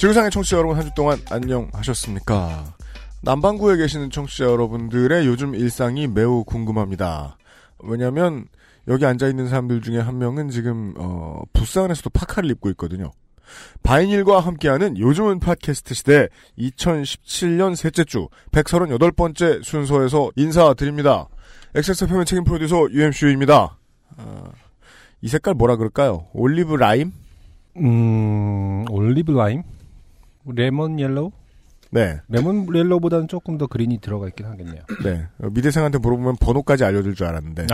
지구상의 청취자 여러분 한 주 동안 안녕하셨습니까? 남반구에 계시는 청취자 여러분들의 요즘 일상이 매우 궁금합니다. 왜냐하면 여기 앉아 있는 사람들 중에 한 명은 지금 어, 부스 안에서도 파카를 입고 있거든요. 바이닐과 함께하는 요즘은 팟캐스트 시대 2017년 셋째 주 138번째 순서에서 인사드립니다. XSFM의 책임 프로듀서 UMCU입니다. 어, 이 색깔 뭐라 그럴까요? 올리브 라임? 음, 올리브 라임? lemon yellow? 네. lemon yellow보다는 조금 더 그린이 들어가 있긴 하겠네요. 네. 어, 미대생한테 물어보면 번호까지 알려줄 줄 알았는데.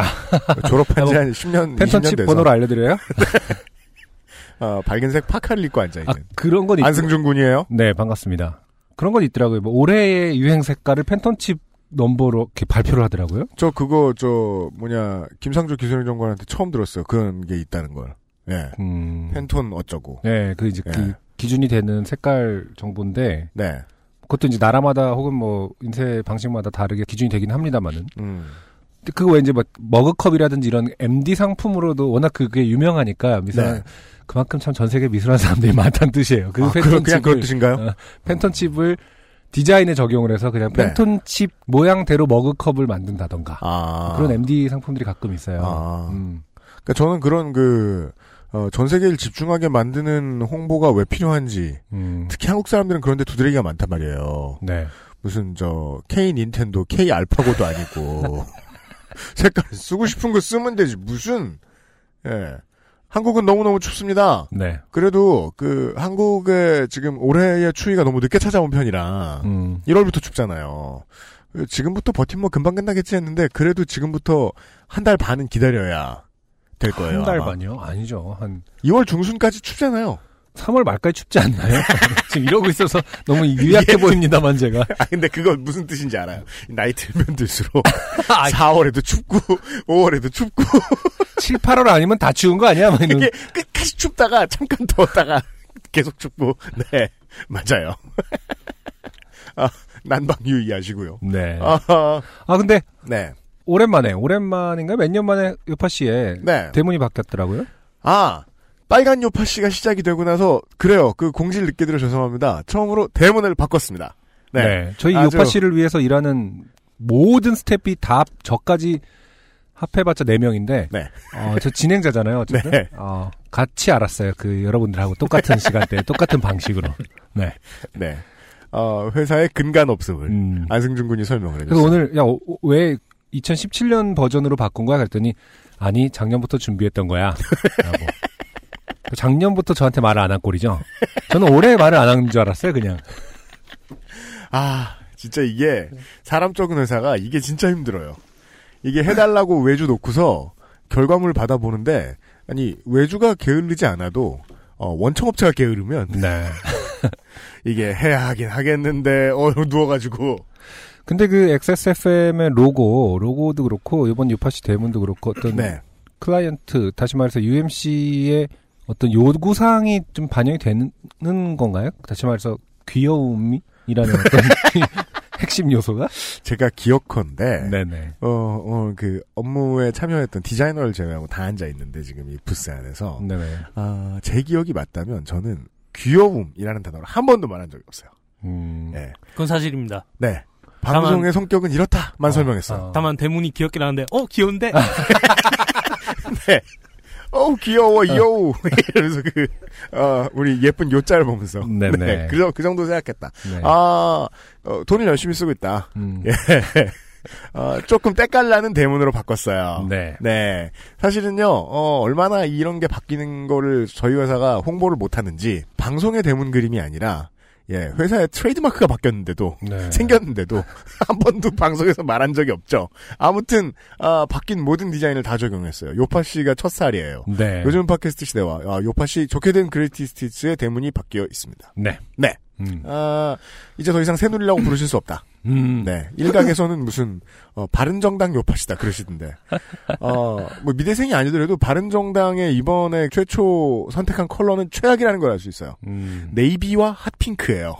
졸업한 지 한 10년, 20년 Pantone칩 돼서. 번호를 알려드려요? 어, 밝은색 파카를 입고 앉아있는. 아, 그런 건 있... 안승준 군이에요? 네, 반갑습니다. 그런 건 있더라고요. 뭐 올해의 유행 색깔을 Pantone칩 넘버로 이렇게 발표를 하더라고요. 저 그거, 저, 뭐냐, 김상조 기술행 정관한테 처음 들었어요. 그런 게 있다는 걸. 예. 음, 펜톤 어쩌고. 네, 그 이제 예. 그 기준이 되는 색깔 정보인데 네. 그것도 이제 나라마다 혹은 뭐 인쇄 방식마다 다르게 기준이 되긴 합니다만은 음. 그거 왠지 뭐 머그컵이라든지 이런 MD 상품으로도 워낙 그게 유명하니까 미술 네. 그만큼 참 전 세계 미술하는 사람들이 많다는 뜻이에요. 그 아, 그럼 그냥 그런 뜻인가요? 어, 펜톤칩을 디자인에 적용을 해서 그냥 네. 펜톤칩 모양대로 머그컵을 만든다던가 아. 그런 MD 상품들이 가끔 있어요. 아. 음. 그러니까 저는 그런 그, 어, 전 세계를 집중하게 만드는 홍보가 왜 필요한지, 음. 특히 한국 사람들은 그런데 두드러기가 많단 말이에요. 네. 무슨 저 K 닌텐도 K 알파고도 아니고 색깔 쓰고 싶은 거 쓰면 되지 무슨 예 한국은 너무 너무 춥습니다. 네. 그래도 그 한국의 지금 올해의 추위가 너무 늦게 찾아온 편이라 음. 1월부터 춥잖아요. 지금부터 버티면 금방 끝나겠지 했는데 그래도 지금부터 한 달 반은 기다려야 될 거예요. 한 달. 반이요? 아니죠. 한 2월 중순까지 춥잖아요. 3월 말까지 춥지 않나요? 지금 이러고 있어서 너무 유약해 보입니다만 제가. 아 근데 그건 무슨 뜻인지 알아요. 나이 들면 들수록 아, 4월에도 춥고 5월에도 춥고 7, 8월 아니면 다 추운 거 아니야? 막 이런. 이게 끝까지 춥다가 잠깐 더웠다가 계속 춥고 네 맞아요. 아, 난방 유의하시고요. 네. 아하, 아 근데 네, 오랜만에 오랜만인가 몇 년 만에 요파 씨의 네. 대문이 바뀌었더라고요. 아 빨간 요파 씨가 시작이 되고 나서 그래요. 그 공지를 늦게 드려 죄송합니다. 처음으로 대문을 바꿨습니다. 네, 저희 아주- 요파 씨를 위해서 일하는 모든 스태프이 다 저까지 합해봤자 4명인데, 네. 어, 저 진행자잖아요. 어쨌든. 네. 어, 같이 알았어요. 그 여러분들하고 똑같은 시간대에 똑같은 방식으로. 네. 네. 어, 회사의 근간 없음을 음. 안승준 군이 설명을 해줬어요. 오늘 야왜 2017년 버전으로 바꾼 거야? 그랬더니 아니 작년부터 준비했던 거야. 라고. 작년부터 저한테 말을 안 한 꼴이죠. 저는 올해 말을 안 한 줄 알았어요, 그냥. 아, 진짜 이게 사람 적은 회사가 이게 진짜 힘들어요. 이게 해달라고 외주 놓고서 결과물 받아보는데 아니 외주가 게으르지 않아도 어, 원청업체가 게으르면 네. 이게 해야 하긴 하겠는데 어 누워가지고 근데 그 XSFM의 로고, 로고도 그렇고 이번 유파시 대문도 그렇고 어떤 네 클라이언트 다시 말해서 UMC의 어떤 요구 사항이 좀 반영이 되는 건가요? 다시 말해서 귀여움이라는 어떤 핵심 요소가? 제가 기억컨대 네네. 어 어 그 업무에 참여했던 디자이너를 제외하고 다 앉아 있는데 지금 이 부스 안에서 네네. 아, 제 기억이 맞다면 저는 귀여움이라는 단어를 한 번도 말한 적이 없어요. 음. 네. 그건 사실입니다. 네. 방송의 성격은 이렇다만 설명했어요. 어. 다만 대문이 귀엽긴 하는데 어 귀여운데 네. 어우 귀여워 여우 이러면서 그 어, 우리 예쁜 요자를 보면서 네네. 네, 그, 정- 그 정도 생각했다. 네. 아 어, 돈을 열심히 쓰고 있다. 음. 예. 어, 조금 때깔나는 대문으로 바꿨어요. 네. 네. 사실은요, 어, 얼마나 이런 게 바뀌는 거를 저희 회사가 홍보를 못 하는지, 방송의 대문 그림이 아니라, 예, 회사의 트레이드마크가 바뀌었는데도 네. 생겼는데도 한 번도 방송에서 말한 적이 없죠. 아무튼 아, 바뀐 모든 디자인을 다 적용했어요. 요팟시가 첫 살이에요. 네. 요즘 팟캐스트 시대와 아, 요팟시 좋게 된 Greatest Hits의 대문이 바뀌어 있습니다. 네. 네. 음. 아, 이제 더 이상 새누리라고 부르실 수 없다. 음. 네. 일각에서는 무슨, 어, 바른정당 요파시다 그러시던데. 어, 뭐 미대생이 아니더라도 바른정당의 이번에 최초 선택한 컬러는 최악이라는 걸 알 수 있어요. 음. 네이비와 핫핑크예요.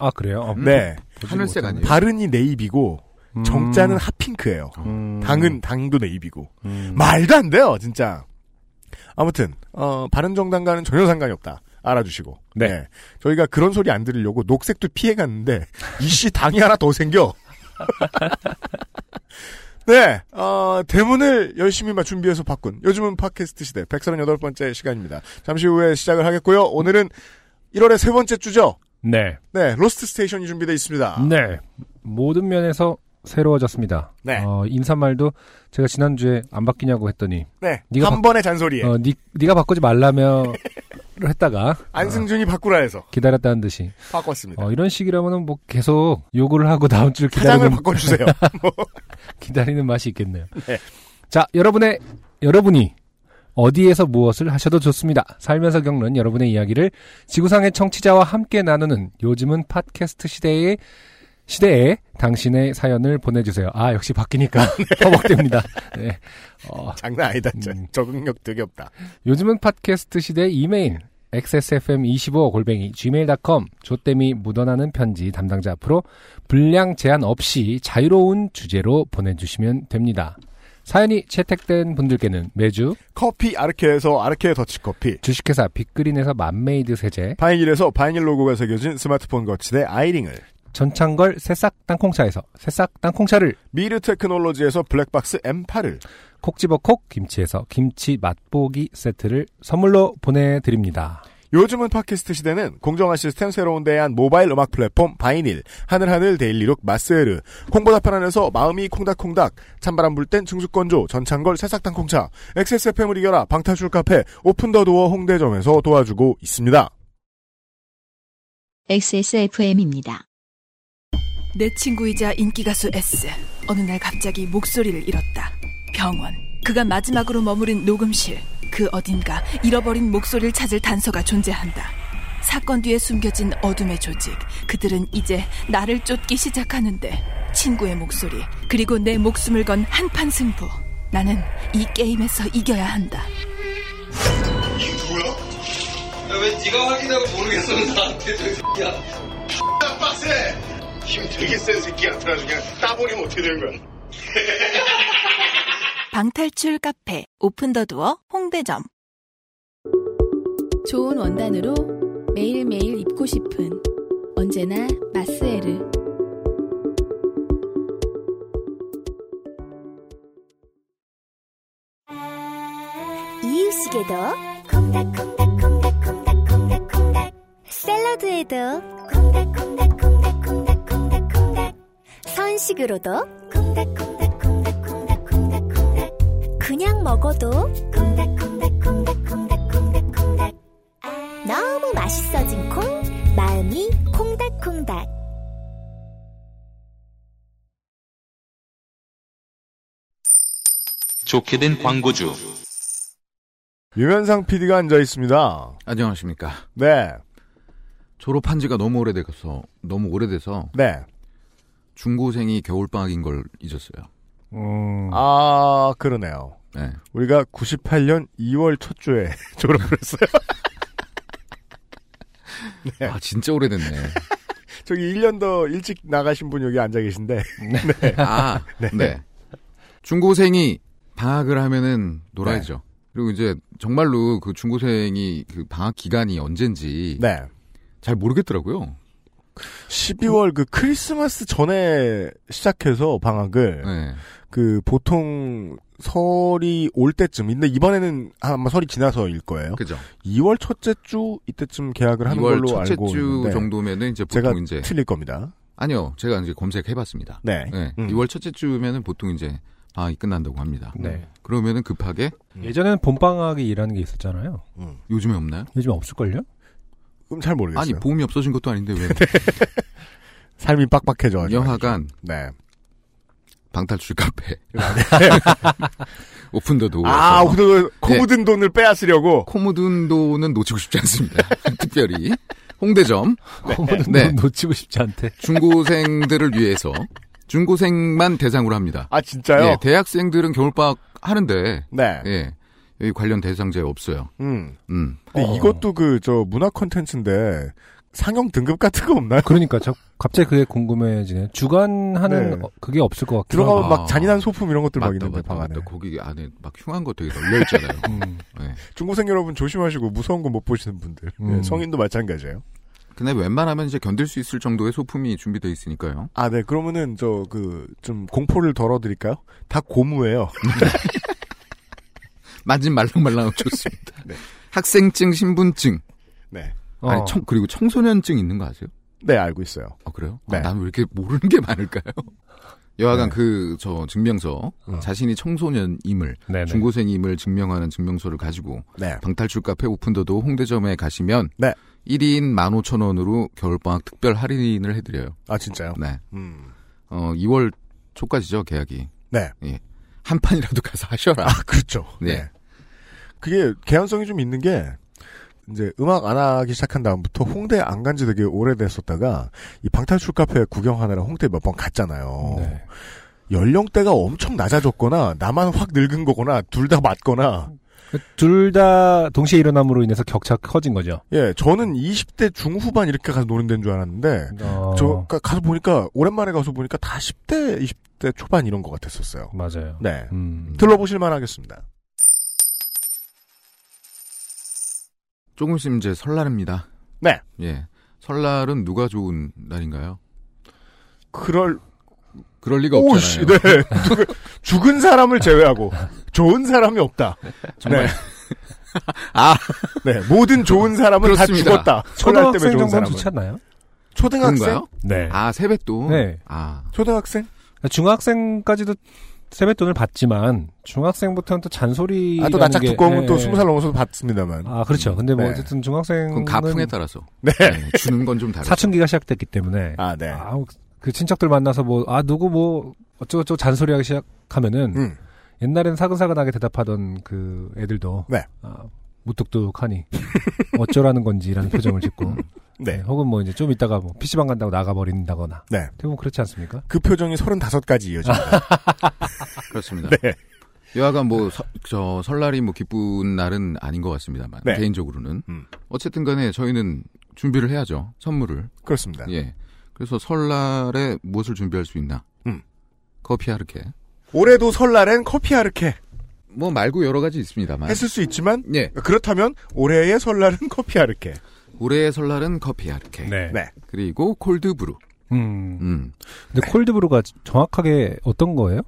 아 그래요? 어, 네. 하늘색 아니에요? 바른이 네이비고, 음. 정자는 핫핑크예요. 음. 당은, 당도 네이비고. 음. 말도 안 돼요, 진짜. 아무튼, 어, 바른정당과는 전혀 상관이 없다. 알아주시고. 네. 저희가 그런 소리 안 들으려고 녹색도 피해갔는데, 이씨 당이 하나 더 생겨. 네, 어, 대문을 열심히 막 준비해서 바꾼 요즘은 팟캐스트 시대 138번째 시간입니다. 잠시 후에 시작을 하겠고요. 오늘은 1월의 세 번째 주죠. 네. 네, 로스트 스테이션이 준비되어 있습니다. 네. 모든 면에서 새로워졌습니다. 네. 어, 인사말도 제가 지난주에 안 바뀌냐고 했더니 네, 네가 한 번의 잔소리에 어, 니, 네가 바꾸지 말라며 했다가 안승준이 바꾸라 해서 기다렸다는 듯이 바꿨습니다. 어, 이런 식이라면 뭐 계속 요구를 하고 다음 주를 기다리는 바꿔주세요. 기다리는 맛이 있겠네요. 네. 자, 여러분의 여러분이 어디에서 무엇을 하셔도 좋습니다. 살면서 겪는 여러분의 이야기를 지구상의 청취자와 함께 나누는 요즘은 팟캐스트 시대의 시대에 당신의 사연을 보내주세요. 아 역시 바뀌니까 허벅됩니다. 네. 어, 장난 아니다. 음. 적응력 되게 없다. 요즘은 팟캐스트 시대 이메일 xsfm25 골뱅이 gmail.com 조땜이 묻어나는 편지 담당자 앞으로 분량 제한 없이 자유로운 주제로 보내주시면 됩니다. 사연이 채택된 분들께는 매주 커피 아르케에서 아르케 더치커피 주식회사 빅그린에서 맘메이드 세제 바이닐에서 바이닐 로고가 새겨진 스마트폰 거치대 아이링을 전창걸 새싹 땅콩차에서 새싹 땅콩차를 미르 테크놀로지에서 블랙박스 M8을 콕 집어 콕 김치에서 김치 맛보기 세트를 선물로 보내드립니다. 요즘은 팟캐스트 시대는 공정한 시스템 새로운 대안 모바일 음악 플랫폼 바이닐 하늘하늘 데일리룩 마스에르 콩보다 편안해서 마음이 콩닥콩닥 찬바람 불 땐 증수건조 전창걸 새싹땅콩차 XSFM을 이겨라 방탈출 카페 오픈더도어 홍대점에서 도와주고 있습니다. XSFM입니다. 내 친구이자 인기가수 S. 어느 날 갑자기 목소리를 잃었다. 병원. 그가 마지막으로 머무른 녹음실. 그 어딘가 잃어버린 목소리를 찾을 단서가 존재한다. 사건 뒤에 숨겨진 어둠의 조직. 그들은 이제 나를 쫓기 시작하는데 친구의 목소리 그리고 내 목숨을 건 한판 승부. 나는 이 게임에서 이겨야 한다. 왜 네가 확인하고 모르겠으면 나한테 저 야. 빡세! 힘 되게 센 새끼야. 그래가지고 그냥 따버리면 어떻게 되는 거야? 방탈출 카페 오픈더두어 홍대점. 좋은 원단으로 매일매일 입고 싶은 언제나 마스에르 이유식에도 콩닥콩닥콩닥콩닥콩닥콩닥 샐러드에도 콩닥콩닥콩닥콩닥콩닥콩닥 선식으로도 콩닥콩닥콩닥콩닥콩닥콩닥 그냥 먹어도 콩닥콩닥콩닥콩닥콩닥콩닥 너무 맛있어진 콩 마음이 콩닥콩닥 좋게 된 광고주. 유면상 PD가 앉아 있습니다. 안녕하십니까. 네, 졸업한 지가 너무 오래돼서, 너무 오래돼서 네. 중고생이 겨울방학인 걸 잊었어요. 음, 아 그러네요. 네. 우리가 98년 2월 첫 주에 졸업을 했어요. 네. 아, 진짜 오래됐네. 저기 1년 더 일찍 나가신 분 여기 앉아 계신데. 아, 네. 중고생이 방학을 하면은 놀아야죠. 그리고 이제 정말로 그 중고생이 그 방학 기간이 언젠지 네. 잘 모르겠더라고요. 12월 그 크리스마스 전에 시작해서 방학을 네. 그 보통 설이 올 때쯤 근데 이번에는 아마 설이 지나서일 거예요. 그죠. 2월 첫째 주 이때쯤 계약을 하는 2월 걸로 첫째 알고 주 있는데 정도면은 이제 제가 보통 이제 틀릴 겁니다. 아니요, 제가 이제 검색해 봤습니다. 네. 네. 음. 2월 첫째 주면은 보통 이제 방학이 끝난다고 합니다. 네. 그러면은 급하게 예전에는 봄방학이 일하는 게 있었잖아요. 음. 요즘에 없나요? 요즘 없을걸요? 그럼 잘 모르겠어요. 아니 보험이 없어진 것도 아닌데 왜? 삶이 빡빡해져. 여하간 네. 방탈출 카페 오픈더도 아, 오픈도 코 묻은 돈을 빼앗으려고. 코 묻은 돈은 놓치고 싶지 않습니다. 특별히 홍대점 코묻은 네. 돈 놓치고 싶지 않대. 중고생들을 위해서 중고생만 대상으로 합니다. 아, 진짜요? 예, 대학생들은 겨울방학 하는데 네. 예, 여기 관련 대상자에 없어요. 음. 음. 근데 어. 이것도 그, 저, 문화 콘텐츠인데, 상영 등급 같은 거 없나요? 그러니까 저 갑자기 그게 궁금해지네. 주관하는 네. 어, 그게 없을 것 같긴 들어가면 하고. 막 잔인한 소품 이런 것들 막 맞다, 있는데, 맞다, 방 안에. 거기 안에 막 흉한 거 되게 널려 있잖아요. 음. 예. 중고생 여러분 조심하시고 무서운 거 못 보시는 분들. 음. 네, 성인도 마찬가지예요. 근데 웬만하면 이제 견딜 수 있을 정도의 소품이 준비되어 있으니까요. 아, 네. 그러면은 저 그 좀 공포를 덜어 드릴까요? 다 고무예요. 만진 말랑말랑 좋습니다. 네. 학생증, 신분증, 네. 어. 아니 청, 그리고 청소년증 있는 거 아세요? 네, 알고 있어요. 아 그래요? 네. 아, 나는 왜 이렇게 모르는 게 많을까요? 여하간 네. 그저 증명서 음. 자신이 청소년임을 네네. 중고생임을 증명하는 증명서를 가지고 네. 방탈출 카페 오픈더도 홍대점에 가시면 네. 1인 15,000원으로 겨울방학 특별 할인을 해드려요. 아, 진짜요? 네. 음. 어 2월 초까지죠 계약이. 네. 예. 한 판이라도 가서 하셔라. 아, 그렇죠. 네. 그게 개연성이 좀 있는 게 이제 음악 안 하기 시작한 다음부터 홍대 안 간 지 되게 오래됐었다가 이 방탈출 카페 구경하느라 홍대 몇 번 갔잖아요. 네. 연령대가 엄청 낮아졌거나 나만 확 늙은 거거나 둘 다 맞거나 둘 다 동시에 일어남으로 인해서 격차 커진 거죠. 예 저는 20대 중후반 이렇게 가서 노는 데인 줄 알았는데 어, 저 가- 가서 보니까 오랜만에 가서 보니까 다 10대 20대 초반 이런 것 같았었어요. 맞아요. 네 음. 들러보실 만하겠습니다. 조금 있으면 이제 설날입니다. 네 예. 설날은 누가 좋은 날인가요? 그럴 그럴 리가 오, 없잖아요. 씨, 네. 죽은, 사람을 제외하고 좋은 사람이 없다. 정말 네. 아 네, 모든 좋은 사람은 그렇습니다. 다 죽었다. 설날 때문에 초등학생 좋은 정도는. 좋지 않나요? 초등학생? 그런가요? 네. 아 세뱃돈. 네. 아 초등학생? 중학생까지도 세뱃돈을 받지만 중학생부터는 또 잔소리 아, 또 낯짝 두꺼우면 또 스무 살 넘어서 받습니다만. 아 그렇죠. 근데 뭐 네. 어쨌든 중학생은 그건 가풍에 따라서 네. 네, 주는 건 좀 다르죠. 사춘기가 시작됐기 때문에 아, 네. 아, 그 친척들 만나서 뭐 아 누구 뭐 어쩌고저쩌고 잔소리하기 시작하면은 음. 옛날엔 사근사근하게 대답하던 그 애들도 네. 아, 무뚝뚝하니 어쩌라는 건지라는 표정을 짓고 네. 네, 혹은 뭐 이제 좀 이따가 뭐 PC방 간다고 나가버린다거나 네. 대부분 그렇지 않습니까? 그 표정이 35가지 이어집니다. 그렇습니다. 네. 여하간 뭐, 서- 저, 설날이 뭐 기쁜 날은 아닌 것 같습니다만, 네. 개인적으로는. 음. 어쨌든 간에 저희는 준비를 해야죠. 선물을. 그렇습니다. 예. 그래서 설날에 무엇을 준비할 수 있나? 음. 커피 하르케. 올해도 설날엔 커피 아르케 뭐 말고 여러 가지 있습니다만. 했을 수 있지만 예. 그렇다면 올해의 설날은 커피 아르케. 올해의 설날은 커피 하르케. 네. 네. 그리고 콜드브루. 음. 음. 근데 콜드브루가 정확하게 어떤 거예요?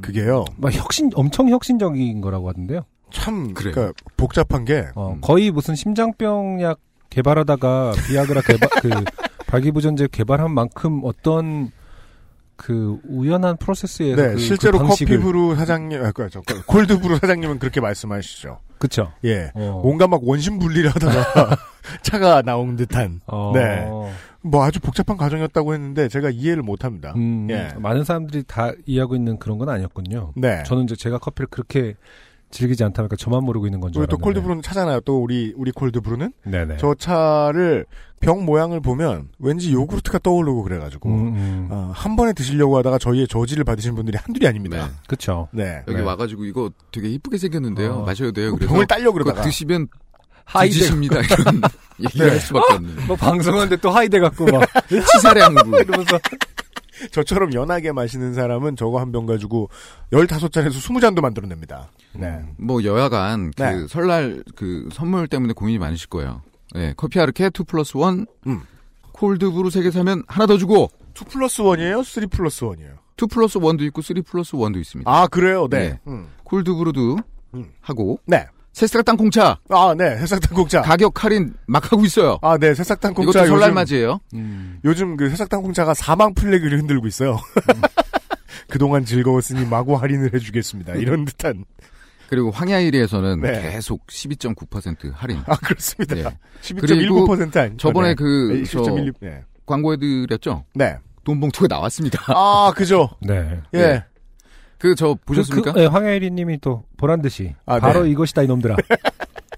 그게요. 막 혁신 엄청 혁신적인 거라고 하던데요. 참 그래요. 그러니까 복잡한 게 어, 음. 거의 무슨 심장병 약 개발하다가 비아그라 개발 그 발기부전제 개발한 만큼 어떤 그 우연한 프로세스에서 네, 그, 실제로 그 방식을 커피브루 사장님, 아, 그, 저, 콜드브루 사장님은 그렇게 말씀하시죠. 그쵸. 예. 어. 뭔가 막 원심 분리를 하다가 차가 나온 듯한 어. 네. 뭐 아주 복잡한 과정이었다고 했는데 제가 이해를 못합니다. 음, 예. 많은 사람들이 다 이해하고 있는 그런 건 아니었군요. 네. 저는 이제 제가 커피를 그렇게 즐기지 않다 보니까 저만 모르고 있는 건줄 우리 또. 콜드브루는 차잖아요. 또 우리 우리 콜드브루는 네네. 저 차를 병 모양을 보면 왠지 요구르트가 떠오르고 그래가지고 음, 음. 어, 한 번에 드시려고 하다가 저희의 저지를 받으신 분들이 한둘이 아닙니다. 그쵸. 네. 여기 네. 와가지고 이거 되게 이쁘게 생겼는데요. 어. 마셔도 돼요. 그 그래서 병을 딸려 그러다가 드시면 하이데. 뒤지십니다. 이런 얘기를 네. 할 수밖에 없는. 뭐 방송하는데 또 하이데 갖고 막 치사량으로. 이러면서 저처럼 연하게 마시는 사람은 저거 한 병 가지고 15잔에서 20잔도 만들어냅니다. 네. 뭐 여야간 그 네. 설날 그 선물 때문에 고민이 많으실 거예요. 네, 커피 아르케 2 플러스 1, 음. cold brew 3개 사면 하나 더 주고 2 플러스 1이에요? 3 플러스 1이에요? 2 플러스 1도 있고 3 플러스 1도 있습니다. 아, 그래요? 네. 네. 음. cold brew도 음. 하고 네. 새싹 땅콩차 아, 네. 새싹 땅콩차. 가격 할인 막 하고 있어요. 아, 네. 새싹 땅콩차. 이것도 설날 요즘- 맞이에요. 음. 요즘 그 새싹 땅콩차가 사망 flag를 흔들고 있어요. 그동안 즐거웠으니 마구 할인을 해주겠습니다. 이런 듯한. 그리고 황야일이에서는 네. 계속 12.9% 할인. 아, 그렇습니다. 예. 12.19% 아니죠. 저번에 네. 그 저, 12.16, 네. 광고해드렸죠. 네. 돈 봉투가 나왔습니다. 아, 그죠. 네. 예. 그 저 보셨습니까? 그, 네, 황혜리님이 또 보란 듯이 아, 바로 네. 이것이다 이놈들아.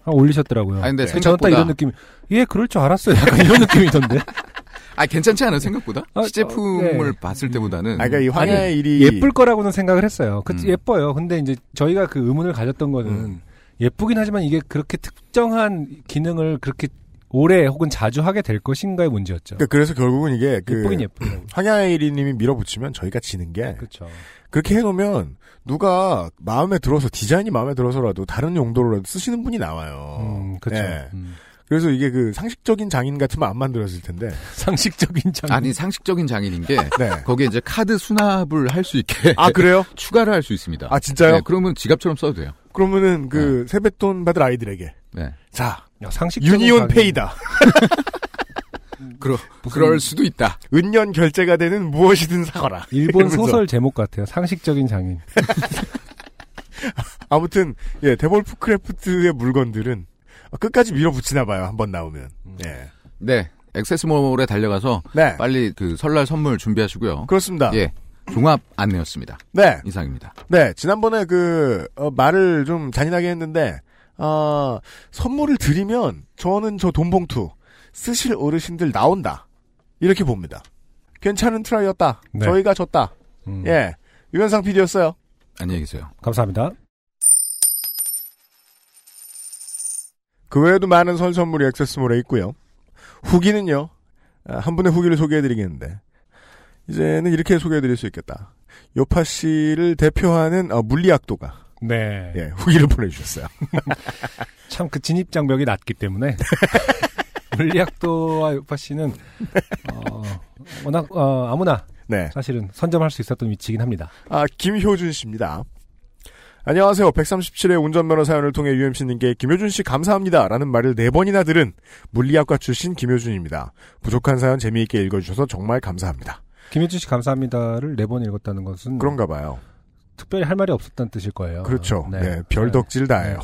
아, 올리셨더라고요. 아니, 근데 딱 생각보다- 이런 느낌. 예, 그럴 줄 알았어요. 약간 이런 느낌이던데. 아 괜찮지 않아요 생각보다? 아, 시제품을 어, 네. 봤을 때보다는. 아, 그러니까 이 황야의 아니, 일이 예쁠 거라고는 생각을 했어요. 그 음. 예뻐요. 근데 이제 저희가 그 의문을 가졌던 거는 음. 예쁘긴 하지만 이게 그렇게 특정한 기능을 그렇게 오래 혹은 자주 하게 될 것인가의 문제였죠. 그러니까 그래서 결국은 이게 그 예쁘긴 예쁘요 황야일이님이 밀어붙이면 저희가 지는 게 그렇죠. 그렇게 해놓으면 누가 마음에 들어서 디자인이 마음에 들어서라도 다른 용도로 쓰시는 분이 나와요. 음, 그렇죠. 예. 음. 그래서 이게 그 상식적인 장인 같으면 안 만들었을 텐데. 상식적인 장. 아니 상식적인 장인인 게 네. 거기에 이제 카드 수납을 할 수 있게 아 그래요? 추가를 할 수 있습니다. 아 진짜요? 네, 그러면 지갑처럼 써도 돼요. 그러면은 그 세뱃돈 받을 아이들에게 네. 자 야, 상식적인 유니온 장인. 페이다. 그러, 무슨- 그럴 수도 있다. 은연 결제가 되는 무엇이든 사거라. 일본 이러면서. 소설 제목 같아요. 상식적인 장인. 아무튼 예 데볼프 크래프트의 물건들은 끝까지 밀어붙이나 봐요. 한번 나오면. 예. 네. 액세스몰에 달려가서 네. 빨리 그 설날 선물 준비하시고요. 그렇습니다. 예. 종합 안내였습니다. 네. 이상입니다. 네, 지난번에 그, 어, 말을 좀 잔인하게 했는데, 아, 선물을 드리면, 저는 저 돈봉투, 쓰실 어르신들 나온다. 이렇게 봅니다. 괜찮은 트라이였다. 네. 저희가 졌다. 음. 예. 유현상 PD였어요. 안녕히 계세요. 감사합니다. 그 외에도 많은 설 선물이 액세스몰에 있고요. 후기는요, 아, 한 분의 후기를 소개해드리겠는데, 이제는 이렇게 소개해드릴 수 있겠다. 요파 씨를 대표하는 어, 물리학도가, 네. 예, 후기를 보내주셨어요. 참 그 진입 장벽이 낮기 때문에 물리학도와 요파 씨는 어, 워낙 어, 아무나 네. 사실은 선점할 수 있었던 위치이긴 합니다. 아, 김효준 씨입니다. 안녕하세요. 137회 운전면허 사연을 통해 UMC님께 김효준 씨 감사합니다. 라는 말을 네 번이나 들은 물리학과 출신 김효준입니다. 부족한 사연 재미있게 읽어주셔서 정말 감사합니다. 김혜준 씨 감사합니다를 네 번 읽었다는 것은 그런가 봐요. 특별히 할 말이 없었다는 뜻일 거예요. 그렇죠. 네, 별덕질 다예요.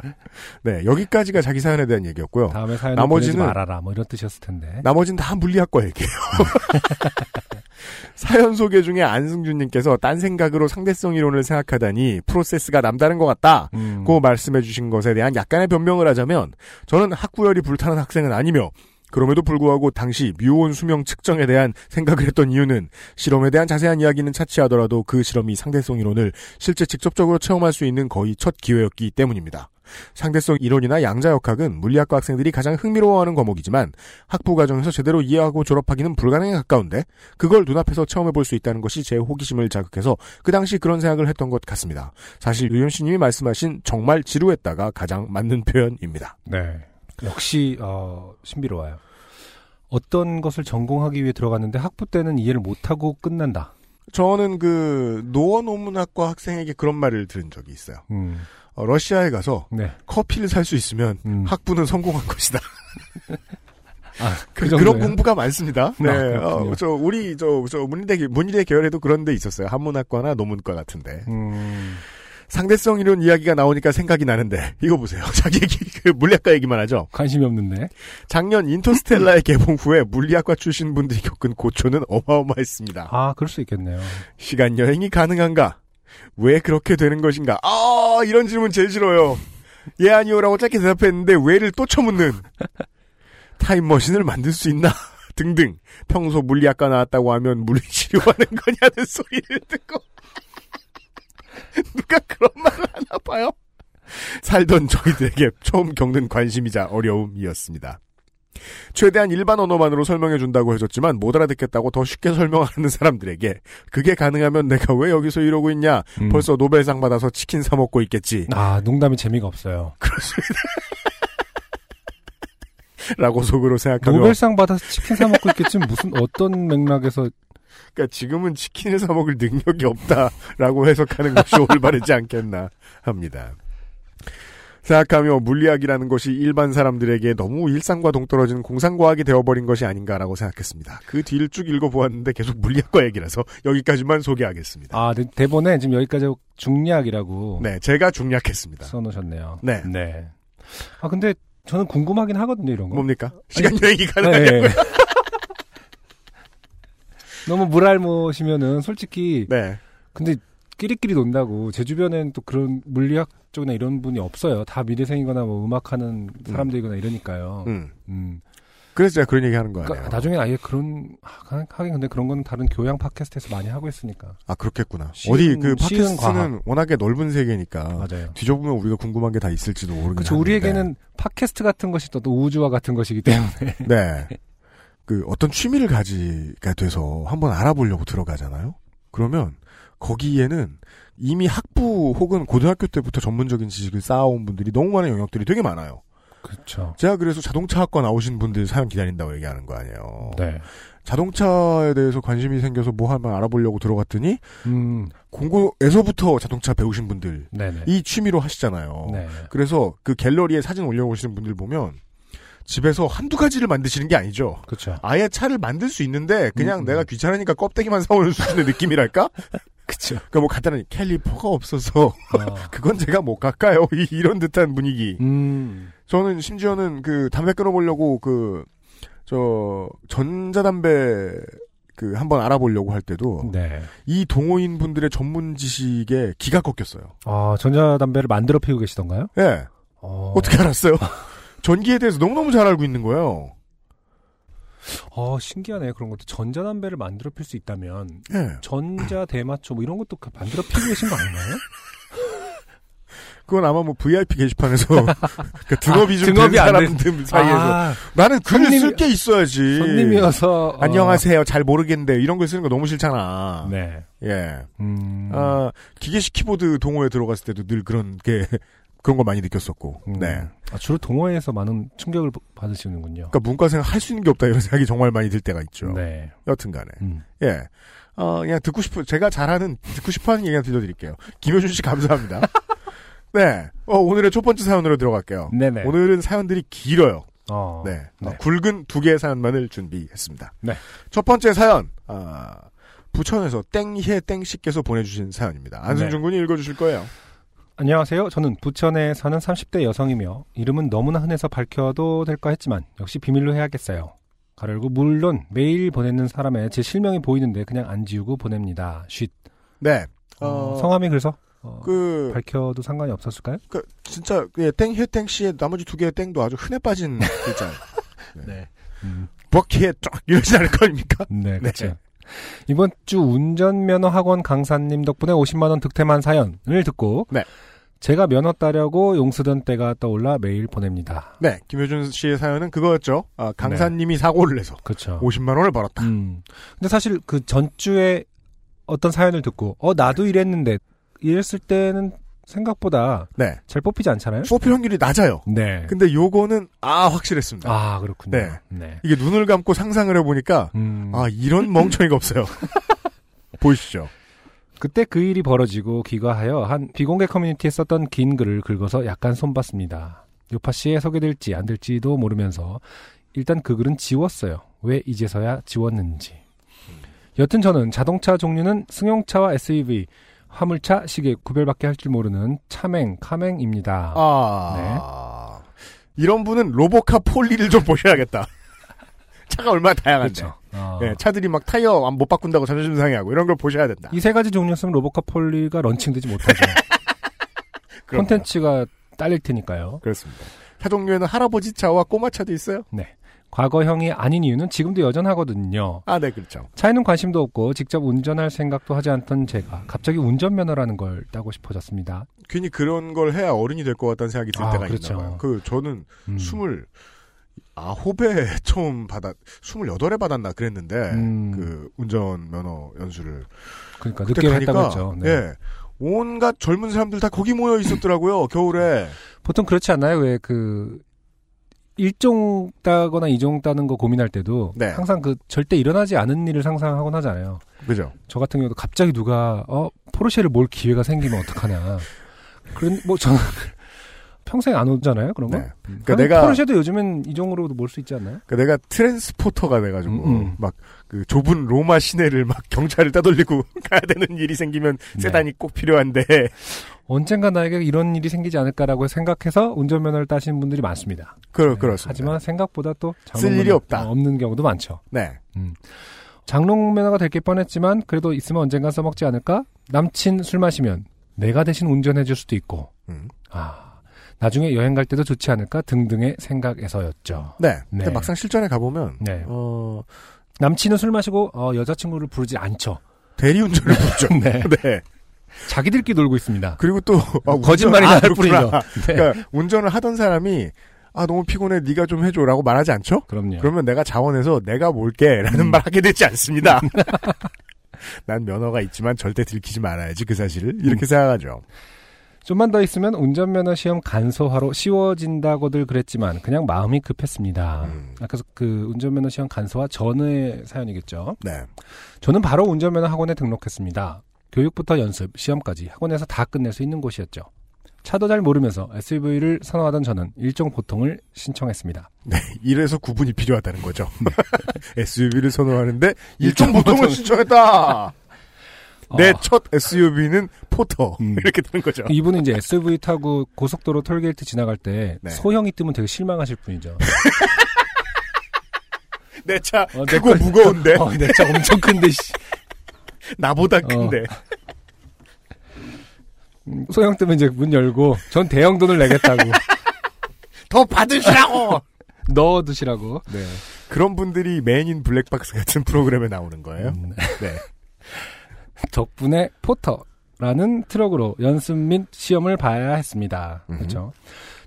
네, 여기까지가 자기 사연에 대한 얘기였고요. 다음에 사연을 나머지는 말아라 뭐 이런 뜻이었을 텐데. 나머지는 다 물리학과 얘기예요. 사연 소개 중에 안승준님께서 딴 생각으로 상대성 이론을 생각하다니 프로세스가 남다른 것 같다. 음. 고 말씀해 주신 것에 대한 약간의 변명을 하자면 저는 학구열이 불타는 학생은 아니며 그럼에도 불구하고 당시 뮤온 수명 측정에 대한 생각을 했던 이유는 실험에 대한 자세한 이야기는 차치하더라도 그 실험이 상대성 이론을 실제 직접적으로 체험할 수 있는 거의 첫 기회였기 때문입니다. 상대성 이론이나 양자역학은 물리학과 학생들이 가장 흥미로워하는 과목이지만 학부 과정에서 제대로 이해하고 졸업하기는 불가능에 가까운데 그걸 눈앞에서 체험해 볼 수 있다는 것이 제 호기심을 자극해서 그 당시 그런 생각을 했던 것 같습니다. 사실 유현 씨님이 말씀하신 정말 지루했다가 가장 맞는 표현입니다. 네. 역시 어, 신비로워요. 어떤 것을 전공하기 위해 들어갔는데 학부 때는 이해를 못하고 끝난다. 저는 그 노어 논문학과 학생에게 그런 말을 들은 적이 있어요. 음. 어, 러시아에 가서 네. 커피를 살 수 있으면 음. 학부는 성공한 것이다. 아, 그, 그런 정도예요? 공부가 많습니다. 네, 아. 어, 저 우리 저, 저 문의대 문의대 계열에도 그런 데 있었어요. 한문학과나 논문과 같은데 음. 상대성 이론 이야기가 나오니까 생각이 나는데 이거 보세요. 자기 얘기 그 물리학과 얘기만 하죠. 관심이 없는데. 작년 인터스텔라의 개봉 후에 물리학과 출신 분들이 겪은 고초는 어마어마했습니다. 아, 그럴 수 있겠네요. 시간 여행이 가능한가? 왜 그렇게 되는 것인가? 아, 이런 질문 제일 싫어요. 예, 아니요라고 짧게 대답했는데 왜를 또 쳐묻는. 타임머신을 만들 수 있나? 등등. 평소 물리학과 나왔다고 하면 물리치료하는 거냐는 소리를 듣고. 누가 그런 말을 하나 봐요? 살던 저희들에게 처음 겪는 관심이자 어려움이었습니다. 최대한 일반 언어만으로 설명해 준다고 해줬지만 못 알아듣겠다고 더 쉽게 설명하는 사람들에게 그게 가능하면 내가 왜 여기서 이러고 있냐 음. 벌써 노벨상 받아서 치킨 사 먹고 있겠지 아, 농담이 재미가 없어요. 라고 속으로 생각하며 노벨상 받아서 치킨 사 먹고 있겠지 무슨 어떤 맥락에서 그러니까 지금은 치킨을 사 먹을 능력이 없다라고 해석하는 것이 올바르지 않겠나 합니다. 생각하며 물리학이라는 것이 일반 사람들에게 너무 일상과 동떨어진 공상과학이 되어버린 것이 아닌가라고 생각했습니다. 그 뒤를 쭉 읽어보았는데 계속 물리학과 얘기라서 여기까지만 소개하겠습니다. 아, 네, 대본에 지금 여기까지 중략이라고 네, 제가 중략했습니다. 써놓으셨네요. 네. 네. 아, 근데 저는 궁금하긴 하거든요, 이런 거. 뭡니까? 시간 여행이 가능하냐고요? 네. 너무 물알못이면은 솔직히 네. 근데 끼리끼리 논다고 제 주변에는 또 그런 물리학 쪽이나 이런 분이 없어요. 다 미대생이거나 뭐 음악하는 사람들이거나 이러니까요. 음. 음. 그래서 제가 그런 얘기 하는 거 아니에요. 그러니까 나중에 아예 그런 하- 하긴 근데 그런 거는 다른 교양 팟캐스트에서 많이 하고 있으니까. 아, 그렇겠구나. 쉬운- 어디 그. 팟캐스트는 워낙에 넓은 세계니까. 맞아요. 뒤져보면 우리가 궁금한 게 다 있을지도 모르겠는데. 그렇죠. 우리에게는 팟캐스트 같은 것이 또, 또 우주와 같은 것이기 때문에. 네. 그 어떤 취미를 가지게 돼서 한번 알아보려고 들어가잖아요. 그러면 거기에는 이미 학부 혹은 고등학교 때부터 전문적인 지식을 쌓아온 분들이 너무 많은 영역들이 되게 많아요. 그렇죠. 제가 그래서 자동차학과 나오신 분들 사연 기다린다고 얘기하는 거 아니에요. 네. 자동차에 대해서 관심이 생겨서 뭐 하면 알아보려고 들어갔더니 음. 공고에서부터 자동차 배우신 분들 네네. 이 취미로 하시잖아요. 네. 그래서 그 갤러리에 사진 올려오시는 분들 보면 집에서 한두 가지를 만드시는 게 아니죠. 그렇죠. 아예 차를 만들 수 있는데 그냥 음, 내가 귀찮으니까 껍데기만 사오는 수준의 느낌이랄까? 그렇죠. 그러니까 뭐 간단한 캘리퍼가 없어서 어. 그건 제가 못. 이- 이런 듯한 분위기. 음. 저는 심지어는 그 담배 끊어보려고 그 저 전자담배 그 한번 알아보려고 할 때도 네. 이 동호인 분들의 전문 지식에 기가 꺾였어요. 아, 전자담배를 만들어 피우고 계시던가요? 예. 어. 어떻게 알았어요? 전기에 대해서 너무너무 잘 알고 있는 거예요. 어, 신기하네. 그런 것도 전자담배를 만들어 필 수 있다면 예. 전자 대마초 뭐 이런 것도 그 만들어 피우고 계신 거 아닌가요? 그건 아마 뭐 VIP 게시판에서 그 등업이 아, 좀 등업이 사람들 사이에서 아, 나는 글을 쓸 게 있어야지. 손님이어서 어. 안녕하세요. 잘 모르겠는데 이런 걸 쓰는 거 너무 싫잖아. 네. 예. 음. 아, 기계식 키보드 동호회 들어갔을 때도 늘 그런 게 그런 거 많이 느꼈었고. 음. 네. 아, 주로 동호회에서 많은 충격을 받으시는군요. 그러니까 문과생 할 수 있는 게 없다 이런 생각이 정말 많이 들 때가 있죠. 네. 여튼간에. 음. 예. 어, 그냥 듣고 싶어, 제가 잘하는, 듣고 싶어 하는 얘기나 들려드릴게요. 김효준 씨 감사합니다. 네. 어, 오늘의 첫 번째 사연으로 들어갈게요. 네네. 오늘은 사연들이 길어요. 어. 네. 네. 어, 굵은 두 개의 사연만을 준비했습니다. 네. 첫 번째 사연, 아, 부천에서 땡해 땡씨께서 보내주신 사연입니다. 안승준 네. 군이 읽어주실 거예요. 안녕하세요. 저는 부천에 사는 30대 여성이며 이름은 너무나 흔해서 밝혀도 될까 했지만 역시 비밀로 해야겠어요. 가르고 물론 매일 보내는 사람의 제 실명이 보이는데 그냥 안 지우고 보냅니다. 쉿. 네. 어, 어, 성함이 그래서 어, 그, 밝혀도 상관이 없었을까요? 그, 진짜, 예, 땡해 땡씨의 나머지 두 개의 땡도 아주 흔해 빠진 글자예요. 네. 음, 버키에 쫙 이러지 않을 거 아닙니까? 네, 그렇죠. 이번 주 운전면허 학원 강사님 덕분에 50만 원 득템한 사연을 듣고 네. 제가 면허 따려고 용쓰던 때가 떠올라 메일 보냅니다. 네, 김효준 씨의 사연은 그거였죠. 아, 강사님이 사고를 내서 그렇죠. 50만 원을 벌었다. 음. 근데 사실 그 전주에 어떤 사연을 듣고 어 나도 이랬는데 이랬을 때는 생각보다 네. 잘 뽑히지 않잖아요. 뽑힐 확률이 낮아요. 네. 근데 요거는 아 확실했습니다. 아 그렇군요. 네. 네. 이게 눈을 감고 상상을 해보니까 음. 아 이런 멍청이가 없어요. 보이시죠? 그때 그 일이 벌어지고 귀가하여 한 비공개 커뮤니티에 썼던 긴 글을 긁어서 약간 손봤습니다. 요파 씨에 소개될지 안 될지도 모르면서 일단 그 글은 지웠어요. 왜 이제서야 지웠는지. 여튼 저는 자동차 종류는 승용차와 SUV, 화물차, 시계 구별밖에 할 줄 모르는 차맹, 카맹입니다. 아 이런 분은 로보카 폴리를 좀 보셔야겠다. 차가 얼마나 다양한데. 그렇죠. 어. 네, 차들이 막 타이어 안- 못 바꾼다고 자존심 상해하고 이런 걸 보셔야 된다. 이 세 가지 종류였으면 로보카 폴리가 런칭되지 못하죠. 콘텐츠가 딸릴 테니까요. 그렇습니다. 차 종류에는 할아버지 차와 꼬마 차도 있어요. 네. 과거형이 아닌 이유는 지금도 여전하거든요. 아, 네, 그렇죠. 차에는 관심도 없고 직접 운전할 생각도 하지 않던 제가 갑자기 운전면허라는 걸 따고 싶어졌습니다. 괜히 그런 걸 해야 어른이 될 것 같다는 생각이 들 아, 때가 그렇죠. 있나 봐요. 그 저는 음. 스물 아홉에 처음 받았, 스물여덟에 받았나 그랬는데 음. 그 운전 면허 연수를 그때 늦게 했다고 했죠. 네. 예 온갖 젊은 사람들 다 거기 모여 있었더라고요 겨울에 보통 그렇지 않나요? 왜 그 일종 따거나 이종 따는 거 고민할 때도 네. 항상 그 절대 일어나지 않은 일을 상상하곤 하잖아요. 그죠? 저 같은 경우도 갑자기 누가 어 포르쉐를 몰 기회가 생기면 어떡하냐. 그런 뭐 저는 평생 안 오잖아요, 그런 거. 네. 음. 그러니까 한 내가- 포르쉐도 요즘엔 이 정도로도 몰 수 있지 않나요? 그러니까 내가 트랜스포터가 돼가지고 음, 음. 막그 좁은 로마 시내를 막 경찰을 따돌리고 가야 되는 일이 생기면 네. 세단이 꼭 필요한데 언젠가 나에게 이런 일이 생기지 않을까라고 생각해서 운전면허를 따시는 분들이 많습니다. 그 네, 그렇습니다. 하지만 생각보다 또 쓸 일이 장롱면허- 없다. 어, 없는 경우도 많죠. 네. 장롱 면허가 될 게 뻔했지만 그래도 있으면 언젠가 써먹지 않을까? 남친 술 마시면 내가 대신 운전해줄 수도 있고 음. 아 나중에 여행 갈 때도 좋지 않을까 등등의 생각에서였죠. 네. 근데 네. 막상 실전에 가보면 네. 어 남친은 술 마시고 어, 여자친구를 부르지 않죠. 대리운전을 부르죠. 네. 네. 자기들끼리 놀고 있습니다. 그리고 또 아, 거짓말이 운전- 아, 뿐이죠. 그렇구나. 네. 그러니까 운전을 하던 사람이 아 너무 피곤해 네가 좀 해줘라고 말하지 않죠? 그럼요. 그러면 내가 자원해서 내가 몰게라는 음. 말 하게 되지 않습니다. 난 면허가 있지만 절대 들키지 말아야지 그 사실을 음. 이렇게 생각하죠. 좀만 더 있으면 운전면허 시험 간소화로 쉬워진다고들 그랬지만 그냥 마음이 급했습니다. 음. 아까 그 운전면허 시험 간소화 전의 사연이겠죠. 네. 저는 바로 운전면허 학원에 등록했습니다. 교육부터 연습, 시험까지 학원에서 다 끝낼 수 있는 곳이었죠. 차도 잘 모르면서 SUV를 선호하던 저는 일종 보통을 신청했습니다. 네, 이래서 구분이 필요하다는 거죠. SUV를 선호하는데 일종 보통을 신청했다. 내 어. 첫 SUV는 포터 음. 이렇게 되는 거죠. 이분은 이제 SUV 타고 고속도로 톨게이트 지나갈 때 네. 소형이 뜨면 되게 실망하실 분이죠. 내차 어, 내 크고 거- 무거운데 어, 내 차 엄청 큰데 씨. 나보다 큰데 음, 소형 뜨면 이제 문 열고 전 대형 돈을 내겠다고 더 받으시라고. 넣어두시라고. 네. 그런 분들이 맨인 블랙박스 같은 프로그램에 나오는 거예요. 음, 네. 덕분에 포터라는 트럭으로 연습 및 시험을 봐야 했습니다. 음흠. 그렇죠.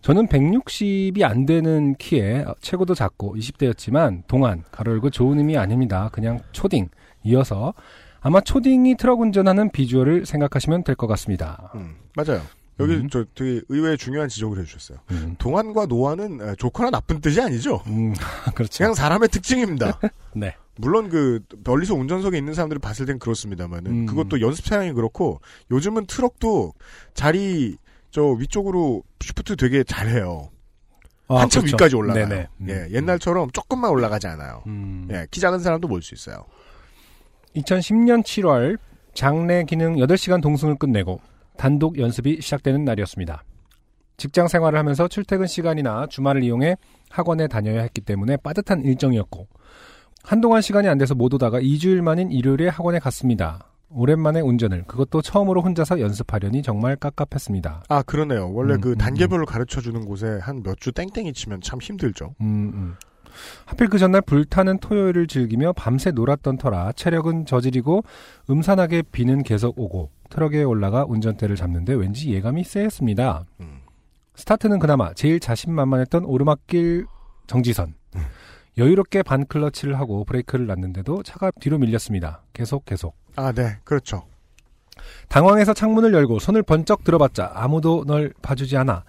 저는 160이 안 되는 키에 어, 체구도 작고 20대였지만 동안 가로 열고 좋은 의미 아닙니다. 그냥 초딩 이어서 아마 초딩이 트럭 운전하는 비주얼을 생각하시면 될 것 같습니다. 음, 맞아요. 여기 음. 저 되게 의외의 중요한 지적을 해주셨어요. 음, 동안과 노안은 에, 좋거나 나쁜 뜻이 아니죠. 음, 그렇죠. 그냥 사람의 특징입니다. 네. 물론 그 멀리서 운전석에 있는 사람들을 봤을 땐 그렇습니다만은 음. 그것도 연습 차량이 그렇고 요즘은 트럭도 자리 저 위쪽으로 shift 되게 잘해요. 아, 한참 그렇죠. 위까지 올라가요. 네네. 음. 예, 옛날처럼 조금만 올라가지 않아요. 음. 예, 키 작은 사람도 몰 수 있어요. 2010년 7월 장례 기능 8시간 동승을 끝내고 단독 연습이 시작되는 날이었습니다. 직장 생활을 하면서 출퇴근 시간이나 주말을 이용해 학원에 다녀야 했기 때문에 빠듯한 일정이었고 한동안 시간이 안 돼서 못 오다가 2주일 만인 일요일에 학원에 갔습니다. 오랜만에 운전을 그것도 처음으로 혼자서 연습하려니 정말 깝깝했습니다. 아 그러네요. 원래 음, 그 음, 단계별로 가르쳐 주는 곳에 한 몇 주 땡땡이 치면 참 힘들죠. 음, 음. 하필 그 전날 불타는 토요일을 즐기며 밤새 놀았던 터라 체력은 저지르고 음산하게 비는 계속 오고 트럭에 올라가 운전대를 잡는데 왠지 예감이 쎄했습니다. 음. 스타트는 그나마 제일 자신만만했던 오르막길 정지선. 여유롭게 반 클러치를 하고 브레이크를 놨는데도 차가 뒤로 밀렸습니다. 계속 계속. 아, 네, 그렇죠. 당황해서 창문을 열고 손을 번쩍 들어봤자 아무도 널 봐주지 않아.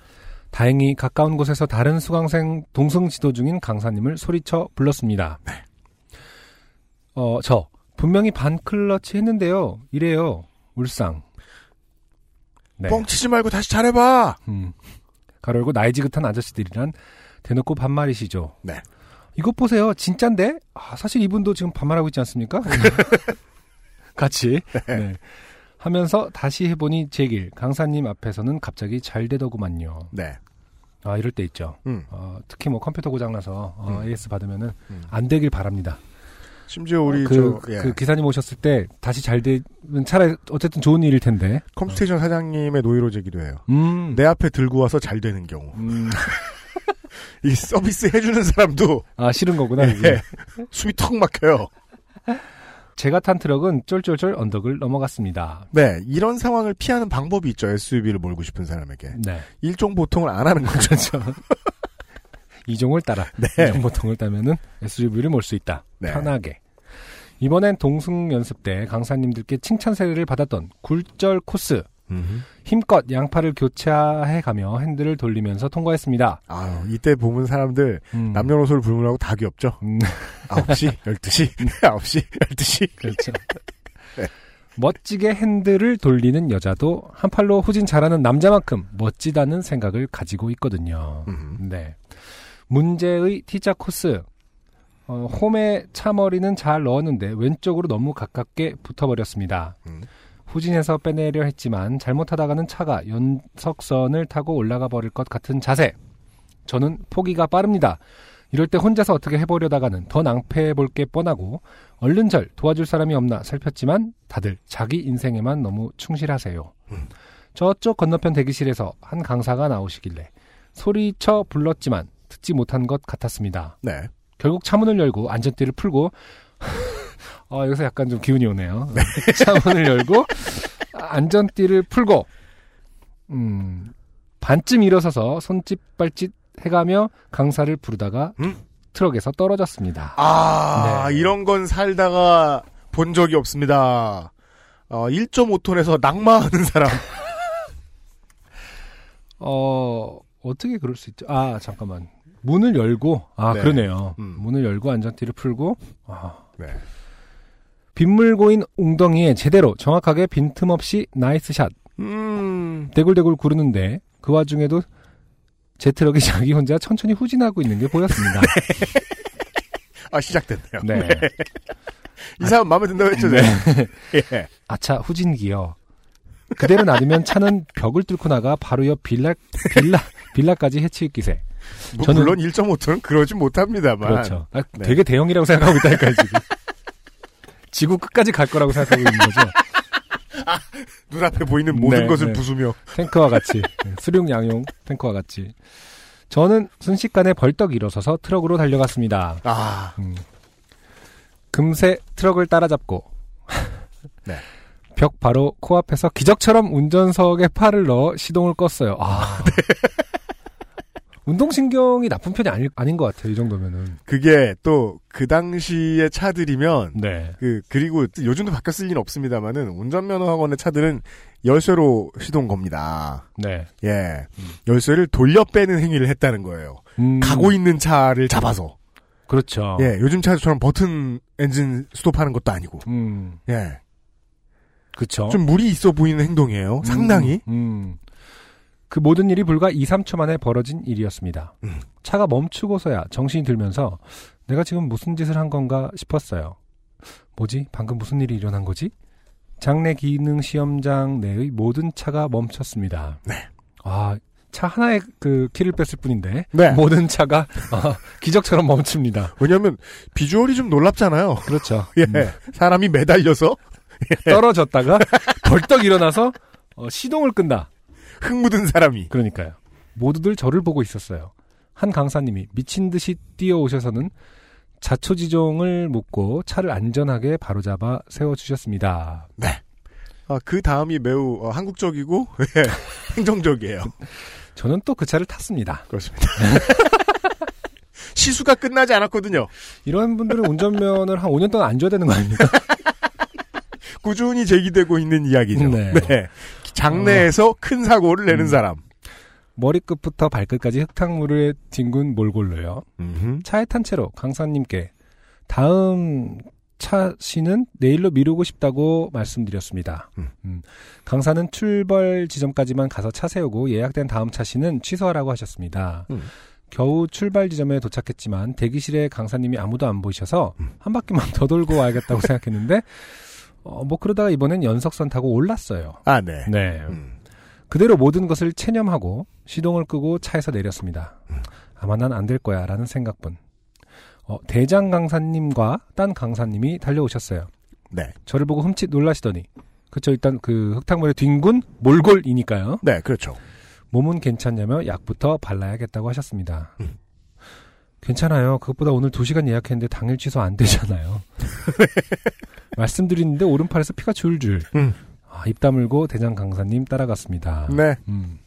다행히 가까운 곳에서 다른 수강생 동승 지도 중인 강사님을 소리쳐 불렀습니다. 어, 저 분명히 반클러치 했는데요. 이래요. 울상. 네. 뻥치지 말고 다시 잘해봐. 음. 가로 열고 나이 지긋한 아저씨들이란 대놓고 반말이시죠. 네. 이것 보세요. 진짠데? 아, 사실 이분도 지금 반말하고 있지 않습니까? 같이. 네. 하면서 다시 해보니 제 길. 강사님 앞에서는 갑자기 잘 되더구만요. 네. 아, 이럴 때 있죠. 음. 어, 특히 뭐 컴퓨터 고장나서 어, 음. AS 받으면은 음. 안 되길 바랍니다. 심지어 우리 그, 저 예. 그 기사님 오셨을 때 다시 잘 되면 차라리 어쨌든 좋은 일일 텐데. 컴스테이션 사장님의 노이로제기도 해요. 음. 내 앞에 들고 와서 잘 되는 경우. 음. 이 서비스 해주는 사람도 아, 싫은 거구나. 예. 숨이 턱 막혀요. 제가 탄 트럭은 쫄쫄쫄 언덕을 넘어갔습니다. 네, 이런 상황을 피하는 방법이 있죠. SUV를 몰고 싶은 사람에게. 네. 일종 보통을 안 하는 거죠. 그렇죠. 이종을 따라 네. 이종 보통을 따면은 SUV를 몰 수 있다. 네. 편하게. 이번엔 동승 연습 때 강사님들께 칭찬 세례를 받았던 굴절 코스. 힘껏 양팔을 교차해 가며 핸들을 돌리면서 통과했습니다. 아 이때 보면 사람들 음. 남녀노소를 불문하고 다 귀엽죠. 음, 9시, 12시, 9시, 12시. 그렇죠. 네. 멋지게 핸들을 돌리는 여자도 한 팔로 후진 잘하는 남자만큼 멋지다는 생각을 가지고 있거든요. 음. 네. 문제의 T자 코스. 어, 홈에 차 머리는 잘 넣었는데 왼쪽으로 너무 가깝게 붙어버렸습니다. 음. 후진해서 빼내려 했지만 잘못하다가는 차가 연석선을 타고 올라가 버릴 것 같은 자세. 저는 포기가 빠릅니다. 이럴 때 혼자서 어떻게 해보려다가는 더 낭패해 볼 게 뻔하고 얼른 절 도와줄 사람이 없나 살폈지만 다들 자기 인생에만 너무 충실하세요. 음. 저쪽 건너편 대기실에서 한 강사가 나오시길래 소리쳐 불렀지만 듣지 못한 것 같았습니다. 네. 결국 차문을 열고 안전띠를 풀고 어, 여기서 약간 좀 기운이 오네요. 차문을 열고 안전띠를 풀고 음, 반쯤 일어서서 손짓 발짓 해가며 강사를 부르다가 음? 트럭에서 떨어졌습니다. 아, 네. 이런 건 살다가 본 적이 없습니다. 어, 1.5톤에서 낙마하는 사람. 어, 어떻게 그럴 수 있죠? 아, 잠깐만. 문을 열고, 아, 네. 그러네요. 음. 문을 열고 안전띠를 풀고, 아, 네. 빗물 고인 웅덩이에 제대로 정확하게 빈틈없이 nice shot. 음, 대굴대굴 구르는데 그 와중에도 제 트럭이 자기 혼자 천천히 후진하고 있는 게 보였습니다. 아, 시작됐네요. 네. 이 사람 마음에 든다고 했죠, 네. 예. 아차 후진 기어. 그대로 놔두면 차는 벽을 뚫고 나가 바로 옆 빌라 빌라 빌라까지 해칠 기세. 뭐 저는- 물론 1.5톤은 그러지 못합니다만. 그렇죠. 아, 네. 되게 대형이라고 생각하고 있다니까요 지금. 지구 끝까지 갈 거라고 생각하고 있는 거죠. 눈앞에 보이는 모든 네, 것을 네. 부수며. 탱크와 같이 네, 수륙 양용 탱크와 같이. 저는 순식간에 벌떡 일어서서 트럭으로 달려갔습니다. 아, 음. 금세 트럭을 따라잡고 네. 벽 바로 코앞에서 기적처럼 운전석에 팔을 넣어 시동을 껐어요. 아. 운동신경이 나쁜 편이 아니, 아닌 것 같아요. 이 정도면은. 그게 또 그 당시의 차들이면 네. 그 그리고 요즘도 바뀌었을 리는 없습니다만은 운전면허 학원의 차들은 열쇠로 시동 겁니다. 네. 예, 열쇠를 돌려 빼는 행위를 했다는 거예요. 음, 가고 있는 차를 잡아서. 그렇죠. 예, 요즘 차처럼 버튼 엔진 스톱하는 것도 아니고. 음, 예, 그렇죠. 좀 무리 있어 보이는 행동이에요. 상당히. 음, 음. 그 모든 일이 불과 2, 3초 만에 벌어진 일이었습니다. 음. 차가 멈추고서야 정신이 들면서 내가 지금 무슨 짓을 한 건가 싶었어요. 뭐지? 방금 무슨 일이 일어난 거지? 장내 기능 시험장 내의 모든 차가 멈췄습니다. 네. 아, 차 하나의 그 키를 뺐을 뿐인데 네. 모든 차가 아, 기적처럼 멈춥니다. 왜냐하면 비주얼이 좀 놀랍잖아요. 그렇죠. 예, 음. 사람이 매달려서 떨어졌다가 벌떡 일어나서 어, 시동을 끈다. 흙 묻은 사람이. 그러니까요. 모두들 저를 보고 있었어요. 한 강사님이 미친 듯이 뛰어오셔서는 자초지종을 묻고 차를 안전하게 바로잡아 세워주셨습니다. 네. 아, 그 다음이 매우 어, 한국적이고 예, 행정적이에요. 저는 또 그 차를 탔습니다. 그렇습니다. 시수가 끝나지 않았거든요. 이런 분들은 운전면을 한 5년 동안 안 줘야 되는 거 아닙니까? 꾸준히 제기되고 있는 이야기죠. 네. 장내에서 큰 사고를 내는 음. 사람. 머리끝부터 발끝까지 흙탕물에 뒹군 몰골로요. 음흠. 차에 탄 채로 강사님께 다음 차시는 내일로 미루고 싶다고 말씀드렸습니다. 음. 음, 강사는 출발 지점까지만 가서 차 세우고 예약된 다음 차시는 취소하라고 하셨습니다. 음. 겨우 출발 지점에 도착했지만 대기실에 강사님이 아무도 안 보이셔서 음. 한 바퀴만 더 돌고 와야겠다고 생각했는데 어, 뭐 그러다가 이번엔 연석선 타고 올랐어요. 아, 네. 네. 음. 그대로 모든 것을 체념하고 시동을 끄고 차에서 내렸습니다. 아마 난 안 될 거야 라는 생각뿐. 어, 대장 강사님과 딴 강사님이 달려오셨어요. 네. 저를 보고 흠칫 놀라시더니 그쵸 일단 그 흙탕물에 뒹군 몰골이니까요. 네, 그렇죠. 몸은 괜찮냐며 약부터 발라야겠다고 하셨습니다. 음. 괜찮아요. 그것보다 오늘 2시간 예약했는데 당일 취소 안 되잖아요. 말씀드리는데 오른팔에서 피가 줄줄. 음. 아, 입 다물고 대장 강사님 따라갔습니다. 네. 음.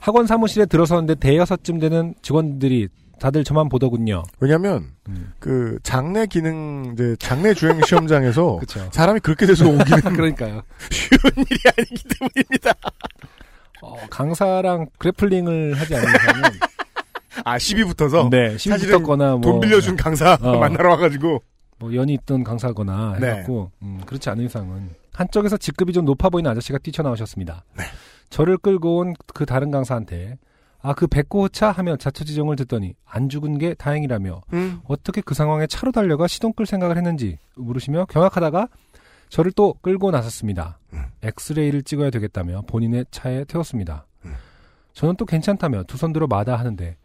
학원 사무실에 들어섰는데 대여섯쯤 되는 직원들이 다들 저만 보더군요. 왜냐면, 음. 그, 장내 기능, 이제, 장내 주행 시험장에서. 사람이 그렇게 돼서 오기는 그러니까요. 쉬운 일이 아니기 때문입니다. 어, 강사랑 그래플링을 하지 않는 이상은 아, 시비 붙어서? 네, 시비 붙었거나 뭐 돈 빌려준 강사 어. 만나러 와가지고. 뭐 연이 있던 강사거나 네. 해갖고 음, 그렇지 않은 이상은 한쪽에서 직급이 좀 높아 보이는 아저씨가 뛰쳐나오셨습니다. 저를 끌고 온 그 다른 강사한테 아 그 백고차 하며 자초지종을 듣더니 안 죽은 게 다행이라며 음. 어떻게 그 상황에 차로 달려가 시동 끌 생각을 했는지 물으시며 경악하다가 저를 또 끌고 나섰습니다. 음. 엑스레이를 찍어야 되겠다며 본인의 차에 태웠습니다. 음. 저는 또 괜찮다며 두 손 들어 마다 하는데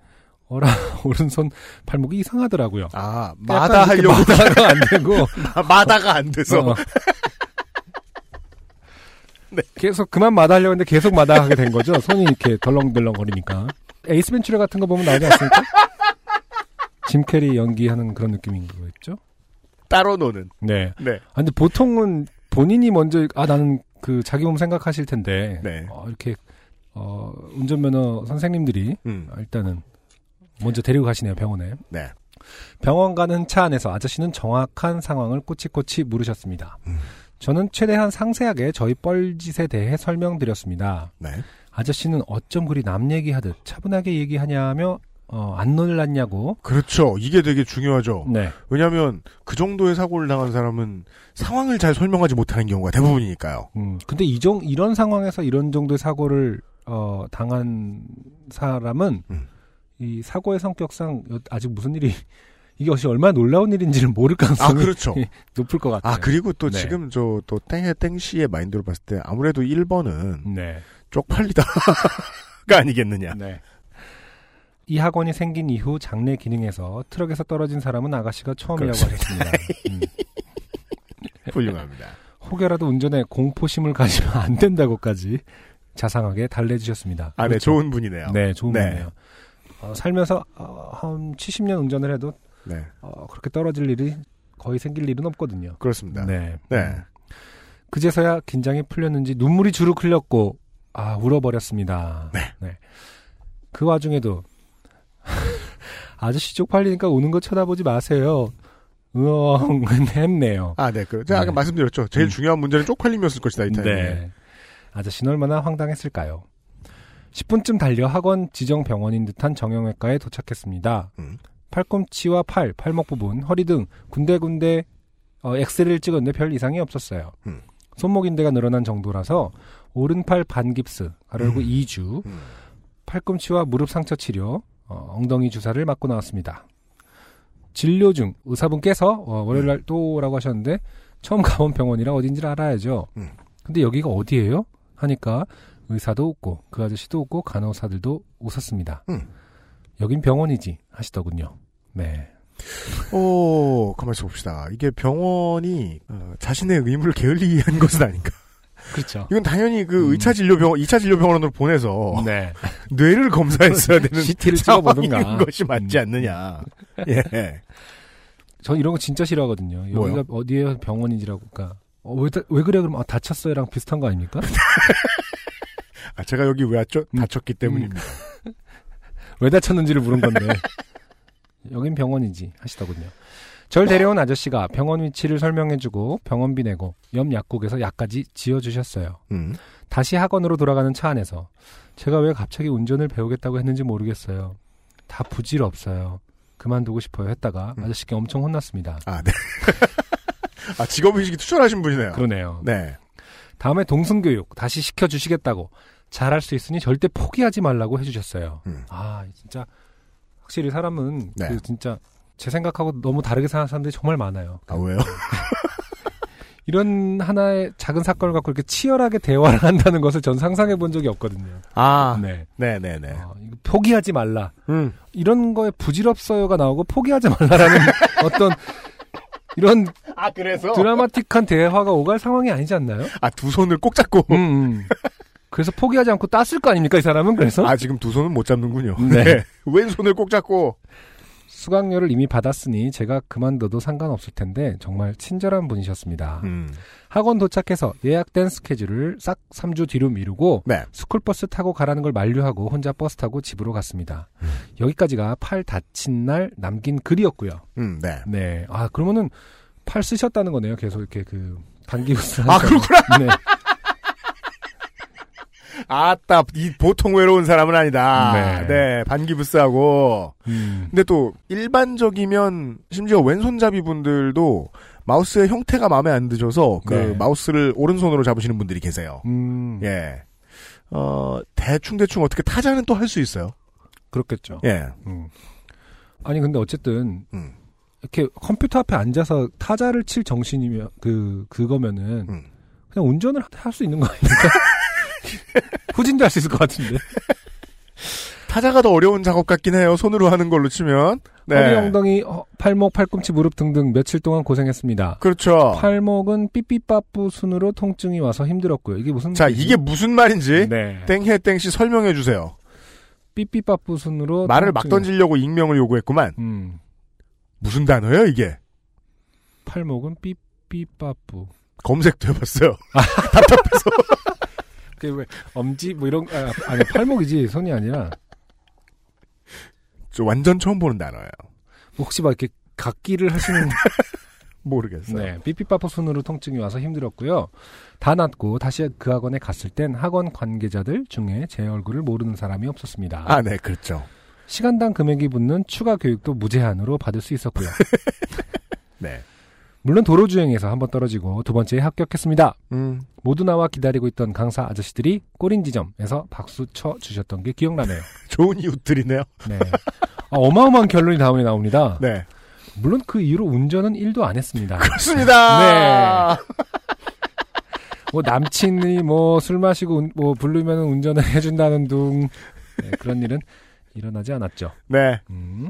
어라 오른손 발목이 이상하더라고요. 아, 마다 하려고. 마다가 안 되고 마다가 안 돼서. 어. 계속 그만 마다 하려고 했는데 계속 마다 하게 된 거죠. 손이 이렇게 덜렁덜렁 거리니까. 에이스 벤츄라 같은 거 보면 나오지 않습니까? 짐 캐리 연기하는 그런 느낌인 거겠죠? 따로 노는. 네. 네. 아, 근데 보통은 본인이 먼저 아 나는 그 자기 몸 생각하실 텐데 네. 어, 이렇게 어, 운전면허 선생님들이 음. 어, 일단은 먼저 데리고 가시네요 병원에. 네. 병원 가는 차 안에서 아저씨는 정확한 상황을 꼬치꼬치 물으셨습니다. 음. 저는 최대한 상세하게 저희 뻘짓에 대해 설명드렸습니다. 네. 아저씨는 어쩜 그리 남 얘기하듯 차분하게 얘기하냐며 어, 안 놀랐냐고. 그렇죠. 이게 되게 중요하죠. 네. 왜냐하면 그 정도의 사고를 당한 사람은 상황을 잘 설명하지 못하는 경우가 대부분이니까요. 음, 근데 이정 이런 상황에서 이런 정도의 사고를 어, 당한 사람은 음. 이 사고의 성격상 여- 아직 무슨 일이 이게 역시 얼마나 놀라운 일인지를 모를 아 가능성이 그렇죠. 높을 것 같아요. 아 그리고 또 네. 지금 저 또 땡의 땡씨의 마인드로 봤을 때 아무래도 1번은 네. 쪽팔리다가 아니겠느냐. 네. 이 학원이 생긴 이후 장례 기능에서 트럭에서 떨어진 사람은 아가씨가 처음이라고 그렇습니다. 하셨습니다. 음. 훌륭합니다. 혹여라도 운전에 공포심을 가지면 안 된다고까지 자상하게 달래주셨습니다. 아, 네, 그렇죠. 좋은 분이네요. 네, 좋은 네. 분이에요. 어, 살면서 어, 한 70년 운전을 해도 네, 어, 그렇게 떨어질 일이 거의 생길 일은 없거든요. 그렇습니다. 네. 네. 그제서야 긴장이 풀렸는지 눈물이 주룩 흘렸고 아 울어버렸습니다. 네. 그 와중에도 아저씨 쪽팔리니까 우는 거 쳐다보지 마세요. 으엉 했네요. 아, 네. 그, 제가 아까 네. 말씀드렸죠. 제일 음. 중요한 문제는 쪽팔림이었을 것이다, 이 타임에. 네. 아저씨는 얼마나 황당했을까요? 10분쯤 달려 학원 지정 병원인 듯한 정형외과에 도착했습니다. 음. 팔꿈치와 팔, 팔목 부분, 허리 등 군데군데 어, 엑스레이를 찍었는데 별 이상이 없었어요. 음. 손목 인대가 늘어난 정도라서 오른팔 반깁스, 가로열고 음. 2주, 음. 팔꿈치와 무릎 상처 치료, 어, 엉덩이 주사를 맞고 나왔습니다. 진료 중 의사분께서 어, 월요일 날 또 오라고 하셨는데 처음 가본 병원이라 어딘지를 알아야죠. 음. 근데 여기가 어디예요? 하니까 의사도 웃고 그 아저씨도 웃고 간호사들도 웃었습니다. 음. 여긴 병원이지 하시더군요. 네. 오, 가만있어 봅시다. 이게 병원이, 어, 자신의 의무를 게을리 한 것은 아닌가. 그렇죠. 이건 당연히 그 음. 의차 진료 병원, 2차 진료 병원으로 보내서 네. 뇌를 검사했어야 되는 CT를 찍어보든가. 것이 맞지 음. 않느냐. 예. 전 이런 거 진짜 싫어하거든요. 뭐요? 여기가 어디에 병원인지라고. 그러니까 어, 왜, 다- 왜 그래 그러면 아, 다쳤어요랑 비슷한 거 아닙니까? 아, 제가 여기 왜 왔죠? 음. 다쳤기 때문입니다. 왜 다쳤는지를 물은 건데. 여긴 병원이지 하시더군요. 절 데려온 아저씨가 병원 위치를 설명해주고 병원비 내고 옆 약국에서 약까지 지어주셨어요. 음. 다시 학원으로 돌아가는 차 안에서 제가 왜 갑자기 운전을 배우겠다고 했는지 모르겠어요. 다 부질없어요. 그만두고 싶어요 했다가 음. 아저씨께 엄청 혼났습니다. 아, 네. 아, 직업의식이 투철하신 분이네요. 그러네요. 네. 다음에 동승교육 다시 시켜주시겠다고 잘할 수 있으니 절대 포기하지 말라고 해주셨어요. 음. 아 진짜 확실히 사람은 네. 그 진짜 제 생각하고 너무 다르게 사는 사람들이 정말 많아요. 아, 왜요? 이런 하나의 작은 사건을 갖고 이렇게 치열하게 대화를 한다는 것을 전 상상해 본 적이 없거든요. 아, 네. 네 네 네. 어, 이거 포기하지 말라. 음. 이런 거에 부질없어요가 나오고 포기하지 말라라는 어떤 이런 아, 그래서? 드라마틱한 대화가 오갈 상황이 아니지 않나요? 아, 두 손을 꼭 잡고. 음, 음. 그래서 포기하지 않고 땄을 거 아닙니까 이 사람은 그래서 아, 지금 두 손은 못 잡는군요. 네. 네. 왼손을 꼭 잡고. 수강료를 이미 받았으니 제가 그만둬도 상관없을 텐데 정말 친절한 분이셨습니다. 음. 학원 도착해서 예약된 스케줄을 싹 3주 뒤로 미루고 네. 스쿨버스 타고 가라는 걸 만류하고 혼자 버스 타고 집으로 갔습니다. 음. 여기까지가 팔 다친 날 남긴 글이었고요. 음, 네. 네. 아, 그러면은 팔 쓰셨다는 거네요. 계속 이렇게 그 단기부스를 아. 그렇구나. 네. 아따, 이 보통 외로운 사람은 아니다. 네. 네. 반기부스하고. 음. 근데 또, 일반적이면, 심지어 왼손잡이 분들도 마우스의 형태가 마음에 안 드셔서 그 네. 마우스를 오른손으로 잡으시는 분들이 계세요. 음, 예. 어, 대충 대충 어떻게 타자는 또 할 수 있어요. 그렇겠죠. 예. 음. 아니 근데 어쨌든 음. 이렇게 컴퓨터 앞에 앉아서 타자를 칠 정신이면 그 그거면은 음. 그냥 운전을 할 수 있는 거 아닙니까? 후진도 할 수 있을 것 같은데. 타자가 더 어려운 작업 같긴 해요. 손으로 하는 걸로 치면. 네. 허리, 엉덩이, 어, 팔목, 팔꿈치, 무릎 등등 며칠 동안 고생했습니다. 그렇죠. 팔목은 삐삐빠뿌 순으로 통증이 와서 힘들었고요. 이게 무슨 자? 이게 무슨 말인지 네. 땡해 땡씨 설명해 주세요. 삐삐빠뿌 순으로 말을 막 통증이- 던지려고 익명을 요구했구만. 음. 무슨 단어예요, 이게? 팔목은 삐삐빠뿌. 검색도 해봤어요. 그게 왜 엄지 뭐 이런 아, 아니 팔목이지 손이 아니라 저 완전 처음 보는 단어예요. 혹시 막 이렇게 각기를 하시는 모르겠어요. 네 삐삐빠뿌 순으로 통증이 와서 힘들었고요. 다 낫고 다시 그 학원에 갔을 땐 학원 관계자들 중에 제 얼굴을 모르는 사람이 없었습니다. 아, 네, 그렇죠. 시간당 금액이 붙는 추가 교육도 무제한으로 받을 수 있었고요. 네. 물론 도로 주행에서 한 번 떨어지고 두 번째에 합격했습니다. 음, 모두 나와 기다리고 있던 강사 아저씨들이 꼬린 지점에서 박수 쳐 주셨던 게 기억나네요. 좋은 이웃들이네요. 네. 아, 어마어마한 결론이 다음에 나옵니다. 네. 물론 그 이후로 운전은 1도 안 했습니다. 그렇습니다. 뭐 남친이 뭐 술 마시고 운- 뭐 부르면 운전을 해준다는 둥 네, 그런 일은 일어나지 않았죠. 네. 음.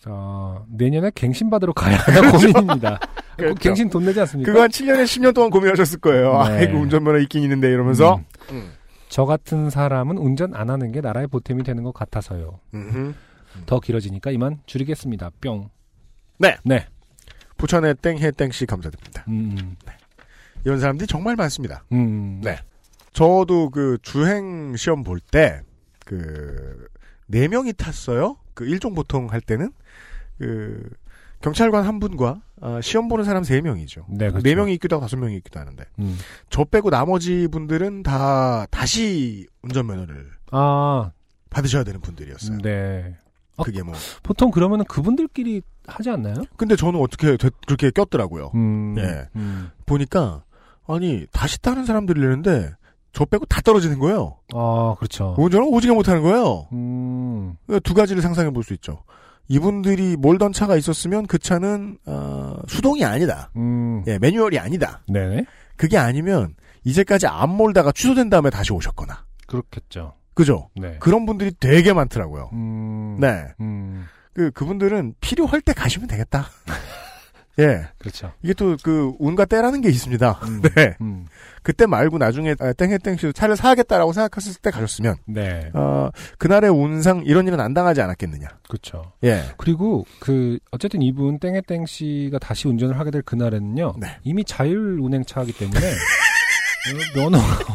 자, 내년에 갱신 받으러 가야 하나 고민입니다. 그렇죠. 꼭 갱신 돈 내지 않습니까? 그거 한 7년에 10년 동안 고민하셨을 거예요. 네. 아이고, 운전면허 있긴 있는데 이러면서. 음. 저 같은 사람은 운전 안 하는 게 나라의 보탬이 되는 것 같아서요. 음흠. 더 길어지니까 이만 줄이겠습니다. 뿅. 네. 네. 부천의 땡해 땡씨 감사드립니다. 음, 이런 사람들이 정말 많습니다. 음. 네. 저도 그 주행 시험 볼 때, 그, 네 명이 탔어요. 그 일종 보통 할 때는. 그, 경찰관 한 분과, 아, 시험 보는 사람 세 명이죠. 네, 그렇죠. 네 명이 있기도 하고 다섯 명이 있기도 하는데. 음. 저 빼고 나머지 분들은 다 다시 운전면허를 아, 받으셔야 되는 분들이었어요. 네. 아, 그게 뭐. 보통 그러면은 그분들끼리 하지 않나요? 근데 저는 어떻게 되- 그렇게 꼈더라고요. 음. 예. 음. 보니까, 아니, 다시 따는 사람들이라는데, 저 빼고 다 떨어지는 거예요. 아, 그렇죠. 운전을 오지게 못하는 거예요. 음. 그두 가지를 상상해 볼 수 있죠. 이분들이 몰던 차가 있었으면 그 차는 어, 수동이 아니다. 음. 예, 매뉴얼이 아니다. 네. 그게 아니면 이제까지 안 몰다가 취소된 다음에 다시 오셨거나. 그렇겠죠. 그죠? 네. 그런 분들이 되게 많더라고요. 음. 네. 음. 그 그분들은 필요할 때 가시면 되겠다. 예. 그렇죠. 이게 또 그 운과 때라는 게 있습니다. 음. 네. 음. 그때 말고 나중에 아, 땡해땡씨 차를 사야겠다라고 생각했을 때 가셨으면 네. 어, 그날의 운상 이런 일은 안 당하지 않았겠느냐. 그렇죠. 예. 그리고 그 어쨌든 이분 땡해땡 씨가 다시 운전을 하게 될 그날에는요. 네. 이미 자율 운행 차이기 때문에 어, 면허가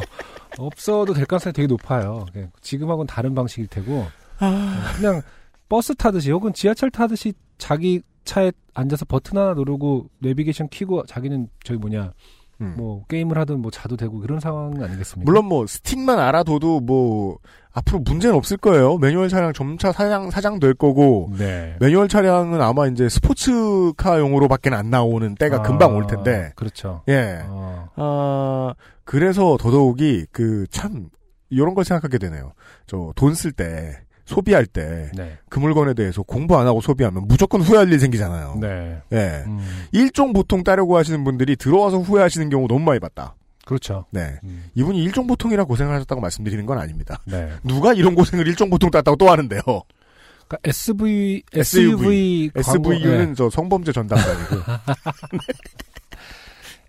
없어도 될 가능성이 되게 높아요. 예, 지금하고는 다른 방식일 테고 아, 그냥 버스 타듯이 혹은 지하철 타듯이 자기 차에 앉아서 버튼 하나 누르고 내비게이션 키고 자기는 저기 뭐냐 음. 뭐 게임을 하든 뭐 자도 되고 그런 상황 아니겠습니까? 물론 뭐 스틱만 알아둬도 뭐 앞으로 문제는 없을 거예요. 매뉴얼 차량 점차 사장 사장 될 거고 네. 매뉴얼 차량은 아마 이제 스포츠카용으로밖에 안 나오는 때가 금방 올 텐데. 그렇죠. 예. 어, 아 그래서 더더욱이 그 참 이런 걸 생각하게 되네요. 저 돈 쓸 때 소비할 때그 네. 물건에 대해서 공부 안 하고 소비하면 무조건 후회할 일 생기잖아요. 네. 예. 음, 일종 보통 따려고 하시는 분들이 들어와서 후회하시는 경우 너무 많이 봤다. 그렇죠. 네. 음, 이분이 일종 보통이라 고생을 하셨다고 말씀드리는 건 아닙니다. 네. 누가 이런 고생을 일종 보통 땄다고 또 하는데요. 그러니까 SV SUV. SUV SVU는 네. 저 성범죄 전담반이고.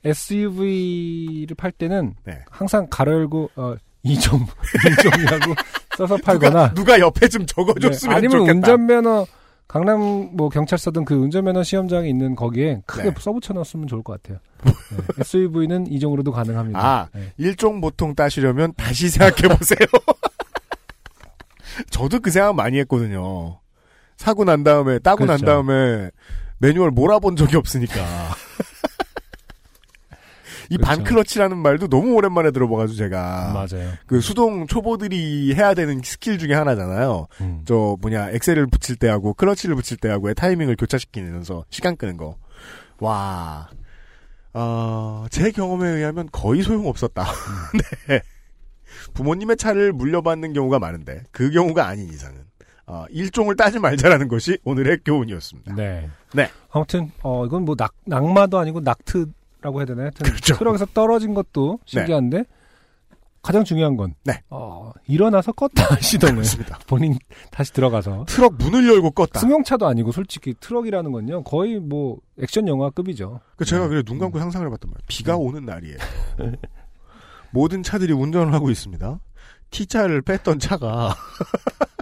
SUV를 팔 때는 네. 항상 가로 열고 어, 2점 2점이라고 써서 팔거나 누가 옆에 좀 네, 적어줬으면 아니면 좋겠다. 운전면허 강남 뭐 경찰서든 그 운전면허 시험장에 있는 거기에 크게 네. 써붙여 놨으면 좋을 것 같아요. 네. SUV는 이종으로도 가능합니다. 아, 네. 일종 보통 따시려면 다시 생각해 보세요. 저도 그 생각 많이 했거든요. 사고 난 다음에 따고 난 그렇죠. 다음에 매뉴얼 몰아본 적이 없으니까. 이 그렇죠. 반클러치라는 말도 너무 오랜만에 들어봐가지고 제가 맞아요. 그 수동 초보들이 해야 되는 스킬 중에 하나잖아요. 음. 저 뭐냐 엑셀을 붙일 때하고 클러치를 붙일 때하고의 타이밍을 교차시키면서 시간 끄는 거. 와 어, 제 경험에 의하면 거의 소용 없었다. 네. 부모님의 차를 물려받는 경우가 많은데 그 경우가 아닌 이상은 어, 일종을 따지 말자라는 것이 오늘의 교훈이었습니다. 네. 네. 아무튼 어 이건 뭐 낙, 낙마도 아니고 낙트 라고 해야 되나요? 하여튼 그렇죠. 트럭에서 떨어진 것도 신기한데 가장 중요한 건 네. 어, 일어나서 껐다 시동을. 본인 다시 들어가서 트럭 문을 열고 껐다. 승용차도 아니고 솔직히 트럭이라는 건요 거의 뭐 액션 영화급이죠. 그 제가 그래 눈 감고 상상을 해봤단 말이에요. 비가 오는 날이에요. 모든 차들이 운전을 하고 있습니다. T자를 뺐던 차가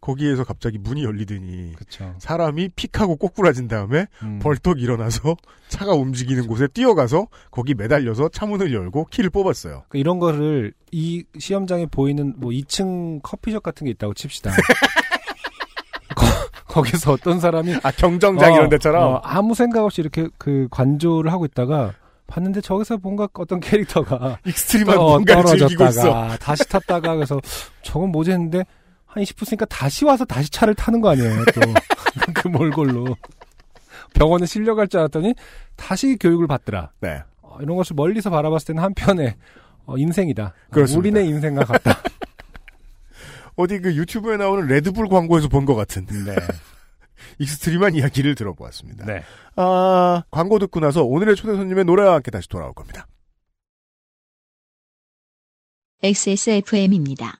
거기에서 갑자기 문이 열리더니 그렇죠. 사람이 픽하고 꼬꾸라진 다음에 음. 벌떡 일어나서 차가 움직이는 곳에 뛰어가서 거기 매달려서 차 문을 열고 키를 뽑았어요. 그러니까 이런 거를 이 시험장에 보이는 뭐 2층 커피숍 같은 게 있다고 칩시다. 거, 기서 어떤 사람이 아 경정장 어, 이런 데처럼 어, 아무 생각 없이 이렇게 그 관조를 하고 있다가 봤는데 저기서 뭔가 어떤 캐릭터가 extreme한 어. 떨어졌다가 다시 탔다가 그래서 저건 뭐지 했는데 한 20분 있으니까 다시 와서 다시 차를 타는 거 아니에요 또 그 몰골로 병원에 실려갈 줄 알았더니 다시 교육을 받더라 네. 어, 이런 것을 멀리서 바라봤을 때는 한편의 어, 인생이다 어, 그렇습니다. 우리네 인생과 같다 어디 그 유튜브에 나오는 레드불 광고에서 본 것 같은 네. extreme한 이야기를 들어보았습니다. 네. 아, 광고 듣고 나서 오늘의 초대 손님의 노래와 함께 다시 돌아올 겁니다. XSFM입니다.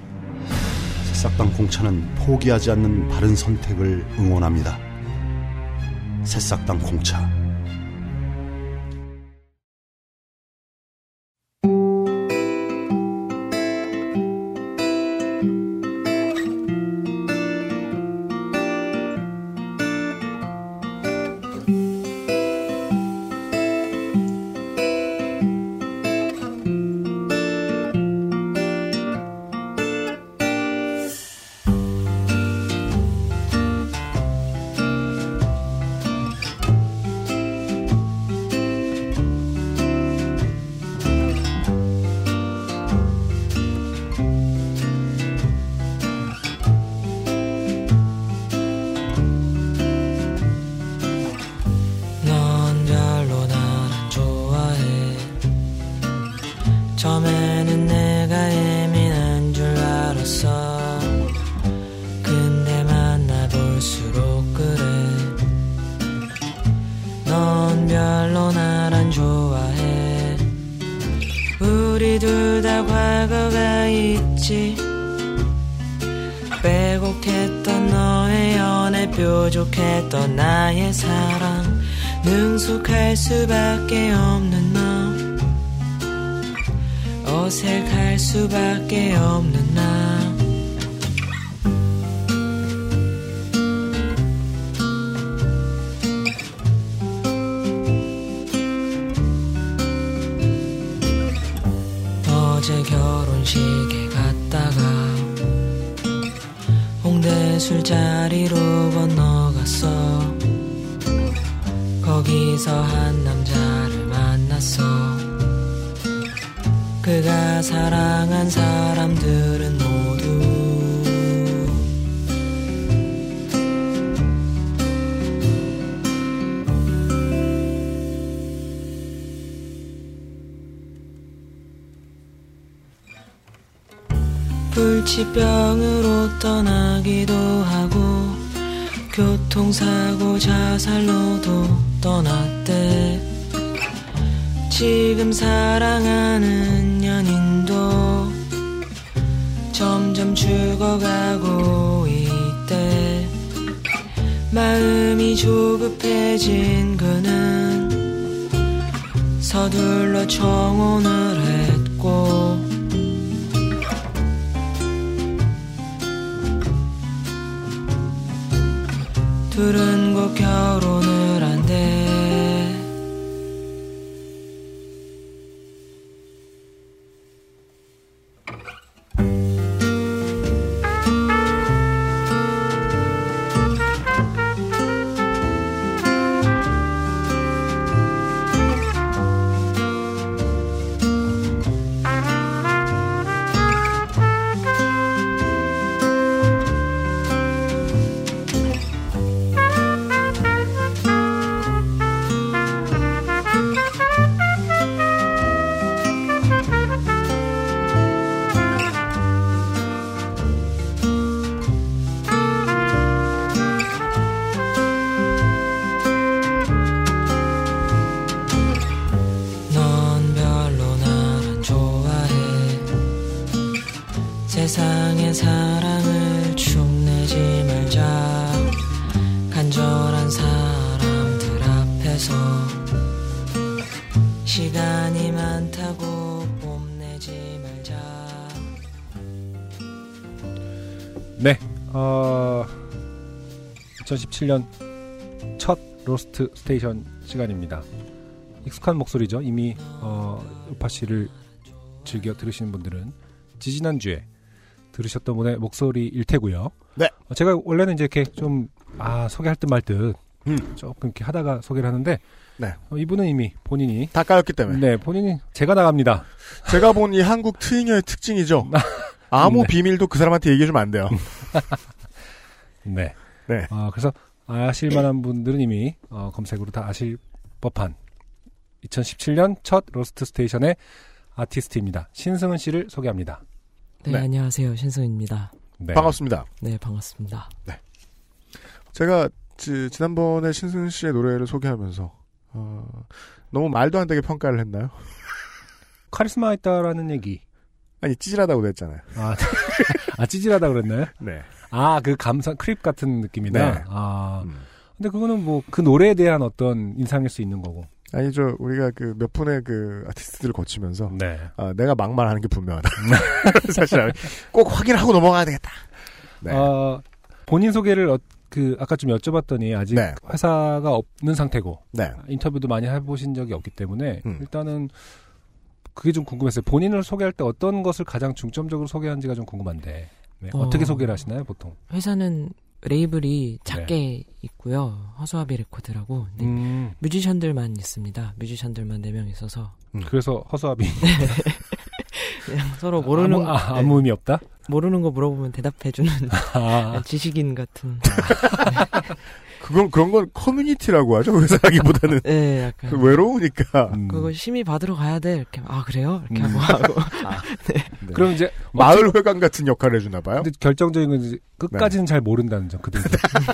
새싹당 공차는 포기하지 않는 바른 선택을 응원합니다. 새싹당 공차. 수밖에 없는 너. 어색할 수밖에 없는 나. 어제 결혼식에 갔다가 홍대 술자리로 건너갔어 거기서 한 남자를 만났어. 그가 사랑한 사람들은 모두 불치병으로 떠나기도 하고 교통사고 자살로도 떠났대. 지금 사랑하는 연인도 점점 죽어가고 있대. 마음이 조급해진 그는 서둘러 청혼을 했고 둘은 곧 결혼을 2017년 첫 Lost Station 시간입니다. 익숙한 목소리죠. 이미 어, 요파시를 즐겨 들으시는 분들은 지지난 주에 들으셨던 분의 목소리일 테고요. 네. 어, 제가 원래는 이제 이렇게 좀 아, 소개할 듯 말듯 조금 이렇게 하다가 소개를 하는데 네. 어, 이분은 이미 본인이 다 까였기 때문에. 네, 본인이 제가 나갑니다. 제가 본 이 한국 트잉여의 특징이죠. 아무 네. 비밀도 그 사람한테 얘기해 주면 안 돼요. 네. 네. 어, 그래서 아실 만한 분들은 이미 어, 검색으로 다 아실 법한 2017년 첫 Lost Station의 아티스트입니다. 신승은 씨를 소개합니다. 네, 안녕하세요 신승은입니다 네. 반갑습니다. 네 반갑습니다 제가 지, 지난번에 신승은 씨의 노래를 소개하면서 어, 너무 말도 안 되게 평가를 했나요? 카리스마 있다라는 얘기. 아니 찌질하다고 그랬잖아요. 아, 아 찌질하다 그랬나요? 네. 아, 그 감성 크립 같은 느낌이다. 네. 음. 아. 근데 그거는 뭐 그 노래에 대한 어떤 인상일 수 있는 거고. 아니죠. 우리가 그 몇 분의 그 아티스트들을 거치면서 네. 아, 내가 막말하는 게 분명하다. 사실 꼭 확인하고 넘어가야 되겠다. 네. 어, 본인 소개를 어, 그 아까 좀 여쭤봤더니 아직 네. 회사가 없는 상태고 네. 인터뷰도 많이 해보신 적이 없기 때문에 음. 일단은 그게 좀 궁금했어요. 본인을 소개할 때 어떤 것을 가장 중점적으로 소개하는지가 좀 궁금한데 네, 어. 어... 떻게 소개를 하시나요, 보통? 회사는 레이블이 작게 있고요 허수아비 레코드라고 네. 음. 뮤지션들만 있습니다 뮤지션들만 4명 있어서 그래서 허수아비 그냥 서로 모르는 아무, 아, 아무 의미 없다. 모르는 거 물어보면 대답해주는 아. 지식인 같은 그건 그런 건 커뮤니티라고 하죠. 회사라기보다는 네, 약간. 그 외로우니까 음. 그거 심의 받으러 가야 돼 이렇게 아 그래요 이렇게 음. 하고 하고 네. 그럼 이제 마을 회관 같은 역할을 해주나 봐요. 근데 결정적인 건 이제 끝까지는 잘 모른다는 점. 그들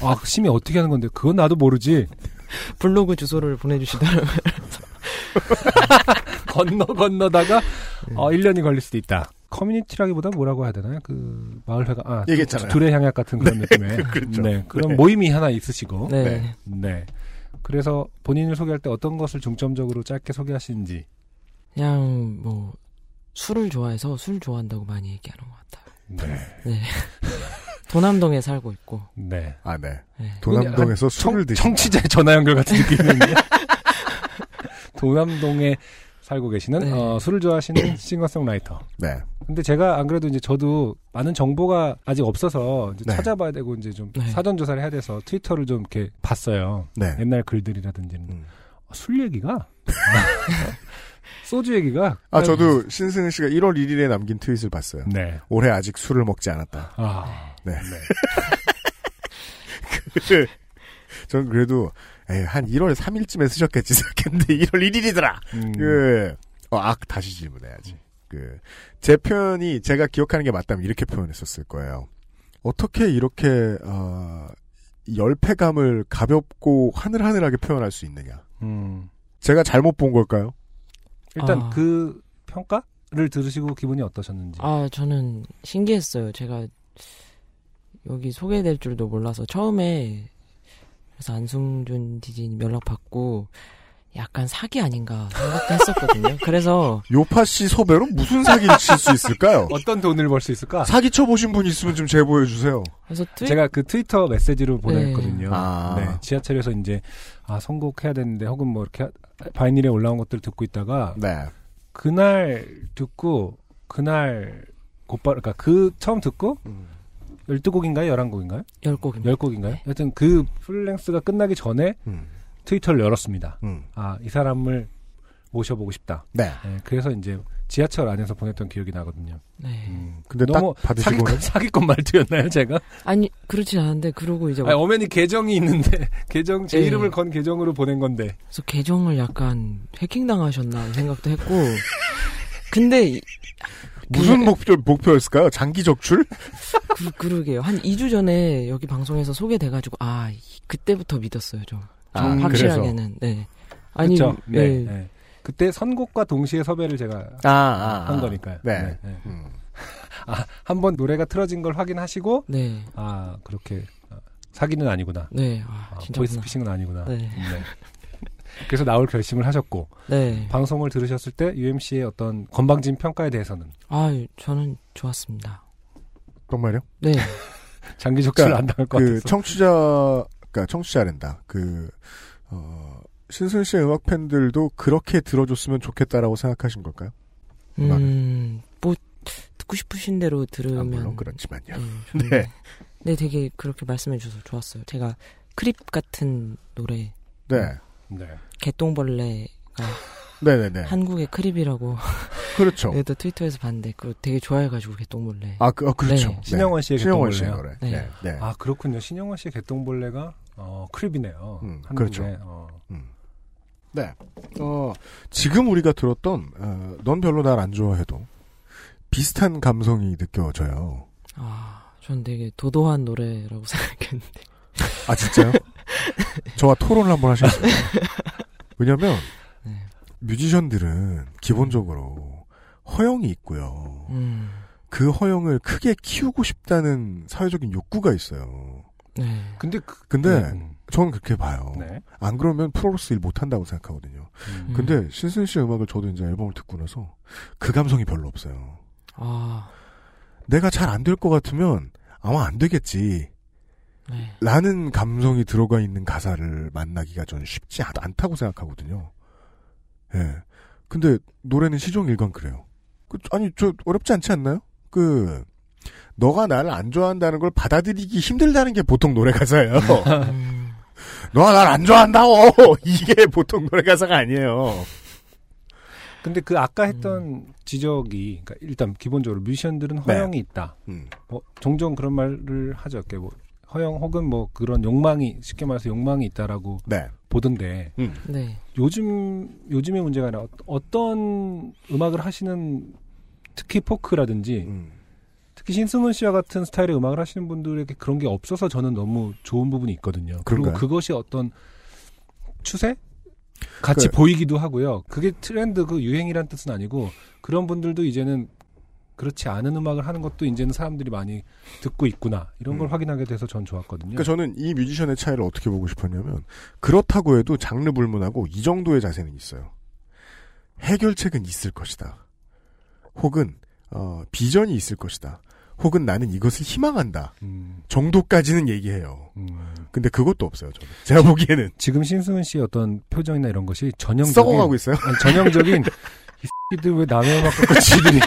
아, 심이 어떻게 하는 건데 그건 나도 모르지. 블로그 주소를 보내주시더라고요. 건너 건너다가 어 1년이 걸릴 수도 있다. 커뮤니티라기보다 뭐라고 해야 되나요? 그 마을회가 아 얘기했잖아요. 둘의 향약 같은 그런 네, 느낌의 그렇죠. 네 그런 네. 모임이 하나 있으시고 네. 네. 네. 그래서 본인을 소개할 때 어떤 것을 중점적으로 짧게 소개하시는지 그냥 뭐 술을 좋아해서 술 좋아한다고 많이 얘기하는 것 같아요. 네. 네. 도남동에 살고 있고. 네. 아, 네. 네. 도남동에서 청- 술을 드시 청취자의 전화 연결 같은 느낌인데 도남동에 살고 계시는 네. 어, 술을 좋아하시는 싱어송라이터. 네. 근데 제가 안 그래도 이제 저도 많은 정보가 아직 없어서 이제 네. 찾아봐야 되고 이제 좀 네. 사전 조사를 해야 돼서 트위터를 좀 이렇게 봤어요. 네. 옛날 글들이라든지 음. 어, 술 얘기가 소주 얘기가 아, 저도 신승은 씨가 1월 1일에 남긴 트윗을 봤어요. 네. 올해 아직 술을 먹지 않았다. 아, 네. 그, 전 그래도 에이, 한 1월 3일쯤에 쓰셨겠지 생각했는데 1월 1일이더라. 음. 그, 어, 악 다시 질문해야지. 그, 제 표현이 제가 기억하는 게 맞다면 이렇게 표현했었을 거예요. 어떻게 이렇게, 어, 열패감을 가볍고 하늘하늘하게 표현할 수 있느냐. 음. 제가 잘못 본 걸까요? 일단 아. 그 평가 를 들으시고 기분이 어떠셨는지. 아, 저는 신기했어요. 제가 여기 소개될 줄도 몰라서 처음에 그래서 안승준 DJ님 연락 받고 약간 사기 아닌가 생각도 했었거든요. 그래서 요파 씨 섭외로 무슨 사기를 칠 수 있을까요? 어떤 돈을 벌 수 있을까? 사기 쳐 보신 분 있으면 좀 제보해 주세요. 그래서 트윗... 제가 그 트위터 메시지로 보냈거든요. 네. 아. 네, 지하철에서 이제 아 선곡해야 되는데 혹은 뭐 이렇게 바이닐에 올라온 것들 을 듣고 있다가 네. 그날 듣고 그날 곧바로 그러니까 그 처음 듣고 음. 12곡인가요? 11곡인가요? 10곡입니다. 10곡인가요? 하여튼 그 풀랭스가 끝나기 전에 음. 트위터를 열었습니다. 음. 아, 이 사람을 모셔보고 싶다. 네. 그래서 이제 지하철 안에서 보냈던 기억이 나거든요. 네. 음, 근데 너무 딱 받으시고는 사기꾼, 사기꾼 말투였나요, 제가? 아니 그렇지 않은데 그러고 이제 아니, 어머니 계정이 있는데 계정 제 네. 이름을 건 계정으로 보낸 건데. 그래서 계정을 약간 해킹 당하셨나 생각도 했고 근데 이- 무슨 목표 목표였을까요? 장기 적출? 그, 그러게요. 한 2주 전에 여기 방송에서 소개돼가지고, 아, 이- 그때부터 믿었어요, 좀. 아, 좀 확실하게는, 네. 아니, 그렇죠. 네, 네. 네. 그때 선곡과 동시에 섭외를 제가 아, 아, 한 아. 거니까요. 네. 아, 한 번 노래가 틀어진 걸 확인하시고 네. 아, 그렇게 아, 사기는 아니구나. 네, 아, 아. 보이스피싱은 아니구나. 네. 그래서 나올 결심을 하셨고 네. 방송을 들으셨을 때 UMC의 어떤 건방진 평가에 대해서는 아, 저는 좋았습니다. 정말요? 네. 장기 적출을 안 당할 것 그 같아서. 청취자, 그러니까 청취자랜다. 그 어, 신승 씨의 음악 팬들도 그렇게 들어줬으면 좋겠다라고 생각하신 걸까요? 음, 뭐, 듣고 싶으신 대로 들으면. 아, 물론 그렇지만요. 네. 네. 네, 되게 그렇게 말씀해 주셔서 좋았어요. 제가 Creep 같은 노래. 네. 네. 개똥벌레가. 네네네. 한국의 Creep이라고. 그렇죠. 또 트위터에서 봤는데, 그거 되게 좋아해가지고, 개똥벌레. 아, 그, 어, 그렇죠. 네. 네. 신형원 씨의 신형원 개똥벌레요. 씨의 노래. 네. 네. 네. 아 그렇군요. 신형원 씨의 개똥벌레가 어, Creep이네요. 음. 그렇죠. 어. 네. 어, 지금 우리가 들었던, 어, 넌 별로 날 안 좋아해도 비슷한 감성이 느껴져요. 아, 전 되게 도도한 노래라고 생각했는데. 아, 진짜요? 저와 토론을 한번 하셨어요. 왜냐면, 네. 뮤지션들은 기본적으로 허영이 있고요. 음, 그 허영을 크게 키우고 싶다는 사회적인 욕구가 있어요. 네. 근데 그, 근데 음. 저는 그렇게 봐요. 네. 안 그러면 프로로서 일 못한다고 생각하거든요. 음. 근데 신승은 씨의 음악을 저도 이제 앨범을 듣고 나서 그 감성이 별로 없어요. 아, 내가 잘 안 될 것 같으면 아마 안 되겠지. 네. 라는 감성이 들어가 있는 가사를 만나기가 전 쉽지 않, 않다고 생각하거든요. 예. 근데 노래는 시종일관 그래요. 그, 아니, 저 어렵지 않지 않나요? 그, 너가 나를 안 좋아한다는 걸 받아들이기 힘들다는 게 보통 노래 가사예요. 음, 너가 날 안 좋아한다고! 이게 보통 노래 가사가 아니에요. 근데 그 아까 했던 지적이 그러니까 일단 기본적으로 뮤지션들은 네. 허영이 있다. 음. 뭐 종종 그런 말을 하죠. 이렇게 뭐 허영 혹은 뭐 그런 욕망이 쉽게 말해서 욕망이 있다라고 네. 보던데 음. 네. 요즘 요즘의 문제가 아니라 어- 어떤 음악을 하시는 특히 포크라든지 음. 특히 신승훈 씨와 같은 스타일의 음악을 하시는 분들에게 그런 게 없어서 저는 너무 좋은 부분이 있거든요. 그리고 그런가요? 그것이 어떤 추세? 같이 그- 보이기도 하고요. 그게 트렌드, 그 유행이란 뜻은 아니고 그런 분들도 이제는 그렇지 않은 음악을 하는 것도 이제는 사람들이 많이 듣고 있구나 이런 걸 음. 확인하게 돼서 전 좋았거든요. 그러니까 저는 이 뮤지션의 차이를 어떻게 보고 싶었냐면 그렇다고 해도 장르 불문하고 이 정도의 자세는 있어요. 해결책은 있을 것이다. 혹은 어, 비전이 있을 것이다. 혹은 나는 이것을 희망한다. 음, 정도까지는 얘기해요. 음. 근데 그것도 없어요. 저는. 제가 보기에는 지금 신승훈 씨의 어떤 표정이나 이런 것이 전형적인 썩어가고 있어요. 아니, 전형적인 이 새끼들 왜 남의 음악 갖고 지들이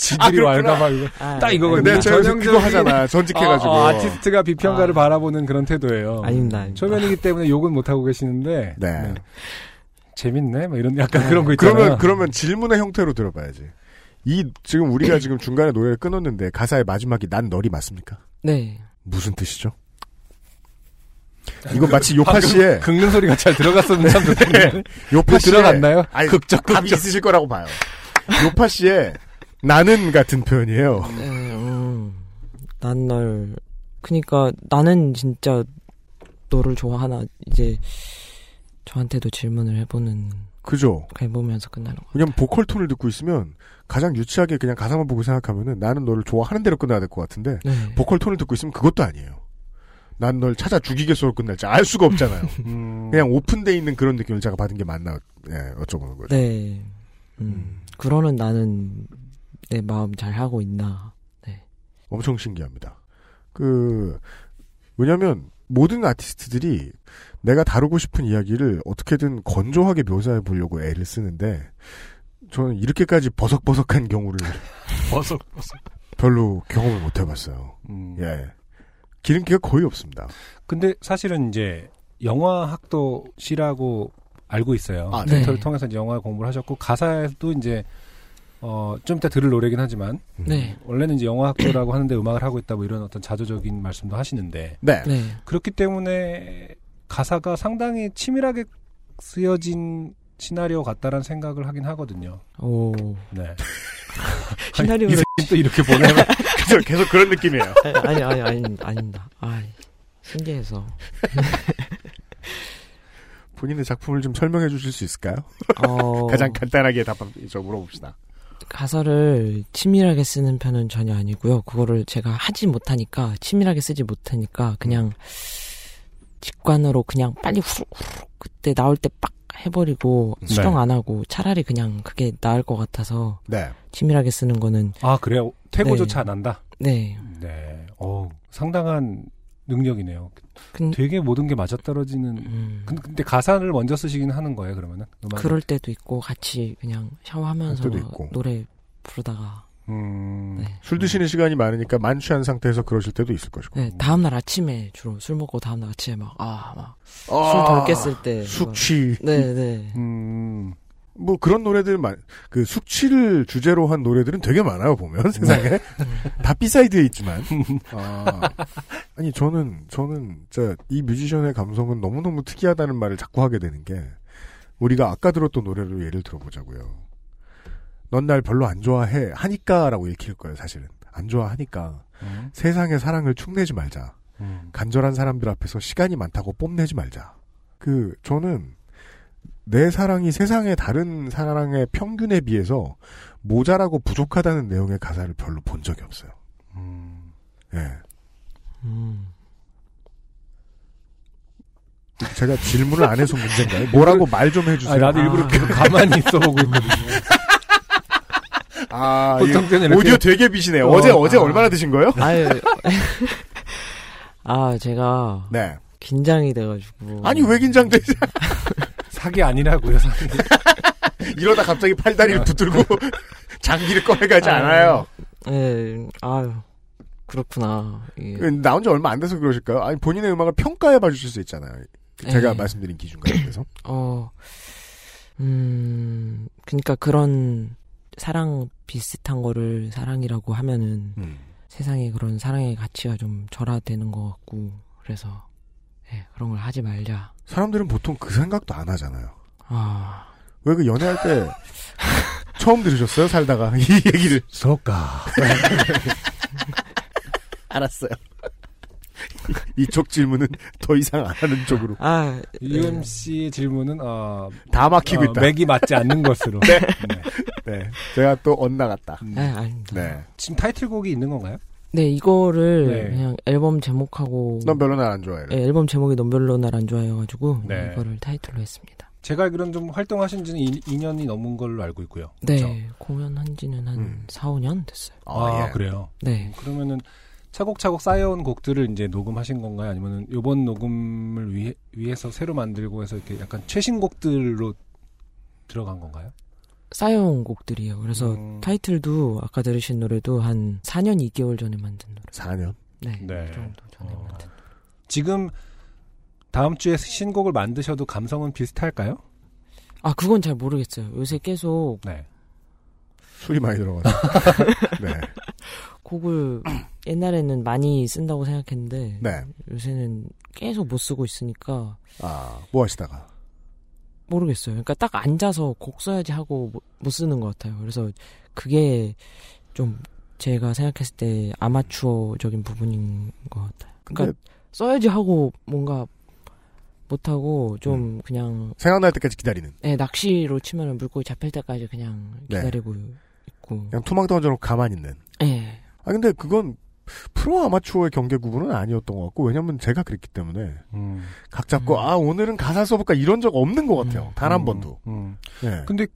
지들이 그렇구나. 왈가봐 이거 아, 딱 이거거든요. 근데 요새 그거 하잖아. 전직해가지고. 어, 어, 아티스트가 비평가를 아. 바라보는 그런 태도예요. 아닙니다, 아닙니다. 초면이기 때문에 욕은 못 하고 계시는데 네. 재밌네, 뭐 이런 약간 그런 거 있잖아요. 그러면 그러면 질문의 형태로 들어봐야지. 이 지금 우리가 지금 중간에 노래를 끊었는데 가사의 마지막이 난 널이 맞습니까? 네. 무슨 뜻이죠? 이건 마치 요파 씨의 긁는 소리가 잘 들어갔었는데 참 좋던데. 요파 씨의 들어갔나요? 아니, 극적 극적. 있으실 거라고 봐요. 요파 씨의 나는 같은 표현이에요. 네, 음, 난 널, 그니까 나는 진짜 너를 좋아하나, 이제, 저한테도 질문을 해보는. 그죠. 그냥 보면서 끝나는 거. 왜냐면 보컬 톤을 듣고 있으면 가장 유치하게 그냥 가사만 보고 생각하면은 나는 너를 좋아하는 대로 끝나야 될 것 같은데 네. 보컬 톤을 듣고 있으면 그것도 아니에요. 난 널 찾아 죽이겠소로 끝날지 알 수가 없잖아요. 음. 그냥 오픈돼 있는 그런 느낌을 제가 받은 게 맞나 예, 어쩌보는 거죠. 네. 음. 그러는 나는 내 마음 잘 하고 있나. 네. 엄청 신기합니다. 그 왜냐하면 모든 아티스트들이 내가 다루고 싶은 이야기를 어떻게든 건조하게 묘사해 보려고 애를 쓰는데 저는 이렇게까지 버석버석한 경우를 버석버석 별로 경험을 못 해봤어요. 음. 예, 기름기가 거의 없습니다. 근데 사실은 이제 영화 학도시라고 알고 있어요. 아, 데이터를 네. 통해서 이제 영화 공부를 하셨고 가사에도 이제 어, 좀 이따 들을 노래긴 하지만 네. 원래는 이제 영화 학도라고 하는데 음악을 하고 있다 뭐 이런 어떤 자조적인 말씀도 하시는데 네. 네. 그렇기 때문에 가사가 상당히 치밀하게 쓰여진 시나리오 같다라는 생각을 하긴 하거든요. 오. 네. 시나리오를 이 새끼 또 이렇게 보내면 계속, 계속 그런 느낌이에요. 아니 아니 아니 아닙니다. 아 신기해서. 본인의 작품을 좀 설명해 주실 수 있을까요? 어, 가장 간단하게 답, 저 물어봅시다. 가사를 치밀하게 쓰는 편은 전혀 아니고요. 그거를 제가 하지 못하니까 치밀하게 쓰지 못하니까 그냥 직관으로 그냥 빨리 후룩후룩 그때 나올 때 빡 해버리고 수정 네. 안 하고 차라리 그냥 그게 나을 것 같아서 네. 치밀하게 쓰는 거는 아 그래요? 퇴고조차 네. 안 한다. 네. 네. 어 상당한 능력이네요. 근, 되게 모든 게 맞아떨어지는. 음, 근- 근데 가사를 먼저 쓰시긴 하는 거예요, 그러면은? 음악을? 그럴 때도 있고 같이 그냥 샤워하면서. 노래 부르다가 음. 네. 술 드시는 시간이 많으니까 만취한 상태에서 그러실 때도 있을 것이고. 네, 다음 날 아침에 주로 술 먹고 다음 날 아침에 막 아막술 아, 덜 깼을 때 숙취. 네, 네. 음. 뭐 그런 노래들 만, 그 숙취를 주제로 한 노래들은 되게 많아요 보면 세상에 다 B-side에 있지만 아, 아니 저는 저는 저이 뮤지션의 감성은 너무 너무 특이하다는 말을 자꾸 하게 되는 게 우리가 아까 들었던 노래로 예를 들어보자고요. 넌 날 별로 안 좋아해 하니까라고 읽힐 거예요 사실은 안 좋아하니까 음. 세상의 사랑을 축내지 말자. 음. 간절한 사람들 앞에서 시간이 많다고 뽐내지 말자. 그 저는 내 사랑이 세상의 다른 사랑의 평균에 비해서 모자라고 부족하다는 내용의 가사를 별로 본 적이 없어요. 음. 예. 음. 제가 질문을 안 해서 문제인가요? 뭐라고 말 좀 해주세요. 아, 나도 일부러 아. 계속 가만히 있어 보고 있거든요. 아, 보통 이 때는 이렇게- 오디오 되게 비시네요. 어, 어제 어제 아. 얼마나 드신 거예요? 아유. 아, 제가 네. 긴장이 돼가지고. 아니 왜 긴장되지? 사기 아니라고요, 사기. 이러다 갑자기 팔다리를 붙들고 장기를 꺼내가지 아유. 않아요. 네, 아유. 그렇구나. 예. 그 나온 지 얼마 안 돼서 그러실까요? 아니 본인의 음악을 평가해 봐 주실 수 있잖아요. 제가 네. 말씀드린 기준 가운데서. 어, 음, 그니까 그런 사랑 비슷한 거를 사랑이라고 하면은 음. 세상에 그런 사랑의 가치가 좀 절하되는 것 같고, 그래서, 예, 그런 걸 하지 말자. 사람들은 보통 그 생각도 안 하잖아요. 아, 왜 그 연애할 때 처음 들으셨어요? 살다가 이 얘기를. 소까. 알았어요. 이쪽 질문은 더 이상 안 하는 쪽으로 아, 이음 씨의 질문은 어, 다 막히고 어, 있다. 맥이 맞지 않는 것으로. 네. 네. 네, 제가 또 엇나갔다. 음. 네, 아닙니다. 네, 지금 타이틀곡이 있는 건가요? 네, 이거를 네. 그냥 앨범 제목하고, 넌 별로 날 안 좋아해. 예, 앨범 제목이 넌 별로 날 안 좋아해가지고, 네. 이거를 타이틀로 했습니다. 제가 알기로는 좀 활동하신 지는 2, 년이 넘은 걸로 알고 있고요. 네, 그렇죠? 공연한 지는 한 음. 4, 5년 됐어요. 아, 예. 그래요. 네. 그러면은 차곡차곡 쌓여온 곡들을 이제 녹음하신 건가요? 아니면은 요번 녹음을 위해, 위해서 새로 만들고 해서 이렇게 약간 최신 곡들로 들어간 건가요? 쌓여온 곡들이에요. 그래서 음. 타이틀도 아까 들으신 노래도 한 4년 2개월 전에 만든 노래. 4년. 네. 네. 그 정도 전에 어. 만든. 지금 다음 주에 신곡을 만드셔도 감성은 비슷할까요? 아, 그건 잘 모르겠어요. 요새 계속 네. 술이 많이 들어가서. 네. 곡을 옛날에는 많이 쓴다고 생각했는데 네. 요새는 계속 못 쓰고 있으니까 아, 뭐 하시다가. 모르겠어요. 그러니까 딱 앉아서 곡 써야지 하고 못- 못 쓰는 것 같아요. 그래서 그게 좀 제가 생각했을 때 아마추어적인 부분인 것 같아요. 그러니까 써야지 하고 뭔가 못하고 좀 그냥 생각날 때까지 기다리는. 네, 낚시로 치면 물고기 잡힐 때까지 그냥 네. 기다리고 있고. 그냥 투망 던져놓고 가만히 있는. 네. 아 근데 그건 프로 아마추어의 경계 구분은 아니었던 것 같고 왜냐면 제가 그랬기 때문에 음. 각 잡고 아 오늘은 가사 써볼까 이런 적 없는 것 같아요. 단한 번도. 음. 네. 근데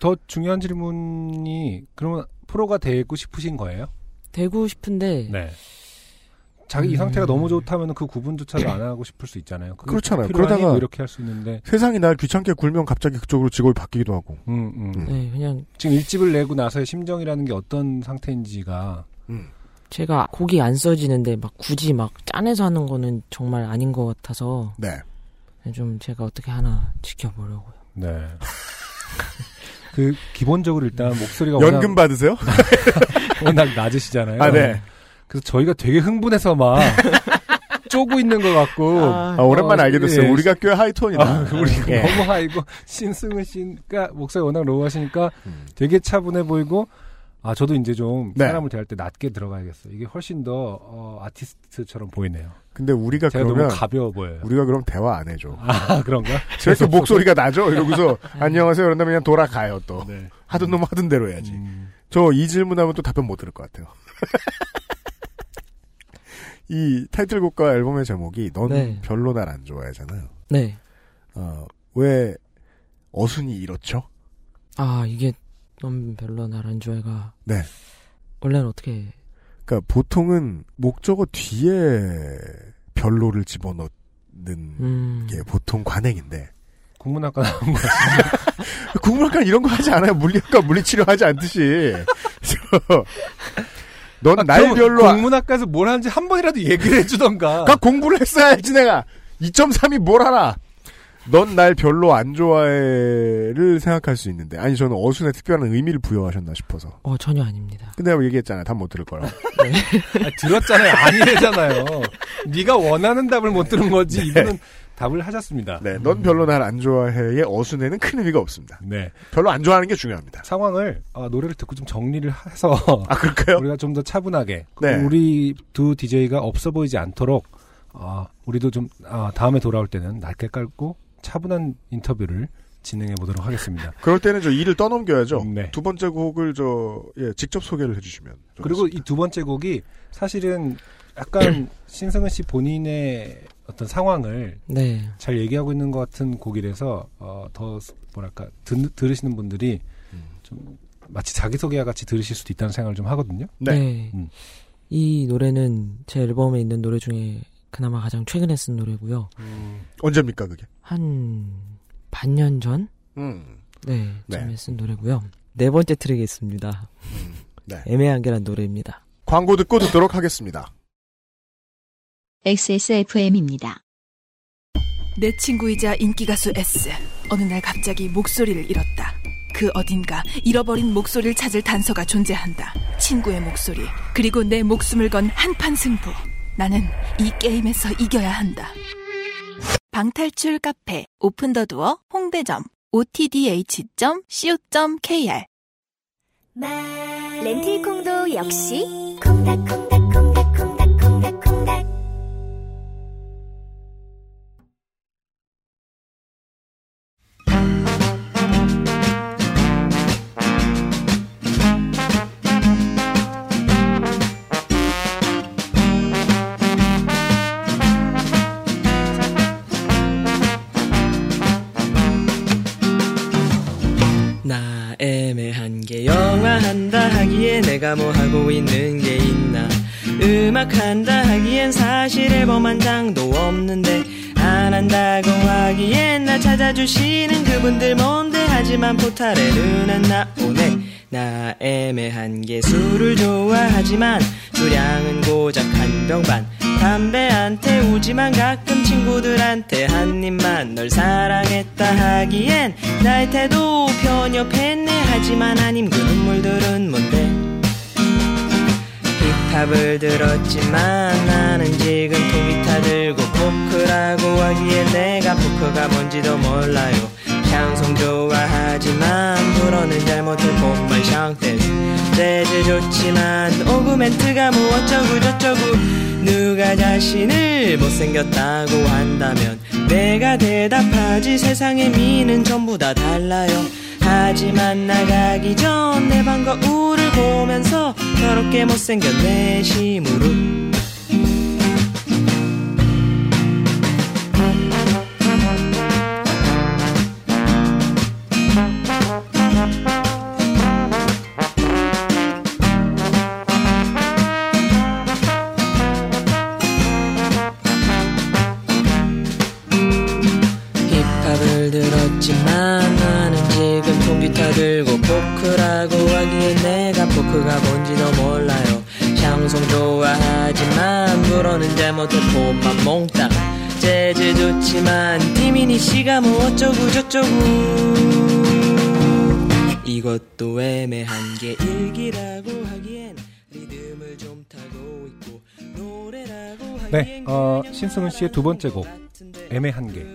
더 중요한 질문이 그러면 프로가 되고 싶으신 거예요? 되고 싶은데 네. 자기 이 음. 상태가 너무 좋다면 그 구분조차도 안 하고 싶을 수 있잖아요. 그렇잖아요. 그러다가 뭐 이렇게 할 수 있는데. 세상이 날 귀찮게 굴면 갑자기 그쪽으로 직업이 바뀌기도 하고. 음, 음. 네, 그냥 지금 일집을 내고 나서의 심정이라는 게 어떤 상태인지가 음. 제가 곡이 안 써지는데 막 굳이 막 짠해서 하는 거는 정말 아닌 것 같아서 네. 좀 제가 어떻게 하나 지켜보려고요. 네. 그 기본적으로 일단 목소리가 연금 워낙, 받으세요? 워낙 낮으시잖아요. 아, 네. 그래서 저희가 되게 흥분해서 막 쪼고 있는 것 같고. 아, 오랜만에 알게 됐어요. 예. 우리가 꽤 하이톤이다. 아, 우리가 예. 너무 하이고 신승은 씨가 목소리 워낙 로우하시니까 음. 되게 차분해 보이고 아 저도 이제 좀 네. 사람을 대할 때 낮게 들어가야겠어요. 이게 훨씬 더 어, 아티스트처럼 보이네요. 근데 우리가 제가 그러면 너무 가벼워 보여요. 우리가 그럼 대화 안 해줘. 아 그런가? 저렇게 목소리가 나죠? 이러고서 안녕하세요. 그런 다음에 그냥 돌아가요 또. 네. 하던 놈 하던 대로 해야지. 음. 저이 질문하면 또 답변 못 들을 것 같아요. 이 타이틀곡과 앨범의 제목이 넌 네. 별로 날 안 좋아하잖아요. 네. 어, 왜 어순이 이렇죠? 아 이게 너무 별로 날안 좋아해가. 네. 원래는 어떻게? 그러니까 보통은 목적어 뒤에 별로를 집어넣는 음. 게 보통 관행인데 국문학과 나온 거 국문학과 이런 거 하지 않아요. 물리학과 물리치료 하지 않듯이. 넌날 그럼 별로 안- 국문학과에서 뭘 하는지 한 번이라도 얘기를 해주던가. 그러니까 공부를 했어야지 내가 2.3이 뭘 알아 넌 날 별로 안 좋아해를 생각할 수 있는데 아니 저는 어순에 특별한 의미를 부여하셨나 싶어서 어 전혀 아닙니다. 근데 내가 얘기했잖아요 답못 들을 거라고 아, 들었잖아요. 아니래잖아요. 네가 원하는 답을 못 들은 거지. 이분은 답을 하셨습니다. 네, 넌 별로 날 안 좋아해의 어순에는 큰 의미가 없습니다 네. 별로 안 좋아하는 게 중요합니다 상황을 어, 노래를 듣고 좀 정리를 해서 아 그럴까요? 우리가 좀 더 차분하게 네. 우리 두 DJ가 없어 보이지 않도록 어, 우리도 좀 아, 다음에 돌아올 때는 낮게 깔고 차분한 인터뷰를 진행해 보도록 하겠습니다. 그럴 때는 저 일을 떠넘겨야죠 네. 두 번째 곡을 저 예, 직접 소개를 해주시면 그리고 이 두 번째 곡이 사실은 약간 신승은 씨 본인의 어떤 상황을 네. 잘 얘기하고 있는 것 같은 곡이라서 어, 더 뭐랄까 들, 들으시는 분들이 좀 마치 자기소개와 같이 들으실 수도 있다는 생각을 좀 하거든요. 네. 음. 이 노래는 제 앨범에 있는 노래 중에 그나마 가장 최근에 쓴 노래고요. 언제입니까 그게? 한 반년 전? 음. 네, 네. 처음에 쓴 노래고요. 네 번째 트랙에 있습니다. 네. 애매한 게란 노래입니다. 광고 듣고 듣도록 하겠습니다 XSFM입니다. 내 친구이자 인기 가수 S. 어느 날 갑자기 목소리를 잃었다. 그 어딘가 잃어버린 목소리를 찾을 단서가 존재한다. 친구의 목소리. 그리고 내 목숨을 건 한판 승부. 나는 이 게임에서 이겨야 한다. 방탈출 카페 오픈더두어 홍대점 otdh.co.kr 렌틸콩도 역시 콩닥콩닥콩닥콩닥콩닥콩닥 나 애매한 게 영화 한다 하기에 내가 뭐 하고 있는 게 있나. 음악 한다 하기엔 사실 앨범 한 장도 없는데 안 한다고 하기엔 나 찾아주시는 그분들 뭔데 하지만 포탈에는 안 나오네. 나 애매한 게 술을 좋아하지만 주량은 고작 한 병 반 담배한테 우지만 가끔 친구들한테 한 입만 널 사랑했다 하기엔 나의 태도 편협했네. 하지만 아님 그 눈물들은 뭔데? 힙합을 들었지만 나는 지금 통기타 들고 포크라고 하기에 내가 포크가 뭔지도 몰라요 샹송 좋아하지만 불어는 잘 못해 봄말 샹댄스 재즈 좋지만 오그멘트가 뭐 어쩌고 저쩌고 누가 자신을 못생겼다고 한다면 내가 대답하지 세상의 미는 전부 다 달라요. 하지만 나가기 전 내 방 거울을 보면서 더럽게 못생긴 내심으로 포크가 뭔지도 몰라요 샹송 좋아하지만 불어는 잘 못해 폼만 몽땅 재즈 좋지만 디미니 씨가 뭐 어쩌고 저쩌고 이것도 애매한 게 일기라고 하기엔 리듬을 좀 타고 있고 노래라고 하기엔 네, 어, 신승훈 씨의 두 번째 곡 애매한 게.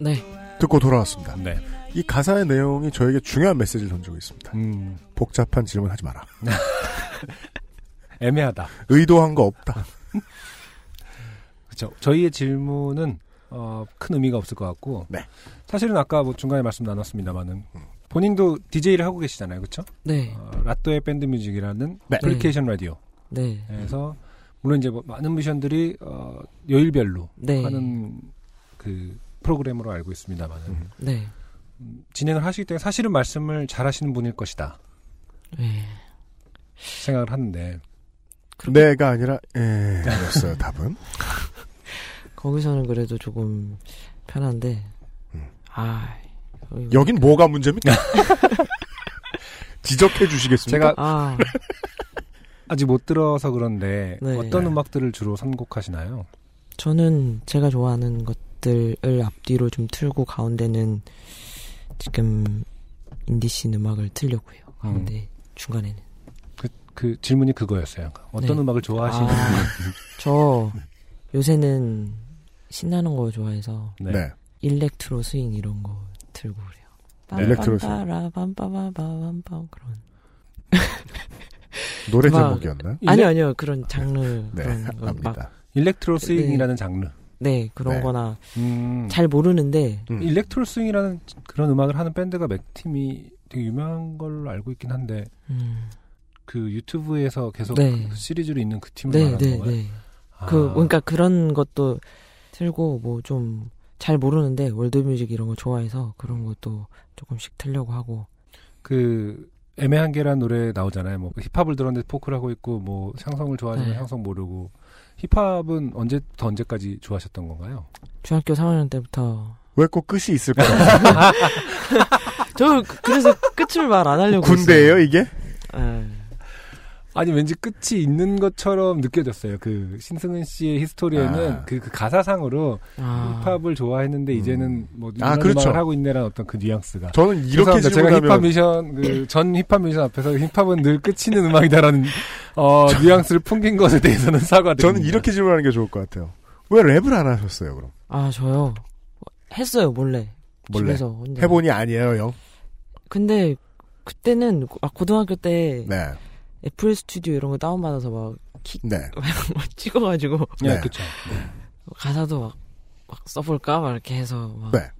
네. 듣고 돌아왔습니다. 네. 이 가사의 내용이 저에게 중요한 메시지를 던지고 있습니다. 음. 복잡한 질문 하지 마라. 애매하다. 의도한 거 없다. 그렇죠. 저희의 질문은 어, 큰 의미가 없을 것 같고 네. 사실은 아까 뭐 중간에 말씀 나눴습니다만은 본인도 DJ를 하고 계시잖아요, 그렇죠? 네. 어, 라또의 밴드 뮤직이라는 네. 애플리케이션 라디오. 네. 에서 물론 이제 뭐 많은 뮤지션들이 어, 요일별로 네. 하는 그 프로그램으로 알고 있습니다만은 네. 음, 진행을 하시기 때문에 사실은 말씀을 잘 하시는 분일 것이다 네. 생각을 하는데 네가 아니라 에였어요 답은. 거기서는 그래도 조금 편한데 아 여기 여긴 뭐가 문제입니까? 지적해 주시겠습니까? 제가 아 아직 못 들어서 그런데 네. 어떤 네. 음악들을 주로 선곡하시나요? 저는 제가 좋아하는 것들을 앞뒤로 좀 틀고 가운데는 지금 인디씬 음악을 틀려고요. 가운데 중간에는 그, 그 질문이 그거였어요. 어떤 네. 음악을 좋아하시는 아, 저 요새는 신나는 거 좋아해서 네. 일렉트로 스윙 이런 거 틀고 그래요. 네. 일렉트로 스윙. 빰빰빠라빰빠바밤빰 그런 노래 막- 제목이었나요? 아니요 아니요 그런 장르 네, 그런 거 압니다. 막 electro swing이라는 네. 장르. 네 그런 네. 거나 음. 잘 모르는데 음. electro swing이라는 그런 음악을 하는 밴드가 맥 팀이 되게 유명한 걸로 알고 있긴 한데 음, 그 유튜브에서 계속 네. 그 시리즈로 있는 그 팀을 네, 말하는 네, 건가요? 네. 아. 그 그러니까 그런 것도 틀고 뭐 좀 잘 모르는데 월드뮤직 이런 거 좋아해서 그런 것도 조금씩 틀려고 하고 그 애매한 게란 노래 나오잖아요. 뭐 힙합을 들었는데 포크를 하고 있고 뭐 향성을 좋아하지만 네. 향성 모르고 힙합은 언제부터 언제까지 좋아하셨던 건가요? 중학교 3학년 때부터 왜 꼭 끝이 있을까요? 저 그- 그래서 끝을 말 안 하려고 군대예요. 이게? 예. 아니 왠지 끝이 있는 것처럼 느껴졌어요. 그 신승은 씨의 history에는 아. 그, 그 가사상으로 아. 힙합을 좋아했는데 이제는 뭐 아, 이런 그렇죠. 음악을 하고 있네라는 어떤 그 뉘앙스가. 저는 이렇게 죄송합니다. 제가 질문하면 힙합 뮤지션 그 전 힙합 뮤지션 앞에서 힙합은 늘 끝이 있는 음악이다라는 어, 뉘앙스를 풍긴 것에 대해서는 사과드립니다. 저는 이렇게 질문하는 게 좋을 것 같아요. 왜 랩을 안 하셨어요 그럼? 아 저요 했어요 몰래 몰래 집에서 혼자 해보니 아니에요 영. 근데 그때는 아, 고등학교 때 네. FL Studio 이런 거 다운받아서 막 키, 네. 막 찍어가지고 네, 네. 그렇죠. 가사도 막, 막 써볼까 막 이렇게 해서 막 네.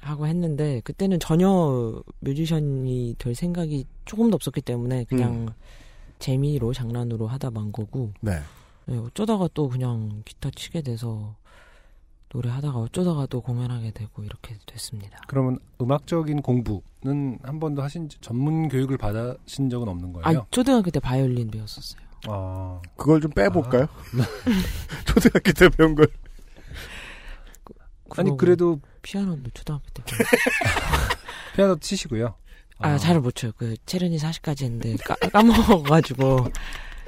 하고 했는데 그때는 전혀 뮤지션이 될 생각이 조금도 없었기 때문에 그냥 음. 재미로 장난으로 하다 만 거고 네. 네, 어쩌다가 또 그냥 기타 치게 돼서 노래하다가 어쩌다가 또 공연하게 되고 이렇게 됐습니다. 그러면 음악적인 공부는 한 번도 하신 전문 교육을 받으신 적은 없는 거예요? 아 초등학교 때 바이올린 배웠었어요. 아, 그걸 좀 빼볼까요? 초등학교 때 배운 걸. 아니 그러고 그래도 피아노도 초등학교 때 배웠어요. 피아노 치시고요. 아, 잘을 못 쳐요. 그 체르니 40까지 했는데 까, 까먹어가지고.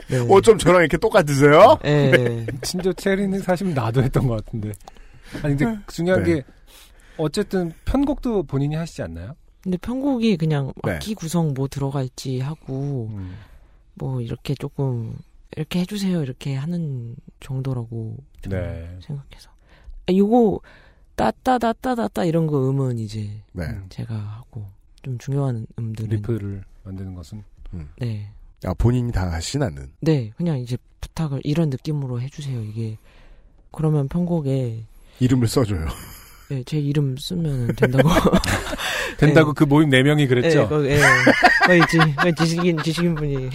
네. 어쩜 저랑 이렇게 똑같으세요? 예. 진짜 체리는 사실 나도 했던 것 같은데. 아니 근데 중요한 네. 게 어쨌든 편곡도 본인이 하시지 않나요? 근데 편곡이 그냥 네. 악기 구성 뭐 들어갈지 하고 음. 뭐 이렇게 조금 이렇게 해주세요 이렇게 하는 정도라고 좀 네. 생각해서 아, 이거 따따따따따따 이런 거 음은 이제 네. 제가 하고 좀 중요한 음들은 리프를 만드는 것은 네. 아 본인이 다 하신 않는. 네, 그냥 이제 부탁을 이런 느낌으로 해주세요. 이게 그러면 편곡에 이름을 써줘요. 예, 제 이름 쓰면 된다고. 된다고 예. 그 모임 네 명이 그랬죠. 예, 거, 예. 거의 지, 거의 지식인 지식인 분이.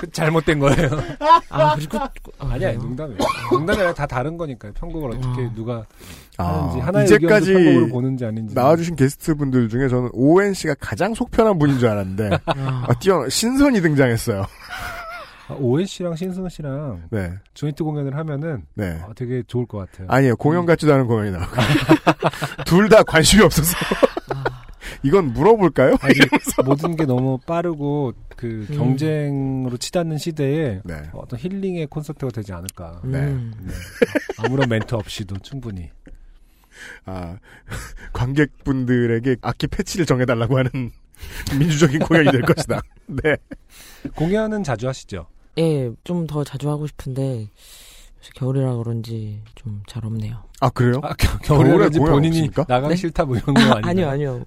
그 잘못된 거예요. 아 그리고 아 니야 농담이에요. 농담이 아니라 다 다른 거니까요. 편곡을 어떻게 누가 하는지 아, 하나의 이제까지 편곡으로 보는지 아닌지 나와주신 게스트분들 중에 저는 오웬 씨가 가장 속편한 분인 줄 알았는데 아, 뛰어 신선이 등장했어요. 아, 오웬 씨랑 신승 씨랑 네. 조인트 공연을 하면은 네. 어, 되게 좋을 것 같아요. 아니에요. 공연 같지도 않은 공연이 나오고. 둘 다 관심이 없어서. 이건 물어볼까요? 아니, 모든 게 너무 빠르고 그 음. 경쟁으로 치닫는 시대에 네. 어떤 힐링의 콘서트가 되지 않을까. 네. 네. 아무런 멘트 없이도 충분히. 아, 관객분들에게 악기 패치를 정해달라고 하는 민주적인 공연이 될 것이다. 네. 공연은 자주 하시죠? 예, 좀 더 자주 하고 싶은데 요새 겨울이라 그런지 좀 잘 없네요. 아, 그래요? 아, 겨, 겨울에 공연 본인이 없습니까? 나가기 네? 싫다 뭐 이런 거 아니에요? 아니요, 아니요.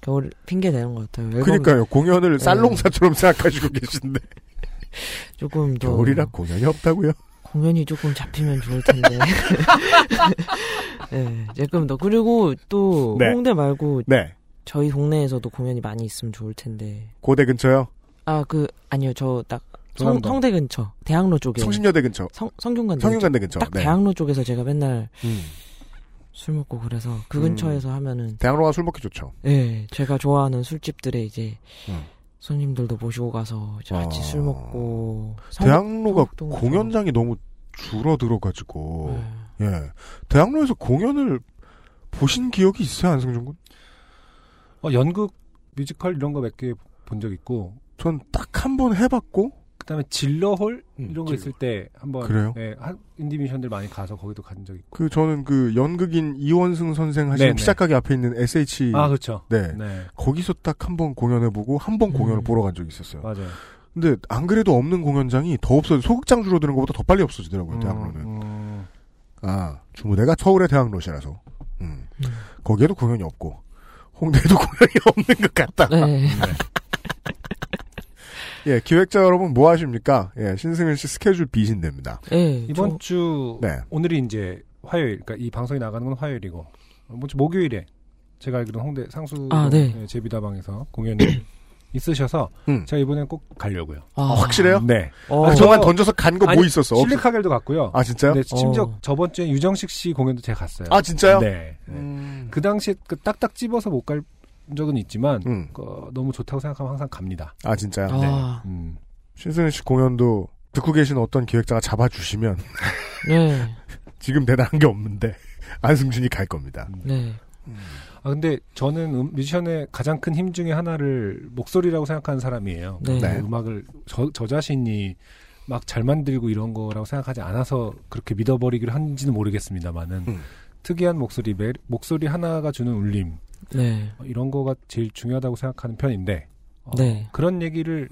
겨울 핑계 대는 것 같아요. 앨범 그러니까요. 공연을 네. 쌀롱사처럼 생각하시고 계신데. 조금 더 겨울이라 공연이 없다고요? 공연이 조금 잡히면 좋을 텐데. 네, 조금 더 그리고 또 네. 홍대 말고 네. 저희 동네에서도 공연이 많이 있으면 좋을 텐데. 고대 근처요? 아, 그 아니요. 저 딱 조남동. 성대 근처, 대학로 쪽에. 성신여대 근처. 성 성균관대. 성균관대 근처. 딱 네. 대학로 쪽에서 제가 맨날 음. 술 먹고 그래서 그 음. 근처에서 하면은 대학로가 술 먹기 좋죠. 예, 제가 좋아하는 술집들에 이제 음. 손님들도 모시고 가서 이제 같이 아. 술 먹고 성- 대학로가. 공연장이 너무 줄어들어가지고. 네. 예. 대학로에서 공연을 보신 기억이 있어요, 안승준 군? 어, 연극 뮤지컬 이런 거 몇 개 본 적 있고 전 딱 한 번 해봤고, 그다음에 질러홀 이런 거 질러. 있을 때 한번 그래요? 네, 한 인디미션들 많이 가서 거기도 간 적 있고. 그 저는 그 연극인 이원승 선생 하시는 네네. 피자가게 앞에 있는 SH. 아, 그렇죠. 네. 네. 거기서 딱 한 번 공연해 보고 한 번 공연을 보러 간 적이 있었어요. 맞아요. 근데 안 그래도 없는 공연장이 더 없어져 소극장 줄어드는 것보다 더 빨리 없어지더라고요 대학로는. 음, 아 주무대가 서울의 대학로시라서. 음. 거기에도 공연이 없고 홍대에도 공연이 없는 것 같다. 네. 예 기획자 여러분 뭐 하십니까? 예 신승현 씨 스케줄 비신됩니다. 예, 이번 저- 주 네. 오늘이 이제 화요일, 그러니까 이 방송이 나가는 건 화요일이고 어, 뭐지, 목요일에 제가 알기로는 홍대 상수 아, 네. 제비다방에서 공연이 있으셔서 음. 제가 이번엔 꼭 가려고요. 아, 확실해요? 네. 어. 아, 그동안 던져서 간 거 뭐 있었어? 실리카겔도 갔고요. 아 진짜요? 네, 심지어 어. 저번 주에 유정식 씨 공연도 제가 갔어요. 아 진짜요? 네. 음. 그 당시에 그 딱딱 집어서 못 갈 적은 있지만 음. 어, 너무 좋다고 생각하면 항상 갑니다. 아 진짜요? 아, 음. 신승현 씨 공연도 듣고 계신 어떤 기획자가 잡아주시면 네, 지금 대단한 게 없는데 안승준이 갈 겁니다. 네. 아 근데 저는 음, 뮤지션의 가장 큰 힘 중에 하나를 목소리라고 생각하는 사람이에요. 네. 네. 음악을 저, 저 자신이 막 잘 만들고 이런 거라고 생각하지 않아서 그렇게 믿어버리기를 한지는 모르겠습니다만은 음. 특이한 목소리, 매, 목소리 하나가 주는 울림 네. 어, 이런 거가 제일 중요하다고 생각하는 편인데 어, 네. 그런 얘기를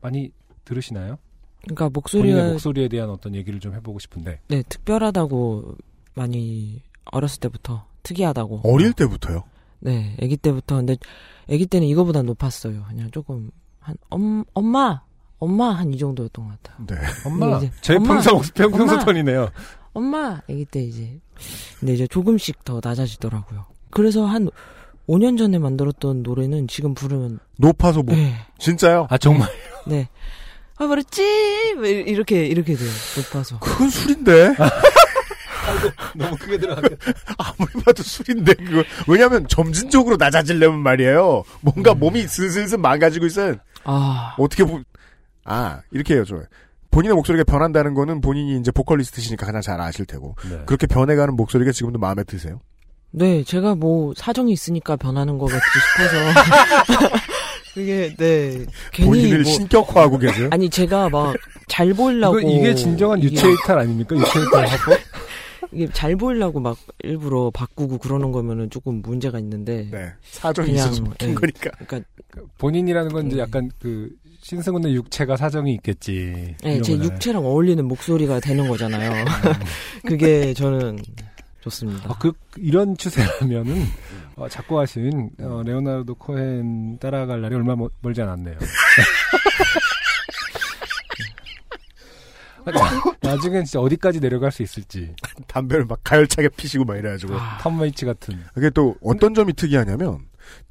많이 들으시나요? 그러니까 목소리가 목소리에 대한 어떤 얘기를 좀 해보고 싶은데 네 특별하다고 많이 어렸을 때부터 특이하다고. 어릴 때부터요? 네, 아기 때부터 근데 아기 때는 이거보다 높았어요. 그냥 조금 한 엄, 엄마 엄마 한 이 정도였던 것 같아요. 네. 엄마 이제 평소 평소 엄마. 톤이네요. 엄마 아기 때 이제 근데 이제 조금씩 더 낮아지더라고요. 그래서 한 5년 전에 만들었던 노래는 지금 부르면 높아서 뭐 네, 진짜요? 아 정말 네. 아 그렇지 뭐 이렇게 이렇게 돼요. 높아서. 그건 술인데 너무 크게 들어가게. 아무리 봐도 술인데 그거 왜냐하면 점진적으로 낮아지려면 말이에요. 뭔가 몸이 슬슬슬 망가지고 있어요. 아 어떻게 보? 아 이렇게 해요, 저. 본인의 목소리가 변한다는 거는 본인이 이제 보컬리스트시니까 가장 잘 아실 테고 네. 그렇게 변해가는 목소리가 지금도 마음에 드세요? 네, 제가 뭐 사정이 있으니까 변하는 거겠지 싶어서 그게 네 괜히 본인을 뭐 신격화하고 계세요? 아니 제가 막 잘 보이려고 이게 진정한 유체 이탈 아닙니까? 유체 이탈 하고 이게 잘 보이려고 막 일부러 바꾸고 그러는 거면은 조금 문제가 있는데 네, 사정이 그냥, 있어서 바뀐 예. 거니까. 그러니까 본인이라는 건 이제 네. 약간 그 신승훈의 육체가 사정이 있겠지. 네, 제. 육체랑 어울리는 목소리가 되는 거잖아요. 그게 저는 좋습니다. 어, 그 이런 추세라면은 어, 작고 하신 어, 레오나르도 코헨 따라갈 날이 얼마 멀- 멀지 않았네요. 나중엔 진짜 어디까지 내려갈 수 있을지. 담배를 막 가열차게 피시고 막 이래가지고. 탐메이츠 같은. 이게 또 어떤 점이 특이하냐면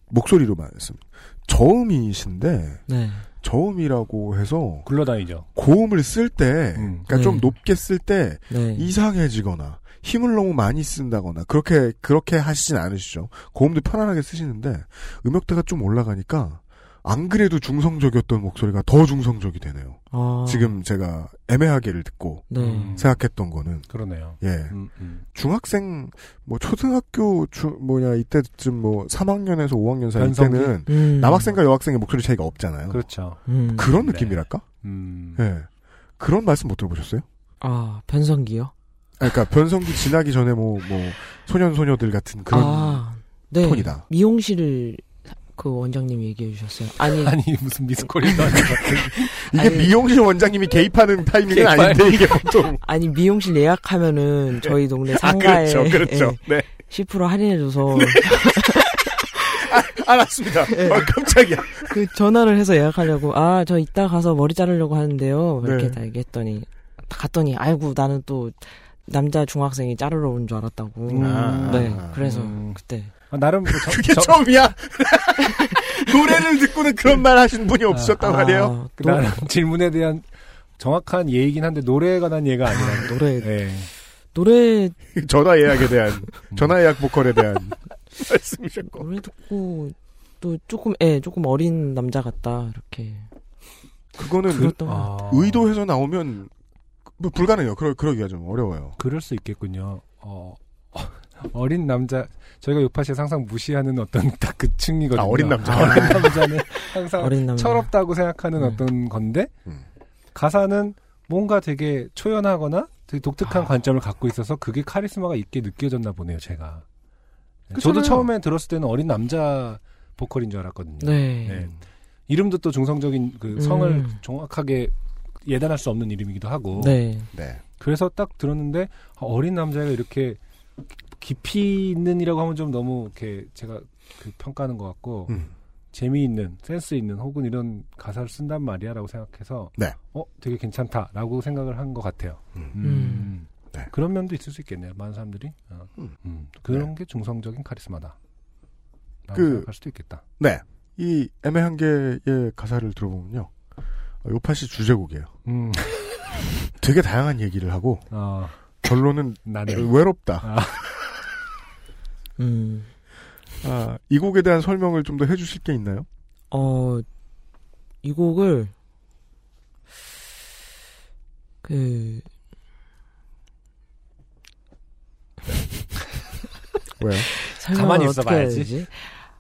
목소리로 말했습니다. 저음이신데 네. 저음이라고 해서 굴러다니죠. 고음을 쓸 때, 그러니까 네. 좀 높게 쓸 때 네. 이상해지거나 힘을 너무 많이 쓴다거나 그렇게 그렇게 하시진 않으시죠. 고음도 편안하게 쓰시는데 음역대가 좀 올라가니까 안 그래도 중성적이었던 목소리가 더 중성적이 되네요. 아. 지금 제가 애매하게를 듣고 네. 생각했던 거는 그러네요. 예. 음, 음. 중학생 뭐 초등학교 중 뭐냐 이때쯤 뭐 3학년에서 5학년 사이 변성기? 때는 음. 남학생과 여학생의 목소리 차이가 없잖아요. 그렇죠. 음. 그런 네. 느낌이랄까? 음. 예. 그런 말씀 못 들어보셨어요? 아, 변성기요? 아, 그러니까 변성기 지나기 전에 뭐 뭐 소년 소녀들 같은 그런 아, 네. 톤이다. 미용실을 그 원장님이 얘기해 주셨어요. 아니, 아니 무슨 미스코리도 아닌 것 같은. 이게 아니- 미용실 원장님이 개입하는 타이밍은 개입할- 아닌데 이게 보통 아니 미용실 예약하면은 저희 동네 상가에 아, 그렇죠, 그렇죠. 예, 네. 10% 할인해줘서 알았습니다. 어, 깜짝이야. 그 전화를 해서 예약하려고 아 저 이따 가서 머리 자르려고 하는데요 이렇게 네. 다 얘기했더니 갔더니 아이고 나는 또 남자 중학생이 자르러 온 줄 알았다고 아. 네 그래서 음. 그때 아, 나름 뭐 저- 그게 저- 처음이야. 노래를 듣고는 그런 말 하신 분이 없으셨단 아, 말이에요. 그 나름 질문에 대한 정확한 예이긴 한데 노래에 관한 예가 아니라 노래 예. 노래 전화 예약에 대한 전화 예약 보컬에 대한 말씀이셨고. 노래 듣고 또 조금 예 조금 어린 남자 같다 이렇게 그거는 들었던 아. 의도해서 나오면 뭐 불가능해요. 그러, 그러기가 좀 어려워요. 그럴 수 있겠군요. 어, 어린 남자 저희가 요파시에서 항상 무시하는 어떤 딱 그 층이거든요. 아, 어린 남자. 어린 남자는 항상 어린 남자. 철없다고 생각하는 네. 어떤 건데 음. 가사는 뭔가 되게 초연하거나 되게 독특한 아. 관점을 갖고 있어서 그게 카리스마가 있게 느껴졌나 보네요. 제가. 네, 그렇잖아요. 저도 처음에 들었을 때는 어린 남자 보컬인 줄 알았거든요. 네. 네. 이름도 또 중성적인 그 성을 음. 정확하게 예단할 수 없는 이름이기도 하고. 네 네. 그래서 딱 들었는데 아, 어린 남자가 이렇게 깊이 있는이라고 하면 좀 너무 이렇게 제가 그 평가하는 것 같고 음. 재미있는 센스 있는 혹은 이런 가사를 쓴단 말이야라고 생각해서 네. 어 되게 괜찮다라고 생각을 한 것 같아요. 음. 음. 네. 그런 면도 있을 수 있겠네요. 많은 사람들이 어. 음. 음. 그런 게 중성적인 카리스마다. 그- 생각할 수도 있겠다. 네. 이 애매한 게의 가사를 들어보면요. 어, 요파시 주제곡이에요. 음. 되게 다양한 얘기를 하고 어, 결론은 나는 외롭다. 아, 음. 아, 이 곡에 대한 설명을 좀 더 해주실 게 있나요? 어, 이 곡을, 그, 왜요? 가만히. 해야 되지?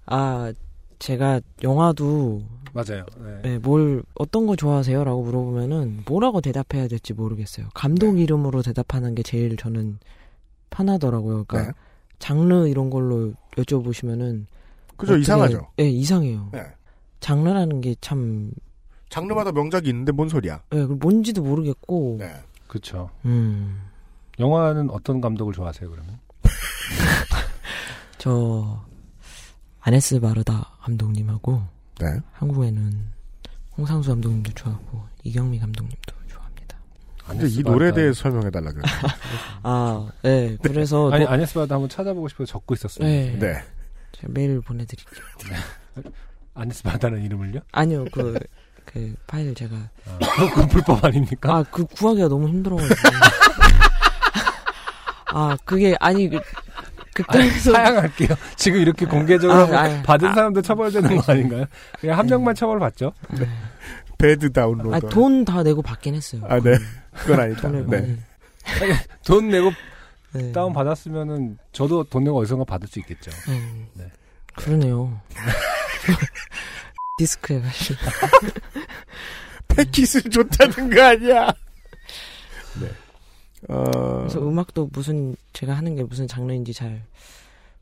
아, 제가 영화도, 맞아요. 네. 네, 뭘, 어떤 거 좋아하세요? 라고 물어보면은, 뭐라고 대답해야 될지 모르겠어요. 감독 이름으로 대답하는 게 제일 저는 편하더라고요. 그러니까, 네. 장르 이런 걸로 여쭤보시면은, 그죠 어떻게- 이상하죠. 네, 이상해요. 네. 장르라는 게 참, 장르마다 명작이 있는데 뭔 소리야? 네, 그 뭔지도 모르겠고, 네. 그렇죠. 음, 영화는 어떤 감독을 좋아하세요 그러면? 저 아네스 바르다 감독님하고 네. 한국에는 홍상수 감독님도 좋아하고 이경미 감독님도 좋아합니다. 근데 이 노래에 대해서 설명해 달라 그래요. 아, 네. 그래서 아니 너- 아네스바도 한번 찾아보고 싶어서 적고 있었어요. 네. 네. 제가 메일 보내드릴게요. 아네스바다는 이름을요? 아니요, 그, 그 파일 제가 아, 그건 불법 아닙니까? 아, 그 구하기가 너무 힘들어가지고. 아, 그게 아니 그 아니, 극단에서 사양할게요. 지금 이렇게 공개적으로 아, 아, 받은 사람도 처벌되는 거 아닌가요? 그냥 한 명만 처벌 받죠. 배드 다운로드. 아, 돈 다 내고 받긴 했어요. 아, 네. 그건 아니다. 네. 돈 내고 네. 다운 받았으면은 저도 돈 내고 어디선가 받을 수 있겠죠. 음, 네. 그러네요. 디스크에 가시고. 패킷을 줬다는 거 아니야? 네. 어, 그래서 음악도 무슨 제가 하는 게 무슨 장르인지 잘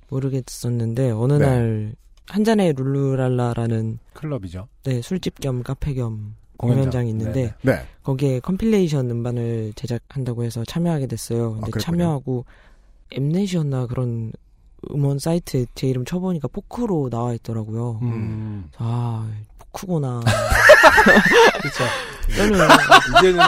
모르겠었는데 어느 네. 날 한잔의 룰루랄라라는 클럽이죠. 네 술집 겸 카페 겸 공연장. 공연장이 있는데 네. 네. 거기에 compilation 음반을 제작한다고 해서 참여하게 됐어요. 근데 그랬군요. 참여하고 엠넷이었나 그런 음원 사이트에 제 이름 쳐보니까 포크로 나와 있더라고요. 음. 아 포크구나. 그렇죠. 저는 이제는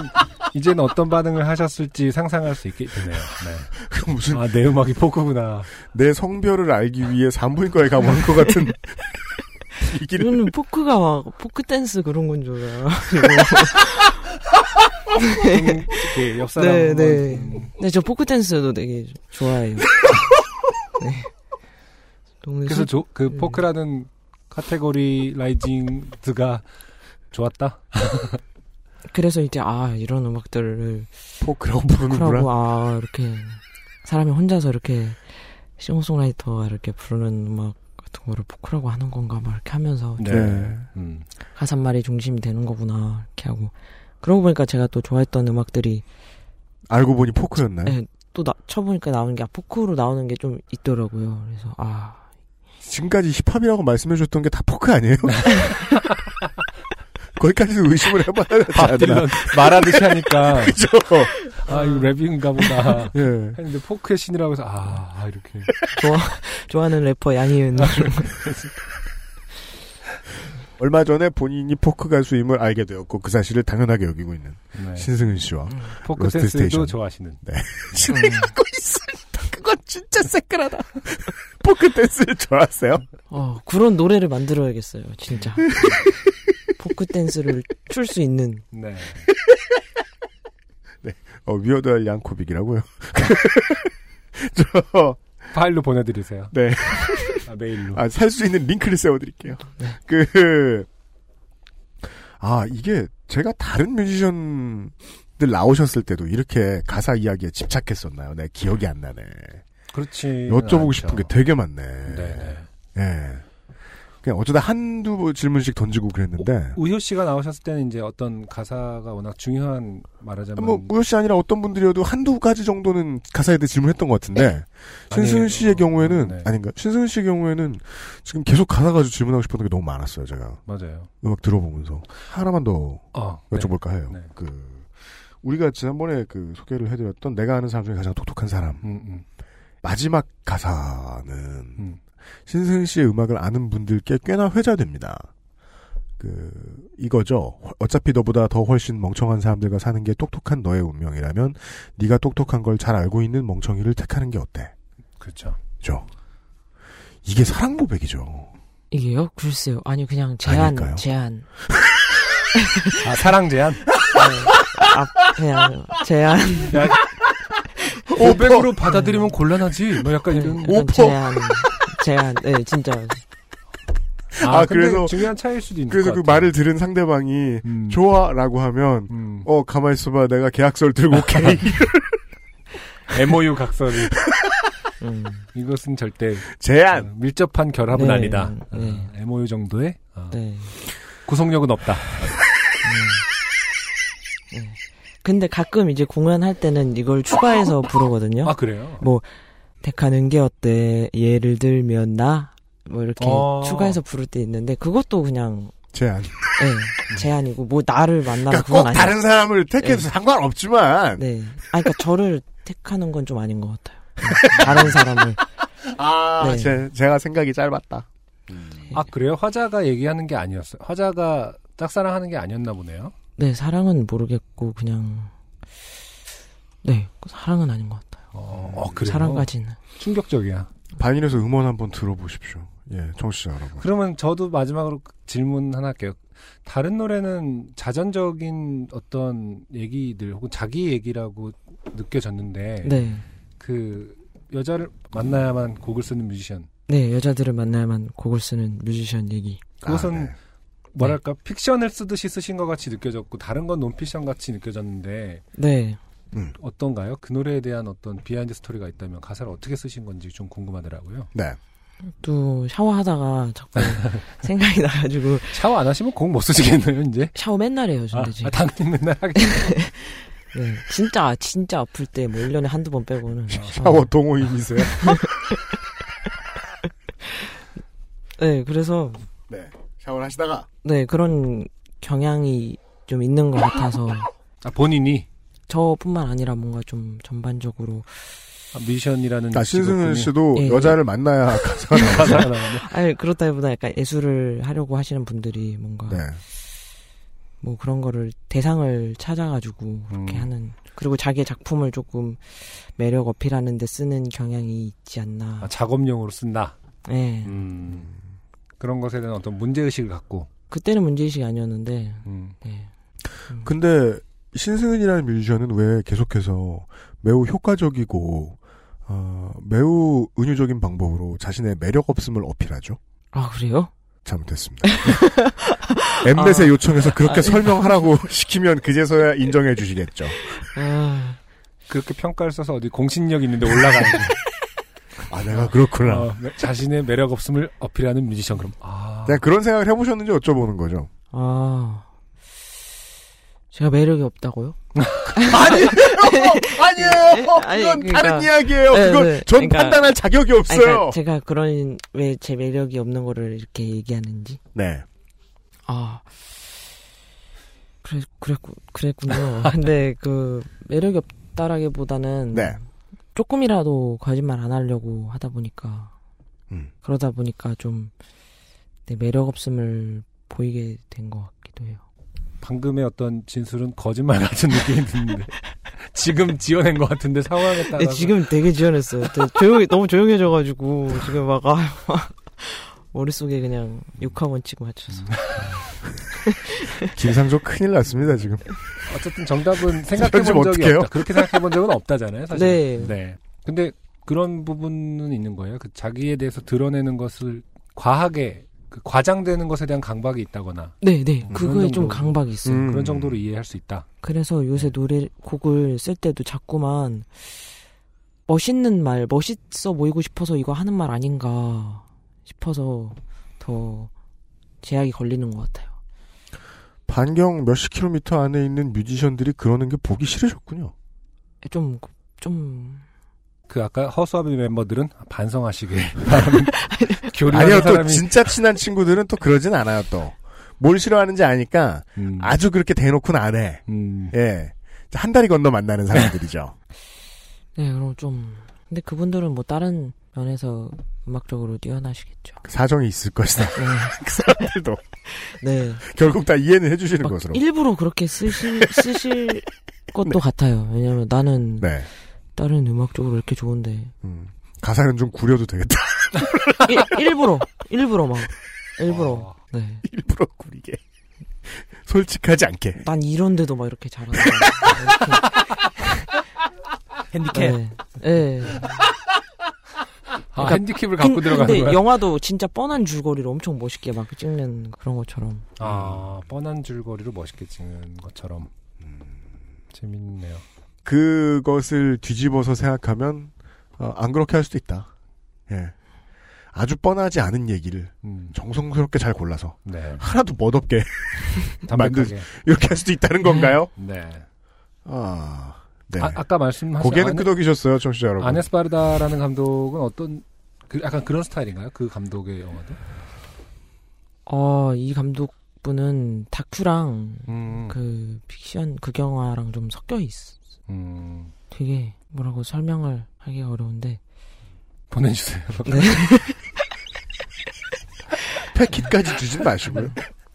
이제는 어떤 반응을 하셨을지 상상할 수 있게 되네요. 네. 그 무슨 아, 내 음악이 포크구나. 내 성별을 알기 위해 산부인과에 가본 것 같은 저는 포크가 막 포크 댄스 그런 건 줄 알아요. 음, 이렇게 옆 사람 네, 네. 좀- 네, 저 포크 댄스도 되게 좋아해요. 네. 그래서 슬- 조- 그 포크라는 categorizing되어졌다. 그래서 이제 아 이런 음악들을 포크라고 부르는구나. 포크라고 아 이렇게 사람이 혼자서 이렇게 싱어송라이터가 이렇게 부르는 음악 같은 거를 포크라고 하는 건가 막 이렇게 하면서 네. 좀 음. 가사말이 중심이 되는 거구나 이렇게 하고 그러고 보니까 제가 또 좋아했던 음악들이 알고 보니 포크였나요? 네, 또 나, 쳐보니까 나오는 게 아, 포크로 나오는 게 좀 있더라고요. 그래서 아 지금까지 힙합이라고 말씀해줬던 게 다 포크 아니에요? 거기까지는 의심을 해봐야 되지 밥 않나? 딜런 말하듯이 하니까. 그죠? 아, 이거 랩인가 보다. 예. 했는데 포크의 신이라고 해서, 아, 아, 이렇게. 좋아 좋아하는 래퍼 양희은 얼마 전에 본인이 포크 가수임을 알게 되었고 그 사실을 당연하게 여기고 있는 네. 신승은 씨와 포크 로스트 센스도 스테이션. 좋아하시는. 네. 진행하고 있습니다. 그건 진짜 새끈하다. 포크 댄스를 좋아하세요? 어 그런 노래를 만들어야겠어요 진짜 포크 댄스를 출 수 있는 네. 네. 어, Weird Al Yankovic이라고요. 저, 파일로 보내드리세요. 네. 아, 메일로. 아, 살 수 있는 링크를 세워드릴게요. 그, 아, 이게 제가 다른 뮤지션들 나오셨을 때도 이렇게 가사 이야기에 집착했었나요? 내 기억이 안 나네. 그렇지. 여쭤보고 싶은 게 되게 많네. 네 네. 예. 그냥 어쩌다 한두 질문씩 던지고 그랬는데. 우효 씨가 나오셨을 때는 이제 어떤 가사가 워낙 중요한 말하자면. 뭐, 무효 씨 아니라 어떤 분들이어도 한두 가지 정도는 가사에 대해 질문했던 것 같은데, 신승은 아니에요. 씨의 경우에는, 네. 아닌가? 신승은 씨의 경우에는 지금 계속 가사 가지고 질문하고 싶었던 게 너무 많았어요, 제가. 맞아요. 음악 들어보면서. 하나만 더 어, 여쭤볼까 해요. 네. 그, 우리가 지난번에 그 소개를 해드렸던 내가 아는 사람 중에 가장 똑똑한 사람. 음, 음. 마지막 가사는 음. 신승은 씨의 음악을 아는 분들께 꽤나 회자됩니다. 그 이거죠. 어차피 너보다 더 훨씬 멍청한 사람들과 사는 게 똑똑한 너의 운명이라면 네가 똑똑한 걸 잘 알고 있는 멍청이를 택하는 게 어때? 그렇죠. 죠. 이게 사랑 고백이죠. 이게요? 글쎄요. 아니 그냥 제한 아닐까요? 제한 아, 사랑 제한? 아, 그냥 제한 야, 500으로 받아들이면 곤란하지. 뭐 약간 이런. 약간 제한 제한 네 진짜 아, 아, 근데 그래서- 중요한 차이일 수도 있는 그래서 것그 같아요. 말을 들은 상대방이 음. 좋아라고 하면 음. 어 가만 있어봐 내가 계약서를 들고 올게. MOU 각서를. 음. 이것은 절대 제한. 어, 밀접한 결합은 네, 아니다. 네. 어, MOU 정도의 어, 네. 구속력은 없다. 근데 가끔 이제 공연할 때는 이걸 추가해서 부르거든요. 아 그래요? 뭐 택하는 게 어때? 예를 들면 나 뭐 이렇게 어. 추가해서 부를 때 있는데 그것도 그냥 제한. 네, 제한이고 뭐 나를 만나면 그러니까 그건 꼭 아니에요. 다른 사람을 택해도 네. 상관없지만 네. 아 그러니까 저를 택하는 건 좀 아닌 것 같아요. 네, 다른 사람을 아, 네. 제, 제가 생각이 짧았다. 아 그래요? 화자가 얘기하는 게 아니었어요. 화자가 짝사랑하는 게 아니었나 보네요. 네 사랑은 모르겠고 그냥 네 사랑은 아닌 것 같아요. 어, 어, 그래요? 사랑까지는 충격적이야. 반인에서 음원 한번 들어보십시오. 예, 청취자 여러분. 그러면 저도 마지막으로 질문 하나 할게요. 다른 노래는 자전적인 어떤 얘기들 혹은 자기 얘기라고 느껴졌는데 네. 그 여자를 만나야만 곡을 쓰는 뮤지션 네 여자들을 만나야만 곡을 쓰는 뮤지션 얘기. 그것은 아, 네. 뭐랄까 픽션을 쓰듯이 쓰신 것 같이 느껴졌고 다른 건 논픽션 같이 느껴졌는데 네. 어떤가요? 그 노래에 대한 어떤 behind story가 있다면 가사를 어떻게 쓰신 건지 좀 궁금하더라고요. 네. 또 샤워하다가 자꾸 생각이 나가지고 샤워 안 하시면 곡 못 쓰시겠네요, 이제. 샤워 맨날 해요, 아, 근데 지금. 아, 당연히 맨날 하겠죠. 네, 진짜 진짜 아플 때 뭐 1년에 한두 번 빼고는 샤워 동호인이세요? 네, 그래서 네. 샤워를 하시다가 네, 그런 경향이 좀 있는 것 같아서 아, 본인이 저뿐만 아니라 뭔가 좀 전반적으로 아, 뮤지션이라는 아, 신승은 씨도 예, 여자를 만나야 가사가 나오네. 아니 그렇다기보다 약간 예술을 하려고 하시는 분들이 뭔가 네. 뭐 그런 거를 대상을 찾아가지고 그렇게 음. 하는 그리고 자기의 작품을 조금 매력 어필하는 데 쓰는 경향이 있지 않나. 아, 작업용으로 쓴다. 네. 음, 그런 것에 대한 어떤 문제의식을 갖고. 그때는 문제의식이 아니었는데. 음. 네. 근데 신승은이라는 뮤지션은 왜 계속해서 매우 효과적이고 어, 매우 은유적인 방법으로 자신의 매력 없음을 어필하죠? 아 그래요? 잘못했습니다. 엠넷의 아. 요청에서 그렇게 아, 설명하라고 시키면 그제서야 인정해 주시겠죠. 아, 그렇게 평가를 써서 어디 공신력 있는데 올라가는 거. 아, 내가 그렇구나. 어, 자신의 매력 없음을 어필하는 뮤지션 그럼 아 그냥 그런 생각을 해보셨는지 여쭤보는 거죠. 아. 제가 매력이 없다고요? 아니에요! 아니에요! 아니, 그건 그러니까- 다른 이야기예요. 네, 그건 네. 전 그러니까- 판단할 자격이 아니, 없어요. 그러니까 제가 그런 왜 제 매력이 없는 거를 이렇게 얘기하는지. 네. 아. 그래 그랬구 그랬군요. 근데 그 매력이 없다라기보다는 네. 조금이라도 거짓말 안 하려고 하다 보니까 음. 그러다 보니까 좀 내 매력 없음을 보이게 된 것 같기도 해요. 방금의 어떤 진술은 거짓말 같은 느낌이 드는데 지금 지어낸 것 같은데 상황에 따라 네, 지금 되게 지원했어요. 되게 조용히 너무 조용해져가지고 지금 막 아, 머릿속에 그냥 육학원 치고 맞춰서. 김상조 큰일 났습니다, 지금. 어쨌든 정답은 생각해 편집 본 적이 어떡해요? 없다. 그렇게 생각해 본 적은 없다잖아요, 사실. 네. 근데 그런 부분은 있는 거예요. 그 자기에 대해서 드러내는 것을 과하게 그 과장되는 것에 대한 강박이 있다거나. 네, 네. 음, 그거에 그런 좀 정도로- 강박이 있어요. 음. 그런 정도로 이해할 수 있다. 그래서 요새 노래 곡을 쓸 때도 자꾸만 멋있는 말, 멋있어 보이고 싶어서 이거 하는 말 아닌가 싶어서 더 제약이 걸리는 것 같아요. 반경 몇십 킬로미터 안에 있는 뮤지션들이 그러는 게 보기 싫으셨군요. 좀, 좀, 그 아까 허수아비 멤버들은 반성하시길 바라는 교류하는 아니요, 또 사람이 진짜 친한 친구들은 또 그러진 않아요, 또. 뭘 싫어하는지 아니까 음, 아주 그렇게 대놓고는 안 해. 음, 예. 한 다리 건너 만나는 사람들이죠. 네, 그럼 좀, 근데 그분들은 뭐 다른 면에서 음악적으로 뛰어나시겠죠. 사정이 있을 것이다. 네. 그 사람들도. 네. 결국 다 이해는 해주시는 막 것으로. 일부러 그렇게 쓰실, 쓰실 것도 같아요. 왜냐면 나는 네. 다른 음악적으로 이렇게 좋은데. 음. 가사는 좀 구려도 되겠다. 일, 일부러, 일부러 막, 일부러. 어. 네. 일부러 구리게. 솔직하지 않게. 난 이런데도 막 이렇게 잘한다. 핸디캡. 네. 네. 아, 그러니까 핸디캡을 갖고 근- 들어가는 근데 거야. 영화도 진짜 뻔한 줄거리를 엄청 멋있게 막 찍는 그런 것처럼. 아, 뻔한 줄거리로 멋있게 찍는 것처럼. 음, 재밌네요. 그것을 뒤집어서 생각하면, 어, 안 그렇게 할 수도 있다. 예. 아주 뻔하지 않은 얘기를 음, 정성스럽게 잘 골라서 네. 하나도 멋없게 만들. 이렇게 할 수도 있다는 건가요? 네. 아, 네. 아, 아까 말씀하신 고개는 아네- 끄덕이셨어요, 청취자 여러분. 아네스파르다라는 감독은 어떤 그 약간 그런 스타일인가요? 그 감독의 영화도? 어, 이 감독분은 다큐랑 음, 그 픽션 극영화랑 좀 섞여 있어. 음, 되게 뭐라고 설명을 하기가 어려운데. 보내주세요. 네. 패킷까지 주진 마시고요.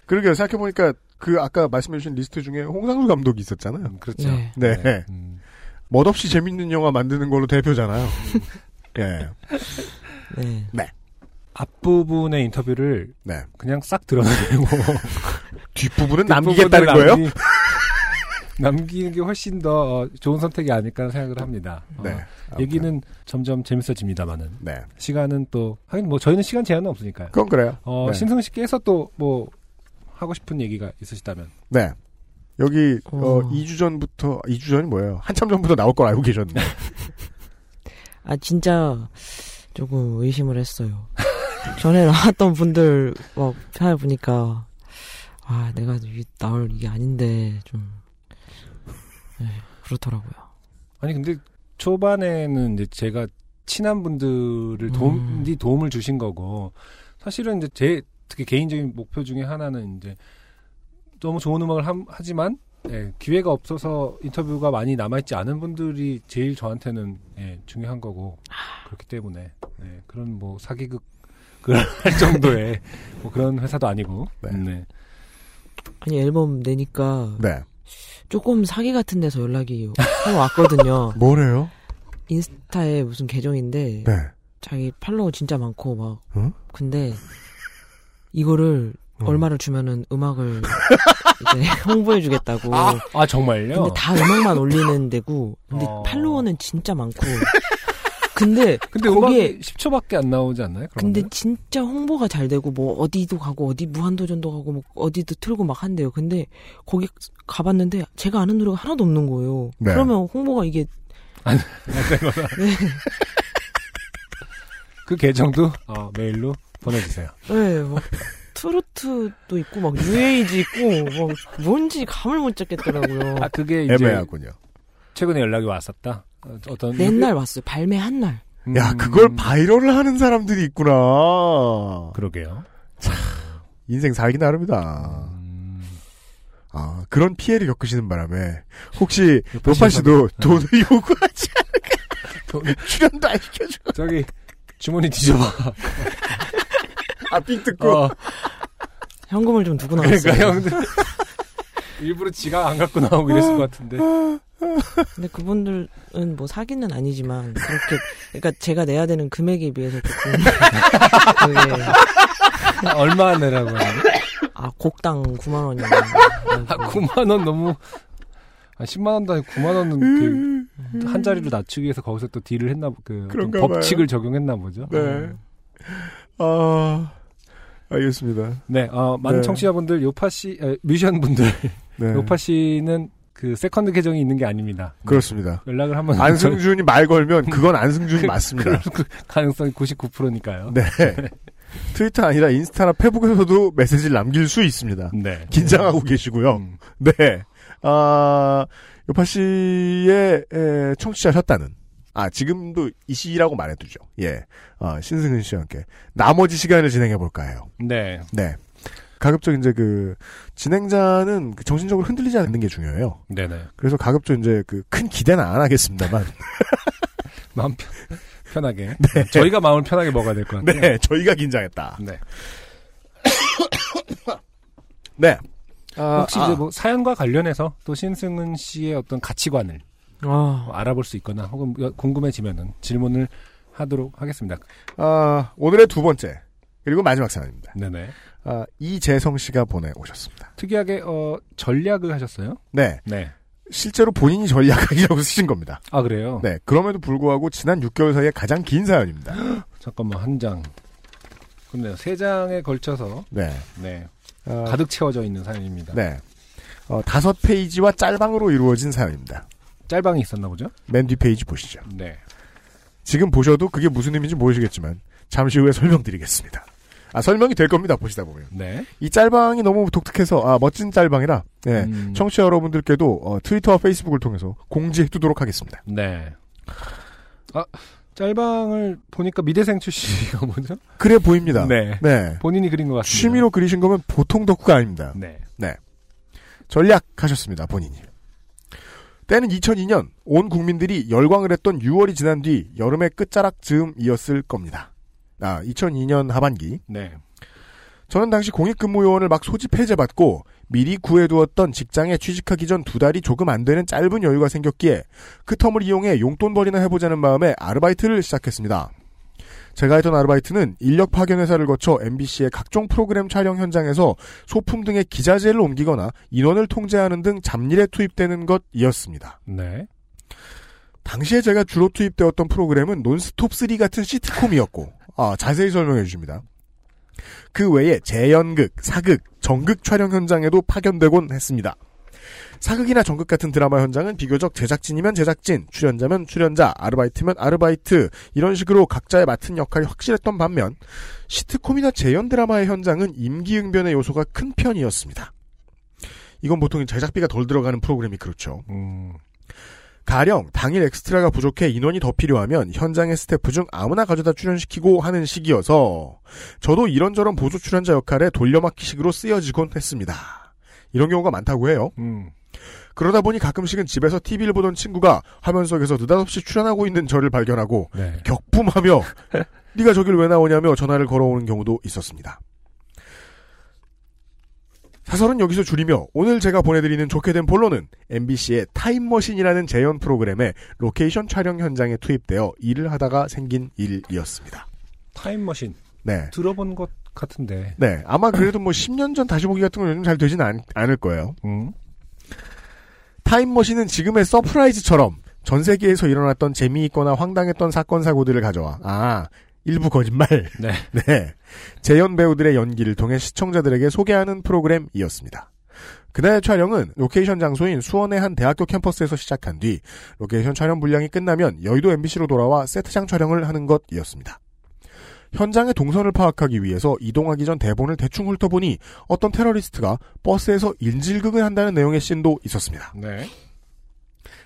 그러게요, 생각해보니까 그 아까 말씀해주신 리스트 중에 홍상수 감독이 있었잖아요. 음, 그렇죠. 네. 네. 음, 멋없이 재밌는 영화 만드는 걸로 대표잖아요. 예. 네. 앞부분의 인터뷰를 네. 그냥 싹 드러내고 뒷부분은 남기겠다는 거예요? 남기- 남기는 게 훨씬 더 어, 좋은 선택이 아닐까 생각을 합니다. 어, 네. 얘기는 점점 재밌어집니다만은 네. 시간은 또 하긴 뭐 저희는 시간 제한은 없으니까요. 그건 그래요. 어, 네. 신승 씨께서 또 뭐 하고 싶은 얘기가 있으시다면 네. 여기 어, 어. 2주 전부터 2주 전이 뭐예요? 한참 전부터 나올 걸 알고 계셨는데. 아, 진짜 조금 의심을 했어요. 전에 나왔던 분들 막 편을 보니까 아, 내가 나올 이게 아닌데 좀 네, 그렇더라고요. 아니 근데 초반에는 이제 제가 친한 분들을 도움, 음. 이 도움을 주신 거고 사실은 이제 제 특히 개인적인 목표 중에 하나는 이제 너무 좋은 음악을 함- 하지만 예, 기회가 없어서 인터뷰가 많이 남아있지 않은 분들이 제일 저한테는 예, 중요한 거고 그렇기 때문에 예, 그런 뭐 사기극 그럴 할 정도의 뭐 그런 회사도 아니고 네. 네. 아니 앨범 내니까 네. 조금 사기 같은 데서 연락이 한번 왔거든요. 뭐래요? 인스타에 무슨 계정인데 네. 자기 팔로워 진짜 많고 막 응? 근데 이거를 얼마를 주면은 음악을 이제 홍보해 주겠다고. 아, 정말요? 근데 다 음악만 올리는 데고 근데 어. 팔로워는 진짜 많고. 근데 근데 거기에 음악이 10초밖에 안 나오지 않나요? 근데? 진짜 홍보가 잘 되고 뭐 어디도 가고 어디 무한도전도 가고 뭐 어디도 틀고 막 한대요. 근데 거기 가봤는데 제가 아는 노래가 하나도 없는 거예요. 네. 그러면 홍보가 이게 안, 안 되거나. 네. 그 계정도 어, 메일로 보내주세요. 네, 막 트로트도 있고 막 뉴에이지 있고 막 뭔지 감을 못 잡겠더라고요. 아 그게 이제 애매하군요. 최근에 연락이 왔었다. 어, 어떤 맨날 왔어요. 발매 한 날. 야, 그걸 바이럴을 하는 사람들이 있구나. 그러게요. 인생 살기 나름이다. 아, 그런 피해를 겪으시는 바람에, 혹시, 요파 씨도 돈을 요구하지 않을까? 출연도 안 시켜줘. 저기, 주머니 뒤져봐. 아, 삥 뜯고. 어, 현금을 좀 두고 나왔어요. 그러니까 형들 일부러 지갑 안 갖고 나오고 이랬을 것 같은데. 근데 그분들은 뭐 사기는 아니지만 그렇게 그러니까 제가 내야 되는 금액에 비해서 조금 그게 얼마 내라고 하는 아 곡당 9만 원이면 아, 9만 원 너무 아, 10만 원도 아니고 9만 원은 그 한 자리로 낮추기 위해서 거기서 또 deal을 했나 보- 그 법칙을. 적용했나 보죠. 네. 아, 알겠습니다. 네, 어, 많은 네. 청취자분들 요파 씨, 에, 뮤지션 분들 네. 요파 씨는 그 세컨드 계정이 있는 게 아닙니다. 네. 그렇습니다. 연락을 한번 안승준이 말 걸면 그건 안승준이 그- 맞습니다. 그 가능성이 99%니까요. 네. 트위터 아니라 인스타나 페북에서도 메시지를 남길 수 있습니다. 네. 긴장하고 계시고요. 음. 네. 아, 요파 씨의 에, 청취자셨다는. 아, 지금도 이 시라고 말해두죠. 예. 아, 신승은 씨와 함께 나머지 시간을 진행해볼까 해요. 네. 네. 가급적 이제 그, 진행자는 그 정신적으로 흔들리지 않는 게 중요해요. 네네. 그래서 가급적 이제 그 큰 기대는 안 하겠습니다만. 마음 편, 편하게. 네. 저희가 마음을 편하게 먹어야 될 것 같아요. 네, 저희가 긴장했다. 네. 네. 아, 혹시 아, 이제 뭐 사연과 관련해서 또 신승은 씨의 어떤 가치관을 아, 뭐 알아볼 수 있거나 혹은 여- 궁금해지면은 질문을 하도록 하겠습니다. 아, 오늘의 두 번째. 그리고 마지막 사연입니다. 네네. 아, 이재성 씨가 보내오셨습니다. 특이하게 어 전략을 하셨어요? 네. 네. 실제로 본인이 전략이라고 쓰신 겁니다. 아 그래요? 네. 그럼에도 불구하고 지난 6개월 사이에 가장 긴 사연입니다. 잠깐만 한 장. 그렇네요. 세 장에 걸쳐서 네. 네 아, 가득 채워져 있는 사연입니다. 네. 어, 다섯 페이지와 짤방으로 이루어진 사연입니다. 짤방이 있었나 보죠? 맨 뒤 페이지 보시죠. 네. 지금 보셔도 그게 무슨 의미인지 모르시겠지만 잠시 후에 설명드리겠습니다. 아, 설명이 될 겁니다. 보시다 보면. 네. 이 짤방이 너무 독특해서 아, 멋진 짤방이라 네. 음. 청취자 여러분들께도 어, 트위터와 페이스북을 통해서 공지해 두도록 하겠습니다. 네. 아 짤방을 보니까 미대생 출신이가 뭐죠? 그래 보입니다. 네. 네. 본인이 그린 것 같습니다. 취미로 그리신 거면 보통 덕후가 아닙니다. 네. 네. 전략하셨습니다, 본인이. 때는 2002년 온 국민들이 열광을 했던 6월이 지난 뒤 여름의 끝자락 즈음이었을 겁니다. 아, 2002년 하반기. 네. 저는 당시 공익근무요원을 막 소집 해제받고 미리 구해두었던 직장에 취직하기 전 두 달이 조금 안 되는 짧은 여유가 생겼기에 그 텀을 이용해 용돈벌이나 해보자는 마음에 아르바이트를 시작했습니다. 제가 했던 아르바이트는 인력 파견 회사를 거쳐 MBC의 각종 프로그램 촬영 현장에서 소품 등의 기자재를 옮기거나 인원을 통제하는 등 잡일에 투입되는 것이었습니다. 네. 당시에 제가 주로 투입되었던 프로그램은 논스톱 3 같은 시트콤이었고, 아, 자세히 설명해 주십니다. 그 외에 재연극, 사극, 정극 촬영 현장에도 파견되곤 했습니다. 사극이나 정극 같은 드라마 현장은 비교적 제작진이면 제작진, 출연자면 출연자, 아르바이트면 아르바이트 이런 식으로 각자의 맡은 역할이 확실했던 반면 시트콤이나 재연 드라마의 현장은 임기응변의 요소가 큰 편이었습니다. 이건 보통 제작비가 덜 들어가는 프로그램이 그렇죠. 음. 가령 당일 엑스트라가 부족해 인원이 더 필요하면 현장의 스태프 중 아무나 가져다 출연시키고 하는 시기여서 저도 이런저런 보조 출연자 역할에 돌려막기식으로 쓰여지곤 했습니다. 이런 경우가 많다고 해요. 음. 그러다 보니 가끔씩은 집에서 TV를 보던 친구가 화면 속에서 느닷없이 출연하고 있는 저를 발견하고 네. 격분하며 네가 저길 왜 나오냐며 전화를 걸어오는 경우도 있었습니다. 사설은 여기서 줄이며 오늘 제가 보내드리는 좋게 된 본론은 MBC의 타임머신이라는 재연 프로그램의 로케이션 촬영 현장에 투입되어 일을 하다가 생긴 일이었습니다. 타임머신. 네. 들어본 것 같은데. 네. 아마 그래도 뭐 10년 전 다시 보기 같은 건 요즘 잘 되진 않, 않을 거예요. 음. 타임머신은 지금의 서프라이즈처럼 전 세계에서 일어났던 재미있거나 황당했던 사건 사고들을 가져와 아 일부 거짓말 네. 네 재연 배우들의 연기를 통해 시청자들에게 소개하는 프로그램이었습니다. 그날의 촬영은 로케이션 장소인 수원의 한 대학교 캠퍼스에서 시작한 뒤 로케이션 촬영 분량이 끝나면 여의도 MBC로 돌아와 세트장 촬영을 하는 것이었습니다. 현장의 동선을 파악하기 위해서 이동하기 전 대본을 대충 훑어보니 어떤 테러리스트가 버스에서 인질극을 한다는 내용의 씬도 있었습니다. 네.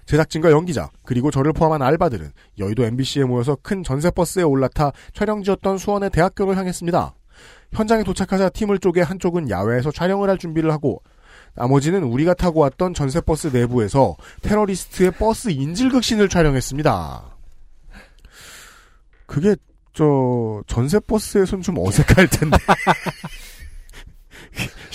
제작진과 연기자 그리고 저를 포함한 알바들은 여의도 MBC에 모여서 큰 전세버스에 올라타 촬영지였던 수원의 대학교를 향했습니다. 현장에 도착하자 팀을 쪼개 한쪽은 야외에서 촬영을 할 준비를 하고 나머지는 우리가 타고 왔던 전세버스 내부에서 테러리스트의 버스 인질극신을 촬영했습니다. 그게 저 전세버스에선 좀 어색할 텐데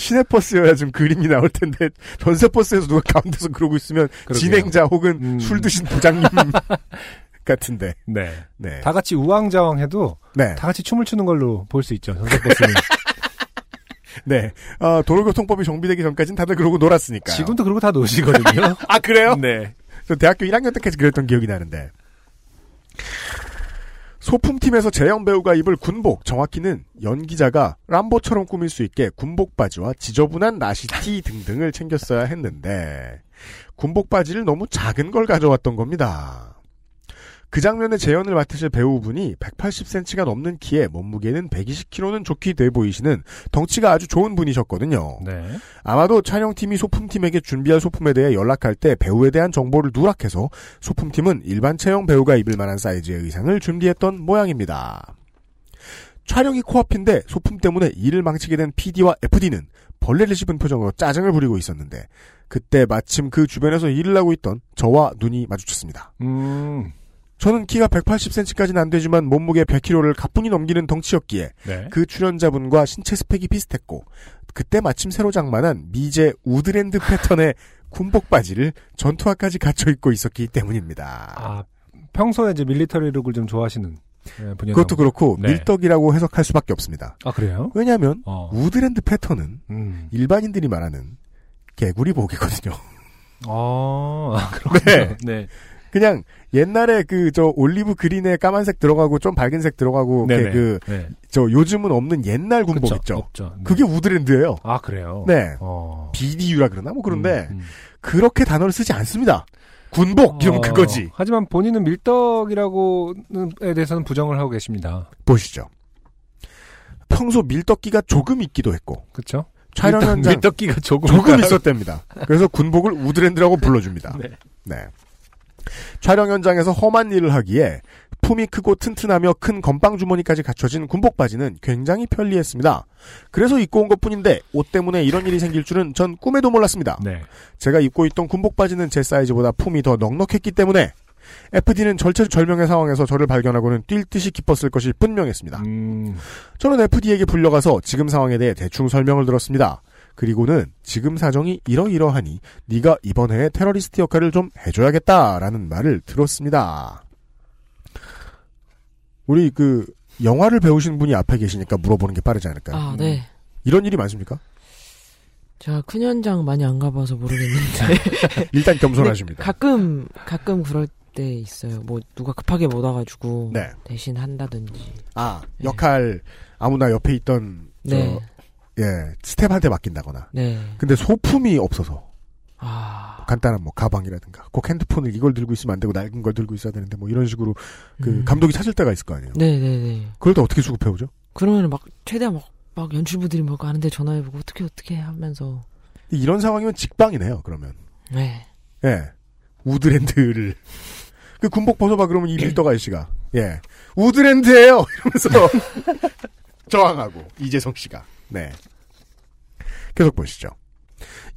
시내버스여야 좀 그림이 나올 텐데 전세버스에서 누가 가운데서 그러고 있으면 그러게요. 진행자 혹은 술 드신 부장님 같은데 네. 네. 다 같이 우왕좌왕해도 네. 다 같이 춤을 추는 걸로 볼 수 있죠. 전세버스는. 네. 아, 도로교통법이 정비되기 전까지는 다들 그러고 놀았으니까요. 지금도 그러고 다 노시거든요. 아, 그래요? 네. 저 대학교 1학년 때까지 그랬던 기억이 나는데. 소품팀에서 재영 배우가 입을 군복, 정확히는 연기자가 람보처럼 꾸밀 수 있게 군복 바지와 지저분한 나시티 등등을 챙겼어야 했는데, 군복 바지를 너무 작은 걸 가져왔던 겁니다. 그 장면의 재연을 맡으실 배우분이 180cm가 넘는 키에 몸무게는 120kg는 좋게 돼 보이시는 덩치가 아주 좋은 분이셨거든요. 네. 아마도 촬영팀이 소품팀에게 준비할 소품에 대해 연락할 때 배우에 대한 정보를 누락해서 소품팀은 일반 체형 배우가 입을 만한 사이즈의 의상을 준비했던 모양입니다. 촬영이 코앞인데 소품 때문에 일을 망치게 된 PD와 FD는 벌레를 씹은 표정으로 짜증을 부리고 있었는데 그때 마침 그 주변에서 일을 하고 있던 저와 눈이 마주쳤습니다. 음. 저는 키가 180cm까지는 안 되지만 몸무게 100kg를 가뿐히 넘기는 덩치였기에 네. 그 출연자분과 신체 스펙이 비슷했고 그때 마침 새로 장만한 미제 Woodland 패턴의 군복 바지를 전투화까지 갖춰 입고 있었기 때문입니다. 아, 평소에 이제 밀리터리 룩을 좀 좋아하시는 네, 분이었나 그것도 그렇고 네. 밀덕이라고 해석할 수밖에 없습니다. 아, 그래요? 왜냐하면 어. Woodland 패턴은 음. 일반인들이 말하는 개구리복이거든요. 어, 아, 그렇군요. 네. 네. 그냥 옛날에 그 저 올리브 그린에 까만색 들어가고 좀 밝은색 들어가고 네네. 이렇게 그 네. 저 요즘은 없는 옛날 군복 그쵸, 있죠. 없죠. 네. 그게 Woodland예요. 아, 그래요? 네. 어. BDU라 그러나 뭐 그런데 음, 음. 그렇게 단어를 쓰지 않습니다. 군복 이러면 어, 그거지. 하지만 본인은 밀떡이라고에 대해서는 부정을 하고 계십니다. 보시죠. 평소 밀떡기가 조금 있기도 했고 그렇죠? 촬영 현장 밀떡기가 조금 조금. 있었답니다. 그래서 군복을 우드랜드라고 불러줍니다. 네. 네. 촬영 현장에서 험한 일을 하기에 품이 크고 튼튼하며 큰 건빵 주머니까지 갖춰진 군복 바지는 굉장히 편리했습니다. 그래서 입고 온 것뿐인데 옷 때문에 이런 일이 생길 줄은 전 꿈에도 몰랐습니다. 네. 제가 입고 있던 군복 바지는 제 사이즈보다 품이 더 넉넉했기 때문에 FD는 절체절명의 상황에서 저를 발견하고는 뛸 듯이 기뻤을 것이 분명했습니다. 음, 저는 FD에게 불려가서 지금 상황에 대해 대충 설명을 들었습니다. 그리고는 지금 사정이 이러이러하니 네가 이번 해에 테러리스트 역할을 좀 해줘야겠다라는 말을 들었습니다. 우리 그 영화를 배우신 분이 앞에 계시니까 물어보는 게 빠르지 않을까요? 아, 네. 이런 일이 많습니까? 제가 큰 현장 많이 안 가봐서 모르겠는데. 일단 겸손하십니다. 근데 가끔, 가끔 그럴 때 있어요. 뭐, 누가 급하게 못 와가지고. 네. 대신 한다든지. 아 역할 아무나 옆에 있던 저, 네. 예 스텝한테 맡긴다거나. 네. 근데 소품이 없어서 아. 간단한 뭐 가방이라든가 꼭 핸드폰을 이걸 들고 있으면 안 되고 낡은 걸 들고 있어야 되는데 뭐 이런 식으로 그 음. 감독이 찾을 때가 있을 거 아니에요. 네네네. 그럴 때 어떻게 수급해 오죠? 그러면 막, 최대한 막, 막 연출부들이 막 아는데 전화해보고 어떻게 어떻게 하면서. 이런 상황이면 직방이네요. 그러면 네. 예 우드랜드를 그 군복 벗어봐 그러면 이 밀떡 아저씨가 예 우드랜드예요 이러면서 저항하고 이재성 씨가 네 계속 보시죠.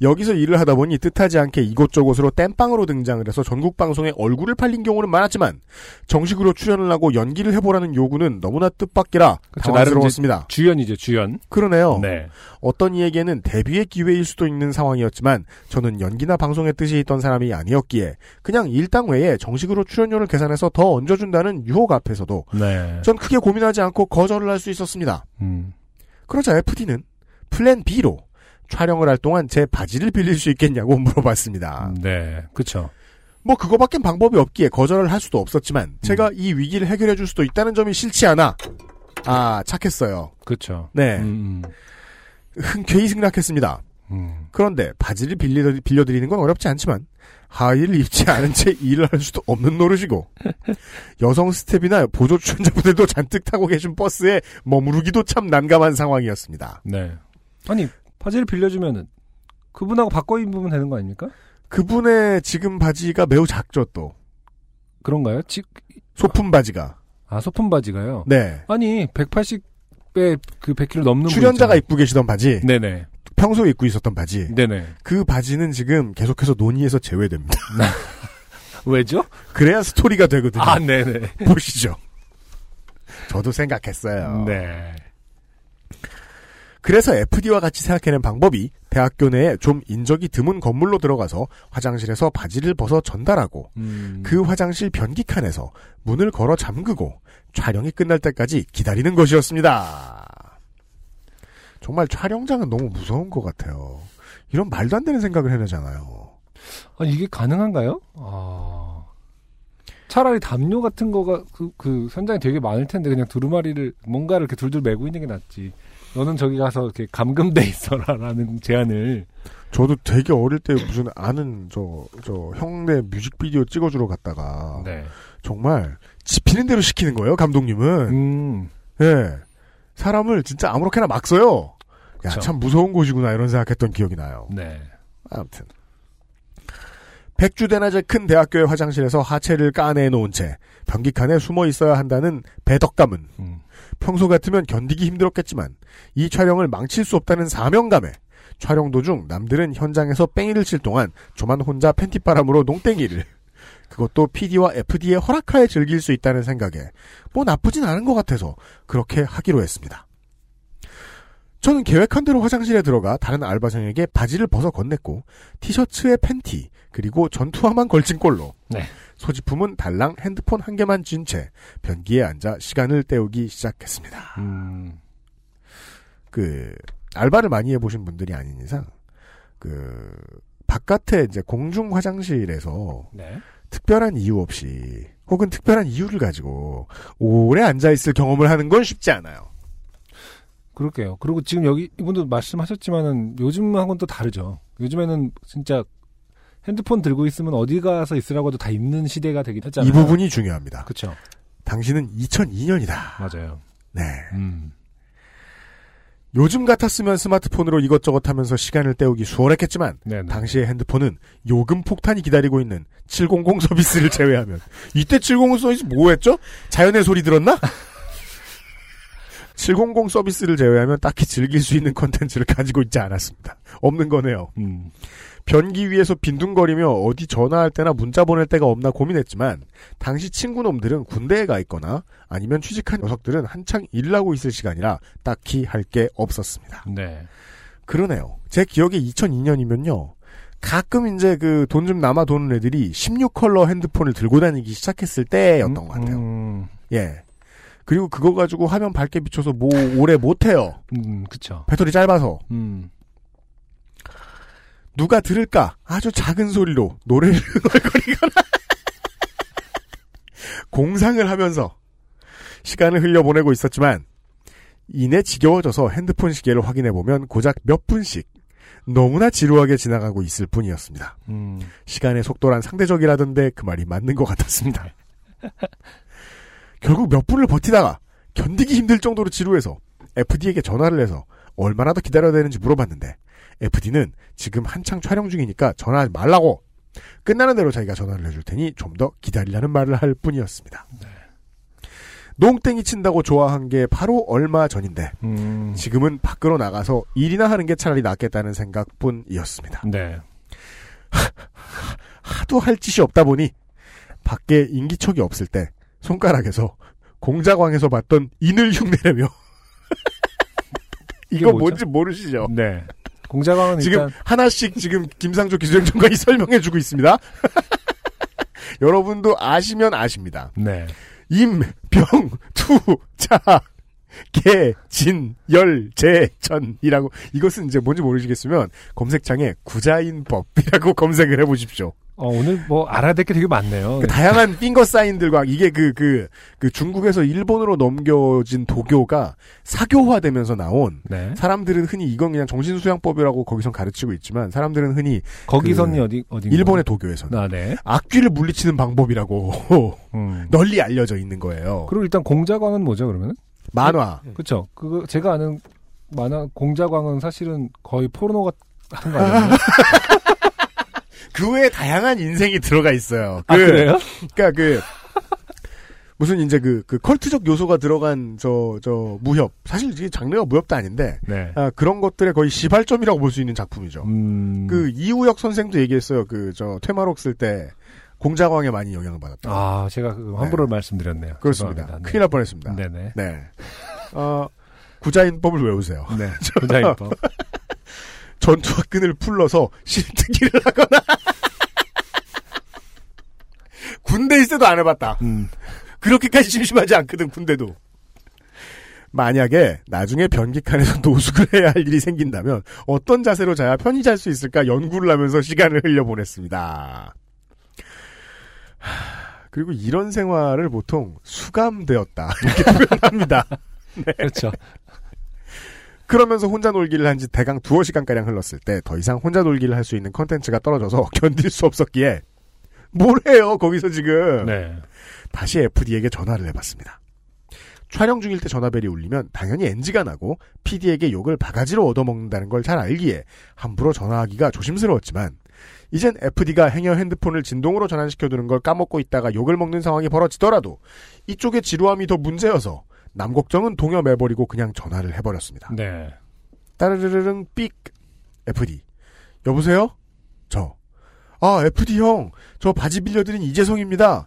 여기서 일을 하다 보니 뜻하지 않게 이곳저곳으로 땜빵으로 등장을 해서 전국 방송에 얼굴을 팔린 경우는 많았지만 정식으로 출연을 하고 연기를 해보라는 요구는 너무나 뜻밖이라 그렇죠. 나름 당황스러웠습니다. 주연이죠, 주연. 그러네요. 네. 어떤 이에게는 데뷔의 기회일 수도 있는 상황이었지만 저는 연기나 방송의 뜻이 있던 사람이 아니었기에 그냥 일당 외에 정식으로 출연료를 계산해서 더 얹어준다는 유혹 앞에서도 네. 전 크게 고민하지 않고 거절을 할 수 있었습니다. 음. 그러자 FD는 플랜 B로 촬영을 할 동안 제 바지를 빌릴 수 있겠냐고 물어봤습니다. 네. 그쵸. 뭐 그거밖엔 방법이 없기에 거절을 할 수도 없었지만 제가 음. 이 위기를 해결해 줄 수도 있다는 점이 싫지 않아 아 착했어요. 그쵸. 네. 음, 흔쾌히 승낙했습니다. 음. 그런데 바지를 빌려, 빌려드리는 건 어렵지 않지만 하의를 입지 않은 채 일을 할 수도 없는 노릇이고 여성 스텝이나 보조 출연자분들도 잔뜩 타고 계신 버스에 머무르기도 참 난감한 상황이었습니다. 네. 아니, 바지를 빌려주면은 그분하고 바꿔 입으면 되는 거 아닙니까? 그분의 지금 바지가 매우 작죠 또 그런가요? 지, 소품 바지가 아, 소품 바지가요? 네 아니, 180배 그 100kg 넘는 분 출연자가. 입고 계시던 바지 네네. 평소에 입고 있었던 바지 네네. 그 바지는 지금 계속해서 논의에서 제외됩니다. 왜죠? 그래야 스토리가 되거든요. 아, 네네. 보시죠. 저도 생각했어요. 네. 그래서 FD와 같이 생각해낸 방법이 대학교 내에 좀 인적이 드문 건물로 들어가서 화장실에서 바지를 벗어 전달하고 음. 그 화장실 변기칸에서 문을 걸어 잠그고 촬영이 끝날 때까지 기다리는 것이었습니다. 정말 촬영장은 너무 무서운 것 같아요. 이런 말도 안 되는 생각을 해내잖아요. 아, 이게 가능한가요? 아. 차라리 담요 같은 거가 그, 그 현장에 되게 많을 텐데 그냥 두루마리를 뭔가를 이렇게 둘둘 메고 있는 게 낫지. 너는 저기 가서 이렇게 감금돼 있어라라는 제안을 저도 되게 어릴 때 무슨 아는 저, 저 형네 뮤직비디오 찍어주러 갔다가 네. 정말 집히는 대로 시키는 거예요, 감독님은. 음. 예. 사람을 진짜 아무렇게나 막 써요. 야. 참 무서운 곳이구나, 이런 생각했던 기억이 나요. 네. 아무튼. 백주대낮에 큰 대학교의 화장실에서 하체를 까내놓은 채 변기칸에 숨어 있어야 한다는 배덕감은 음. 평소 같으면 견디기 힘들었겠지만 이 촬영을 망칠 수 없다는 사명감에 촬영 도중 남들은 현장에서 뺑이를 칠 동안 저만 혼자 팬티바람으로 농땡이를 그것도 PD와 FD의 허락하에 즐길 수 있다는 생각에 뭐 나쁘진 않은 것 같아서 그렇게 하기로 했습니다. 저는 계획한 대로 화장실에 들어가 다른 알바생에게 바지를 벗어 건넸고 티셔츠에 팬티 그리고 전투화만 걸친 꼴로 네. 소지품은 달랑 핸드폰 한 개만 쥔 채 변기에 앉아 시간을 때우기 시작했습니다. 음. 그 알바를 많이 해보신 분들이 아닌 이상 그 바깥에 이제 공중 화장실에서 네. 특별한 이유 없이 혹은 특별한 이유를 가지고 오래 앉아 있을 경험을 하는 건 쉽지 않아요. 그럴게요. 그리고 지금 여기 이분도 말씀하셨지만은 요즘하고는 또 다르죠. 요즘에는 진짜 핸드폰 들고 있으면 어디 가서 있으라고 해도 다 있는 시대가 되긴 했잖아요. 이 부분이 중요합니다. 그렇죠. 당신은 2002년이다. 맞아요. 네. 음. 요즘 같았으면 스마트폰으로 이것저것 하면서 시간을 때우기 수월했겠지만 네네. 당시의 핸드폰은 요금 폭탄이 기다리고 있는 700 서비스를 제외하면 이때 700 서비스 뭐 했죠? 자연의 소리 들었나? 700 서비스를 제외하면 딱히 즐길 수 있는 컨텐츠를 가지고 있지 않았습니다. 없는 거네요. 음. 변기 위에서 빈둥거리며 어디 전화할 때나 문자 보낼 때가 없나 고민했지만 당시 친구놈들은 군대에 가 있거나 아니면 취직한 녀석들은 한창 일하고 있을 시간이라 딱히 할 게 없었습니다. 네. 그러네요. 제 기억에 2002년이면요. 가끔 이제 그 돈 좀 남아 도는 애들이 16컬러 핸드폰을 들고 다니기 시작했을 때였던 것 같아요. 음, 예. 그리고 그거 가지고 화면 밝게 비춰서 뭐 오래 못해요. 음, 그쵸. 배터리 짧아서. 음. 누가 들을까 아주 작은 소리로 노래를 흥얼거리거나 공상을 하면서 시간을 흘려보내고 있었지만 이내 지겨워져서 핸드폰 시계를 확인해 보면 고작 몇 분씩 너무나 지루하게 지나가고 있을 뿐이었습니다. 음. 시간의 속도란 상대적이라던데 그 말이 맞는 것 같았습니다. 결국 몇 분을 버티다가 견디기 힘들 정도로 지루해서 FD에게 전화를 해서 얼마나 더 기다려야 되는지 물어봤는데 FD는 지금 한창 촬영 중이니까 전화하지 말라고 끝나는 대로 자기가 전화를 해줄 테니 좀 더 기다리라는 말을 할 뿐이었습니다. 농땡이 친다고 좋아한 게 바로 얼마 전인데 음, 지금은 밖으로 나가서 일이나 하는 게 차라리 낫겠다는 생각뿐이었습니다. 네. 하도 할 짓이 없다 보니 밖에 인기척이 없을 때 손가락에서 공작왕에서 봤던 인을 흉내내며 이거? 뭔지 모르시죠? 네. 공작왕은 지금 일단 하나씩 지금 김상조 기술행정관이 설명해주고 있습니다. 여러분도 아시면 아십니다. 네. 임, 병, 투, 자, 개, 진, 열, 제, 전이라고 이것은 이제 뭔지 모르시겠으면 검색창에 구자인법이라고 검색을 해보십시오. 어, 오늘 뭐 알아야 될 게 되게 많네요. 그 다양한 핑거 사인들과 이게 그, 그, 그 중국에서 일본으로 넘겨진 도교가 사교화되면서 나온 네. 사람들은 흔히 이건 그냥 정신수양법이라고 거기선 가르치고 있지만 사람들은 흔히 거기선이 그 어디 어디 일본의 도교에서는 아, 네. 악귀를 물리치는 방법이라고 음. 널리 알려져 있는 거예요. 그리고 일단 공자광은 뭐죠, 그러면은? 만화. 그렇죠. 그거 제가 아는 만화 공자광은 사실은 거의 포르노 같은 거 아니에요? 그 외에 다양한 인생이 들어가 있어요. 아, 그래요? 그러니까 그 무슨 이제 그, 그 컬트적 요소가 들어간 저, 저, 무협. 사실 이게 장르가 무협도 아닌데, 네. 아, 그런 것들의 거의 시발점이라고 볼 수 있는 작품이죠. 음. 그 이우혁 선생도 얘기했어요. 그, 저, 퇴마록 쓸 때, 공자광에 많이 영향을 받았다. 아, 제가 그 함부로 말씀드렸네요. 그렇습니다. 죄송합니다. 큰일 날 뻔했습니다. 네네. 네. 어, 구자인법을 외우세요. 네. 구자인법. 전투와 끈을 풀러서 실뜨기를 하거나. 군대 있을 때도 안 해봤다. 음. 그렇게까지 심심하지 않거든, 군대도. 만약에 나중에 변기칸에서 노숙을 해야 할 일이 생긴다면 어떤 자세로 자야 편히 잘 수 있을까 연구를 하면서 시간을 흘려보냈습니다. 하, 그리고 이런 생활을 보통 수감되었다 이렇게 표현합니다. 네. 그렇죠. 그러면서 혼자 놀기를 한 지 대강 두어 시간가량 흘렀을 때 더 이상 혼자 놀기를 할 수 있는 컨텐츠가 떨어져서 견딜 수 없었기에 뭘 해요 거기서 지금 네. 다시 FD에게 전화를 해봤습니다. 촬영 중일 때 전화벨이 울리면 당연히 NG가 나고 PD에게 욕을 바가지로 얻어먹는다는 걸 잘 알기에 함부로 전화하기가 조심스러웠지만 이젠 FD가 행여 핸드폰을 진동으로 전환시켜두는 걸 까먹고 있다가 욕을 먹는 상황이 벌어지더라도 이쪽의 지루함이 더 문제여서 남 걱정은 동여매버리고 그냥 전화를 해버렸습니다. 네. 따르르르릉 삑 FD 여보세요? 저. 아 FD 형. 저 바지 빌려드린 이재성입니다.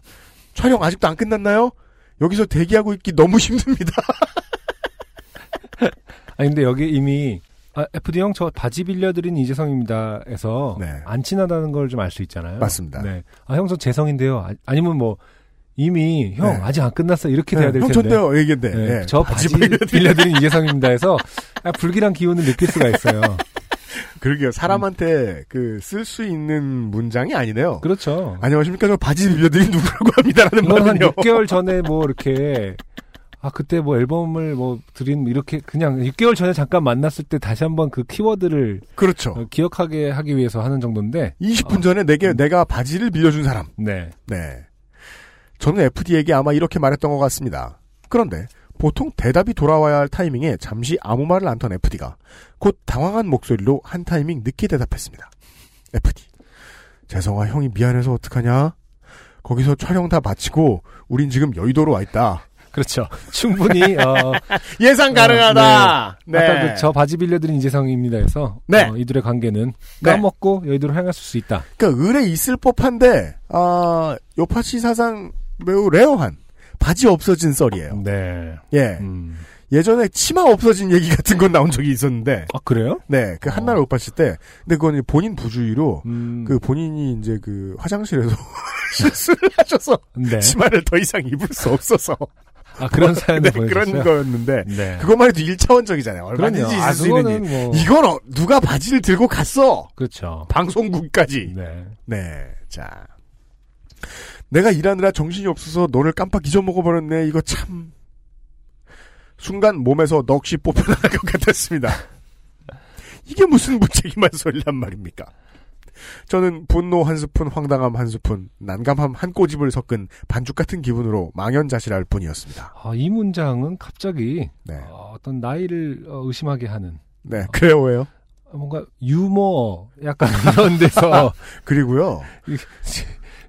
촬영 아직도 안 끝났나요? 여기서 대기하고 있기 너무 힘듭니다. 아니 근데 여기 이미 아, FD 형 저 바지 빌려드린 이재성입니다에서 안 친하다는 걸 좀 알 수 있잖아요. 네. 맞습니다. 네. 아 형 저 재성인데요. 아, 아니면 뭐 이미 형 네. 아직 안 끝났어 이렇게 돼야 네, 될형 텐데. 전데요, 얘기인데. 네, 네. 저 바지 바지 빌려드린- 이재성입니다 해서 아, 불길한 기운을 느낄 수가 있어요. 그러게요. 사람한테 그 쓸 수 있는 문장이 아니네요. 그렇죠. 안녕하십니까. 저 바지 빌려드린 누구라고 합니다라는 한 말은요. 6개월 전에 뭐 이렇게 아 그때 뭐 앨범을 뭐 드린 이렇게 그냥 6개월 전에 잠깐 만났을 때 다시 한번 그 키워드를 그렇죠. 어, 기억하게 하기 위해서 하는 정도인데 20분 전에 내게 내가 바지를 빌려준 사람. 네. 네. 저는 FD에게 아마 이렇게 말했던 것 같습니다. 그런데 보통 대답이 돌아와야 할 타이밍에 잠시 아무 말을 안 턴 FD가 곧 당황한 목소리로 한 타이밍 늦게 대답했습니다. FD. 재성아 형이 미안해서 어떡하냐? 거기서 촬영 다 마치고 우린 지금 여의도로 와 있다. 그렇죠. 충분히 어, 예상 가능하다. 어, 네. 아까 그 저 바지 빌려드린 이재성입니다 해서 네. 어, 이들의 관계는 네. 까먹고 여의도로 향했을 수 있다. 그러니까 을에 있을 법한데 아 요팟시 사상 매우 rare한 바지 없어진 썰이에요. 네. 예. 음. 예전에 치마 없어진 얘기 같은 건 나온 적이 있었는데. 아 그래요? 네, 그 한나라 오빠 씨 때. 근데 그건 본인 부주의로 음. 그 본인이 이제 그 화장실에서 실수를 하셔서 네. 치마를 더 이상 입을 수 없어서. 아 그런 사연을 네, 보내셨어요. 그런 거였는데 네. 그것만 해도 1차원적이잖아요. 얼마든지. 있을 아, 수 있는 일. 뭐- 이건 어, 누가 바지를 들고 갔어. 그렇죠. 방송국까지. 네. 네. 자. 내가 일하느라 정신이 없어서 너를 깜빡 잊어먹어버렸네. 이거 참. 순간 몸에서 넋이 뽑혀나갈 것 같았습니다. 이게 무슨 무책임한 소리란 말입니까? 저는 분노 한 스푼, 황당함 한 스푼, 난감함 한 꼬집을 섞은 반죽 같은 기분으로 망연자실할 뿐이었습니다. 아, 이 문장은 갑자기 네. 어, 떤 나이를 어, 의심하게 하는. 네, 그래요, 왜요? 뭔가 유머 약간 이런 데서 그리고요.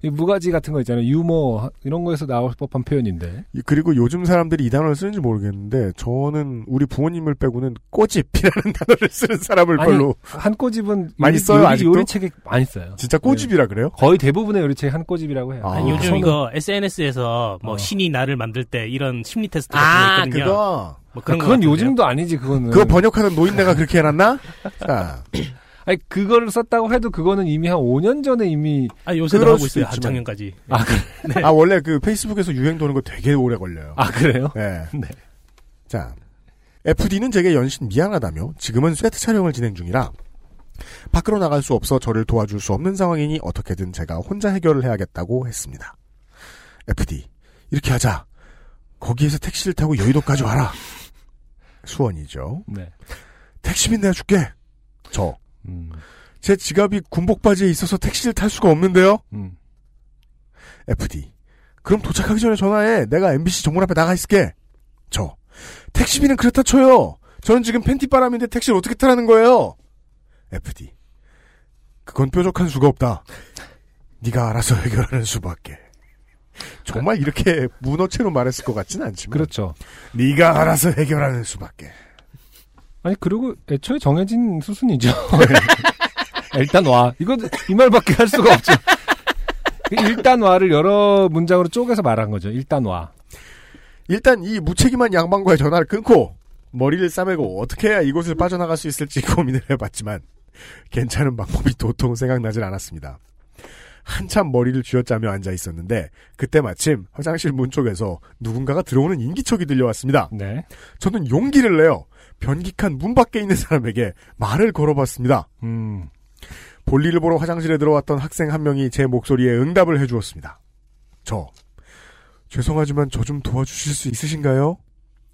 무가지 같은 거 있잖아요. 유머 이런 거에서 나올 법한 표현인데. 이- 그리고 요즘 사람들이 이 단어를 쓰는지 모르겠는데 저는 우리 부모님을 빼고는 꼬집이라는 단어를 쓰는 사람을 아니, 별로 한 꼬집은 많이 요리, 써요, 요리? 요리책에 많이 써요. 진짜 꼬집이라 그래요? 거의 대부분의 요리책이 한 꼬집이라고 해요. 아니, 요즘 저는- 이거 SNS에서 뭐 어. 신이 나를 만들 때 이런 심리 테스트 같은 아, 거 있거든요. 그거. 뭐 그런 거 그건. 요즘도 아니지 그거는. 그거 번역하는 노인네가 그렇게 해놨나? 자, 아니 그거를 썼다고 해도 그거는 이미 한 5년 전에 이미 아, 요새도 하고 있어요. 있지만. 한창년까지. 아, 그래. 아 원래 그 페이스북에서 유행 도는 거 되게 오래 걸려요. 아 그래요? 네. 네. 자, FD는 제게 연신 미안하다며 지금은 세트 촬영을 진행 중이라 밖으로 나갈 수 없어 저를 도와줄 수 없는 상황이니 어떻게든 제가 혼자 해결을 해야겠다고 했습니다. FD, 이렇게 하자. 거기에서 택시를 타고 여의도까지 와라. 수원이죠. 네. 택시비 내가 줄게. 저. 음. 제 지갑이 군복 바지에 있어서 택시를 탈 수가 없는데요. 음. FD. 그럼 도착하기 전에 전화해. 내가 MBC 정문 앞에 나가 있을게. 저. 택시비는 그렇다 쳐요. 저는 지금 팬티바람인데 택시를 어떻게 타라는 거예요? FD. 그건 뾰족한 수가 없다. 네가 알아서 해결하는 수밖에. 정말 이렇게 문어체로 말했을 것 같지는 않지만. 그렇죠. 네가 알아서 해결하는 수밖에. 아니 그리고 애초에 정해진 수순이죠. 일단 와. 이거 이 말밖에 할 수가 없죠. 일단 와를 여러 문장으로 쪼개서 말한 거죠. 일단 와. 일단 이 무책임한 양반과의 전화를 끊고 머리를 싸매고 어떻게 해야 이곳을 빠져나갈 수 있을지 고민을 해봤지만 괜찮은 방법이 도통 생각나질 않았습니다. 한참 머리를 쥐어짜며 앉아 있었는데 그때 마침 화장실 문 쪽에서 누군가가 들어오는 인기척이 들려왔습니다. 네. 저는 용기를 내어 변기칸 문 밖에 있는 사람에게 말을 걸어봤습니다. 음. 볼일을 보러 화장실에 들어왔던 학생 한 명이 제 목소리에 응답을 해주었습니다. 저, 죄송하지만 저 좀 도와주실 수 있으신가요?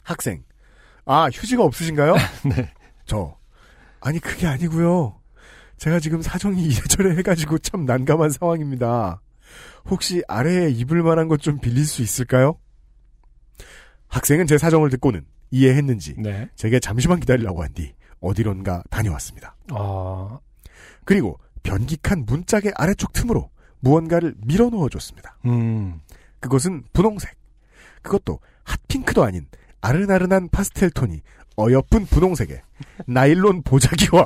학생, 아, 휴지가 없으신가요? 네. 저, 아니, 그게 아니고요 제가 지금 사정이 이래저래 해가지고 참 난감한 상황입니다. 혹시 아래에 입을 만한 것 좀 빌릴 수 있을까요? 학생은 제 사정을 듣고는 이해했는지 네. 제게 잠시만 기다리라고 한 뒤 어디론가 다녀왔습니다. 아. 그리고 변기칸 문짝의 아래쪽 틈으로 무언가를 밀어 넣어줬습니다. 음. 그것은 분홍색. 그것도 핫핑크도 아닌 아른아른한 파스텔 톤이 어여쁜 분홍색에 나일론 보자기와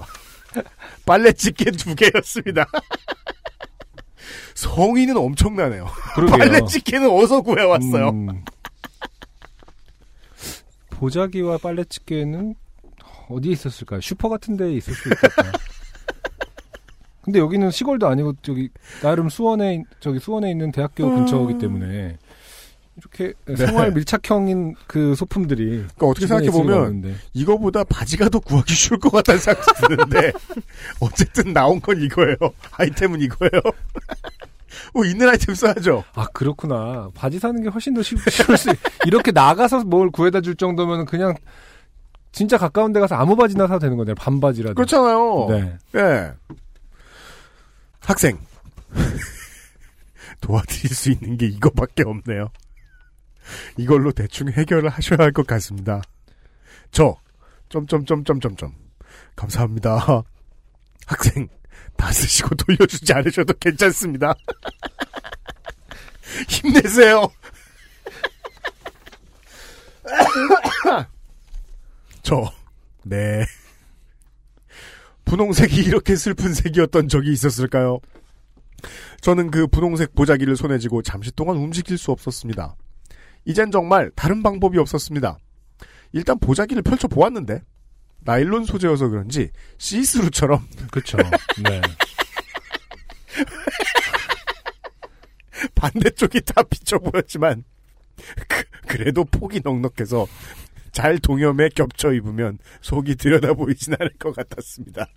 빨래 집게 두 개였습니다. 성의는 엄청나네요. 빨래 집게는 어디서 구해왔어요? 음. 보자기와 빨래 집게는 어디에 있었을까요? 슈퍼 같은 데에 있을 수 있겠다. 근데 여기는 시골도 아니고 저기 나름 수원에 저기 수원에 있는 대학교 근처이기 때문에 이렇게 생활 밀착형인 그 소품들이 그러니까 어떻게 생각해 보면. 이거보다 바지가 더 구하기 쉬울 것 같다는 생각이 드는데 어쨌든 나온 건 이거예요. 아이템은 이거예요. 뭐 있는 아이템 써야죠. 아 그렇구나 바지 사는 게 훨씬 더 쉬, 쉬울 수 이렇게 나가서 뭘 구해다 줄 정도면 그냥 진짜 가까운 데 가서 아무 바지나 사도 되는 거잖아요 반바지라도 그렇잖아요. 네. 예. 학생 도와드릴 수 있는 게 이거밖에 없네요. 이걸로 대충 해결을 하셔야 할 것 같습니다. 저 점점점점점점 감사합니다. 학생 다 쓰시고 돌려주지 않으셔도 괜찮습니다. 힘내세요. 저 네. 분홍색이 이렇게 슬픈 색이었던 적이 있었을까요? 저는 그 분홍색 보자기를 손에 쥐고 잠시 동안 움직일 수 없었습니다. 이젠 정말 다른 방법이 없었습니다. 일단 보자기를 펼쳐 보았는데 나일론 소재여서 그런지 시스루처럼 그렇죠. 네. 반대쪽이 다 비쳐 보였지만 그, 래도 폭이 넉넉해서 잘 동염에 겹쳐 입으면 속이 들여다 보이진 않을 것 같았습니다.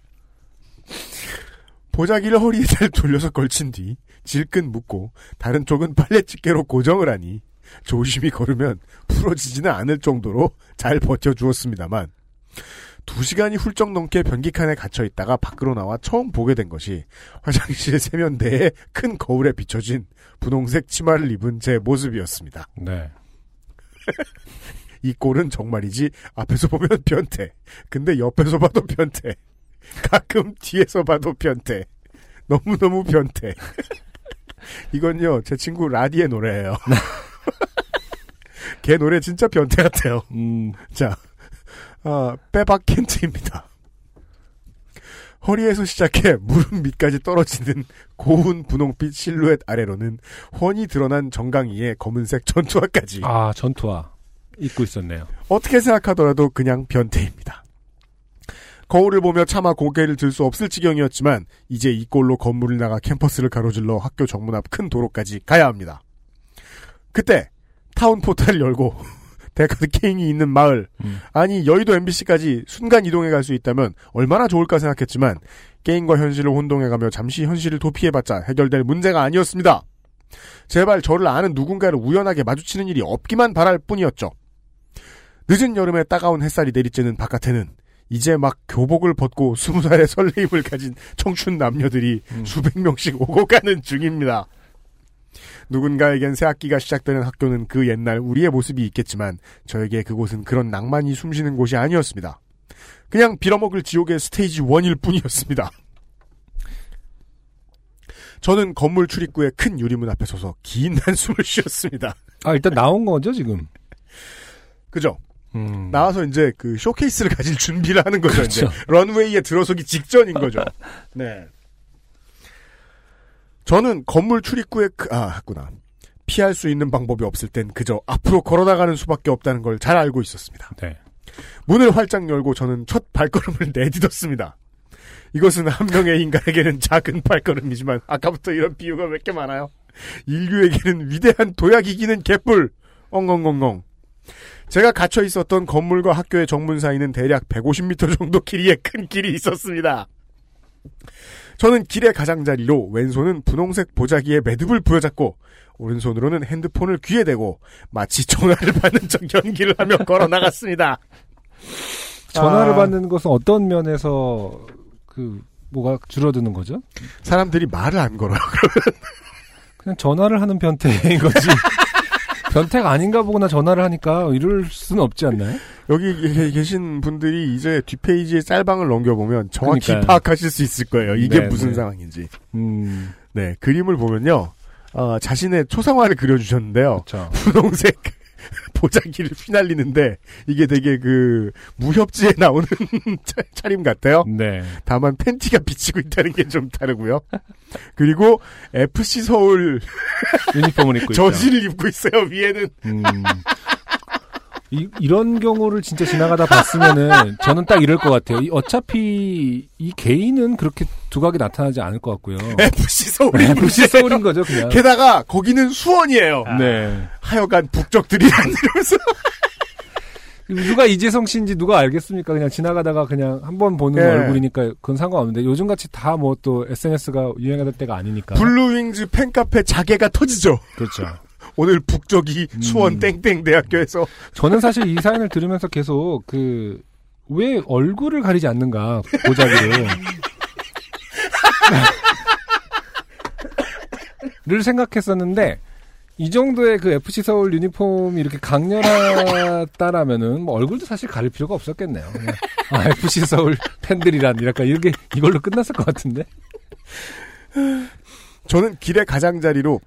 보자기를 허리에 잘 돌려서 걸친 뒤 질끈 묶고 다른 쪽은 빨래 집게로 고정을 하니 조심히 걸으면 부러지지는 않을 정도로 잘 버텨주었습니다만 두 시간이 훌쩍 넘게 변기칸에 갇혀 있다가 밖으로 나와 처음 보게 된 것이 화장실 세면대에 큰 거울에 비춰진 분홍색 치마를 입은 제 모습이었습니다. 네. 이 꼴은 정말이지 앞에서 보면 변태. 근데 옆에서 봐도 변태. 가끔 뒤에서 봐도 변태. 너무너무 변태. 이건요, 제 친구 라디의 노래예요. 걔 노래 진짜 변태 같아요. 음, 자, 아, 빼박 켄트입니다. 허리에서 시작해 무릎 밑까지 떨어지는 고운 분홍빛 실루엣 아래로는 훤히 드러난 정강이의 검은색 전투화까지. 아, 전투화. 입고 있었네요. 어떻게 생각하더라도 그냥 변태입니다. 거울을 보며 차마 고개를 들 수 없을 지경이었지만 이제 이 꼴로 건물을 나가 캠퍼스를 가로질러 학교 정문 앞 큰 도로까지 가야 합니다. 그때 town portal을 열고 데카드 케인이 있는 마을 아니 여의도 MBC까지 순간 이동해 갈 수 있다면 얼마나 좋을까 생각했지만 게임과 현실을 혼동해가며 잠시 현실을 도피해봤자 해결될 문제가 아니었습니다. 제발 저를 아는 누군가를 우연하게 마주치는 일이 없기만 바랄 뿐이었죠. 늦은 여름에 따가운 햇살이 내리쬐는 바깥에는 이제 막 교복을 벗고 스무 살의 설레임을 가진 청춘 남녀들이 수백 명씩 오고 가는 중입니다. 누군가에겐 새 학기가 시작되는 학교는 그 옛날 우리의 모습이 있겠지만 저에게 그곳은 그런 낭만이 숨쉬는 곳이 아니었습니다. 그냥 빌어먹을 지옥의 스테이지 1일 뿐이었습니다. 저는 건물 출입구의 큰 유리문 앞에 서서 긴 한숨을 쉬었습니다. 아, 일단 나온 거죠, 지금? 그죠? 음. 나와서 이제 그 쇼케이스를 가질 준비를 하는 거죠. 이제 그렇죠. 런웨이에 들어서기 직전인 거죠. 네. 저는 건물 출입구에 그, 아, 했구나. 피할 수 있는 방법이 없을 땐 그저 앞으로 걸어나가는 수밖에 없다는 걸 잘 알고 있었습니다. 네. 문을 활짝 열고 저는 첫 발걸음을 내딛었습니다. 이것은 한 명의 인간에게는 작은 발걸음이지만 아까부터 이런 비유가 몇 개 많아요. 인류에게는 위대한 도약이기는 개뿔. 엉엉엉엉. 제가 갇혀 있었던 건물과 학교의 정문 사이는 대략 150m 정도 길이의 큰 길이 있었습니다. 저는 길의 가장자리로 왼손은 분홍색 보자기에 매듭을 부여잡고 오른손으로는 핸드폰을 귀에 대고 마치 전화를 받는 척 연기를 하며 걸어 나갔습니다. 전화를 아. 받는 것은 어떤 면에서 그 뭐가 줄어드는 거죠? 사람들이 말을 안 걸어요. 그냥 전화를 하는 변태인 거지. 변태가 아닌가 보구나 전화를 하니까 이럴 수는 없지 않나요? 여기 계- 계신 분들이 이제 뒷페이지에 짤방을 넘겨보면 정확히 그러니까요. 파악하실 수 있을 거예요. 이게 네, 무슨 네. 상황인지. 음, 네, 그림을 보면요. 어, 자신의 초상화를 그려주셨는데요. 그렇죠. 분홍색 보자기를 휘날리는데 이게 되게 그 무협지에 나오는 차- 차림 같아요. 네. 다만 팬티가 비치고 있다는 게 좀 다르고요. 그리고 FC 서울 유니폼을 입고. 저지를 입고 있어요. 위에는 음. 이, 이런 경우를 진짜 지나가다 봤으면은 저는 딱 이럴 것 같아요. 이- 어차피 이 개인은 그렇게 두각이 나타나지 않을 것 같고요. FC 서울 FC 서울인 거죠, 그냥. 게다가 거기는 수원이에요. 네. 하여간 북패들이 이러면서 누가 이재성 씨인지 누가 알겠습니까? 그냥 지나가다가 그냥 한 번 보는 네. 얼굴이니까 그건 상관없는데 요즘 같이 다 뭐 또 SNS가 유행하던 때가 아니니까. 블루윙즈 팬카페 자게가 터지죠. 그렇죠. 오늘 북적이 수원 땡땡 대학교에서 저는 사실 이 사연을 들으면서 계속 그 왜 얼굴을 가리지 않는가 보자기를 를 생각했었는데 이 정도의 그 FC 서울 유니폼이 이렇게 강렬하다라면은 뭐 얼굴도 사실 가릴 필요가 없었겠네요. 아 FC 서울 팬들이란 이랄까 이렇게 이걸로 끝났을 것 같은데. 저는 길의 가장자리로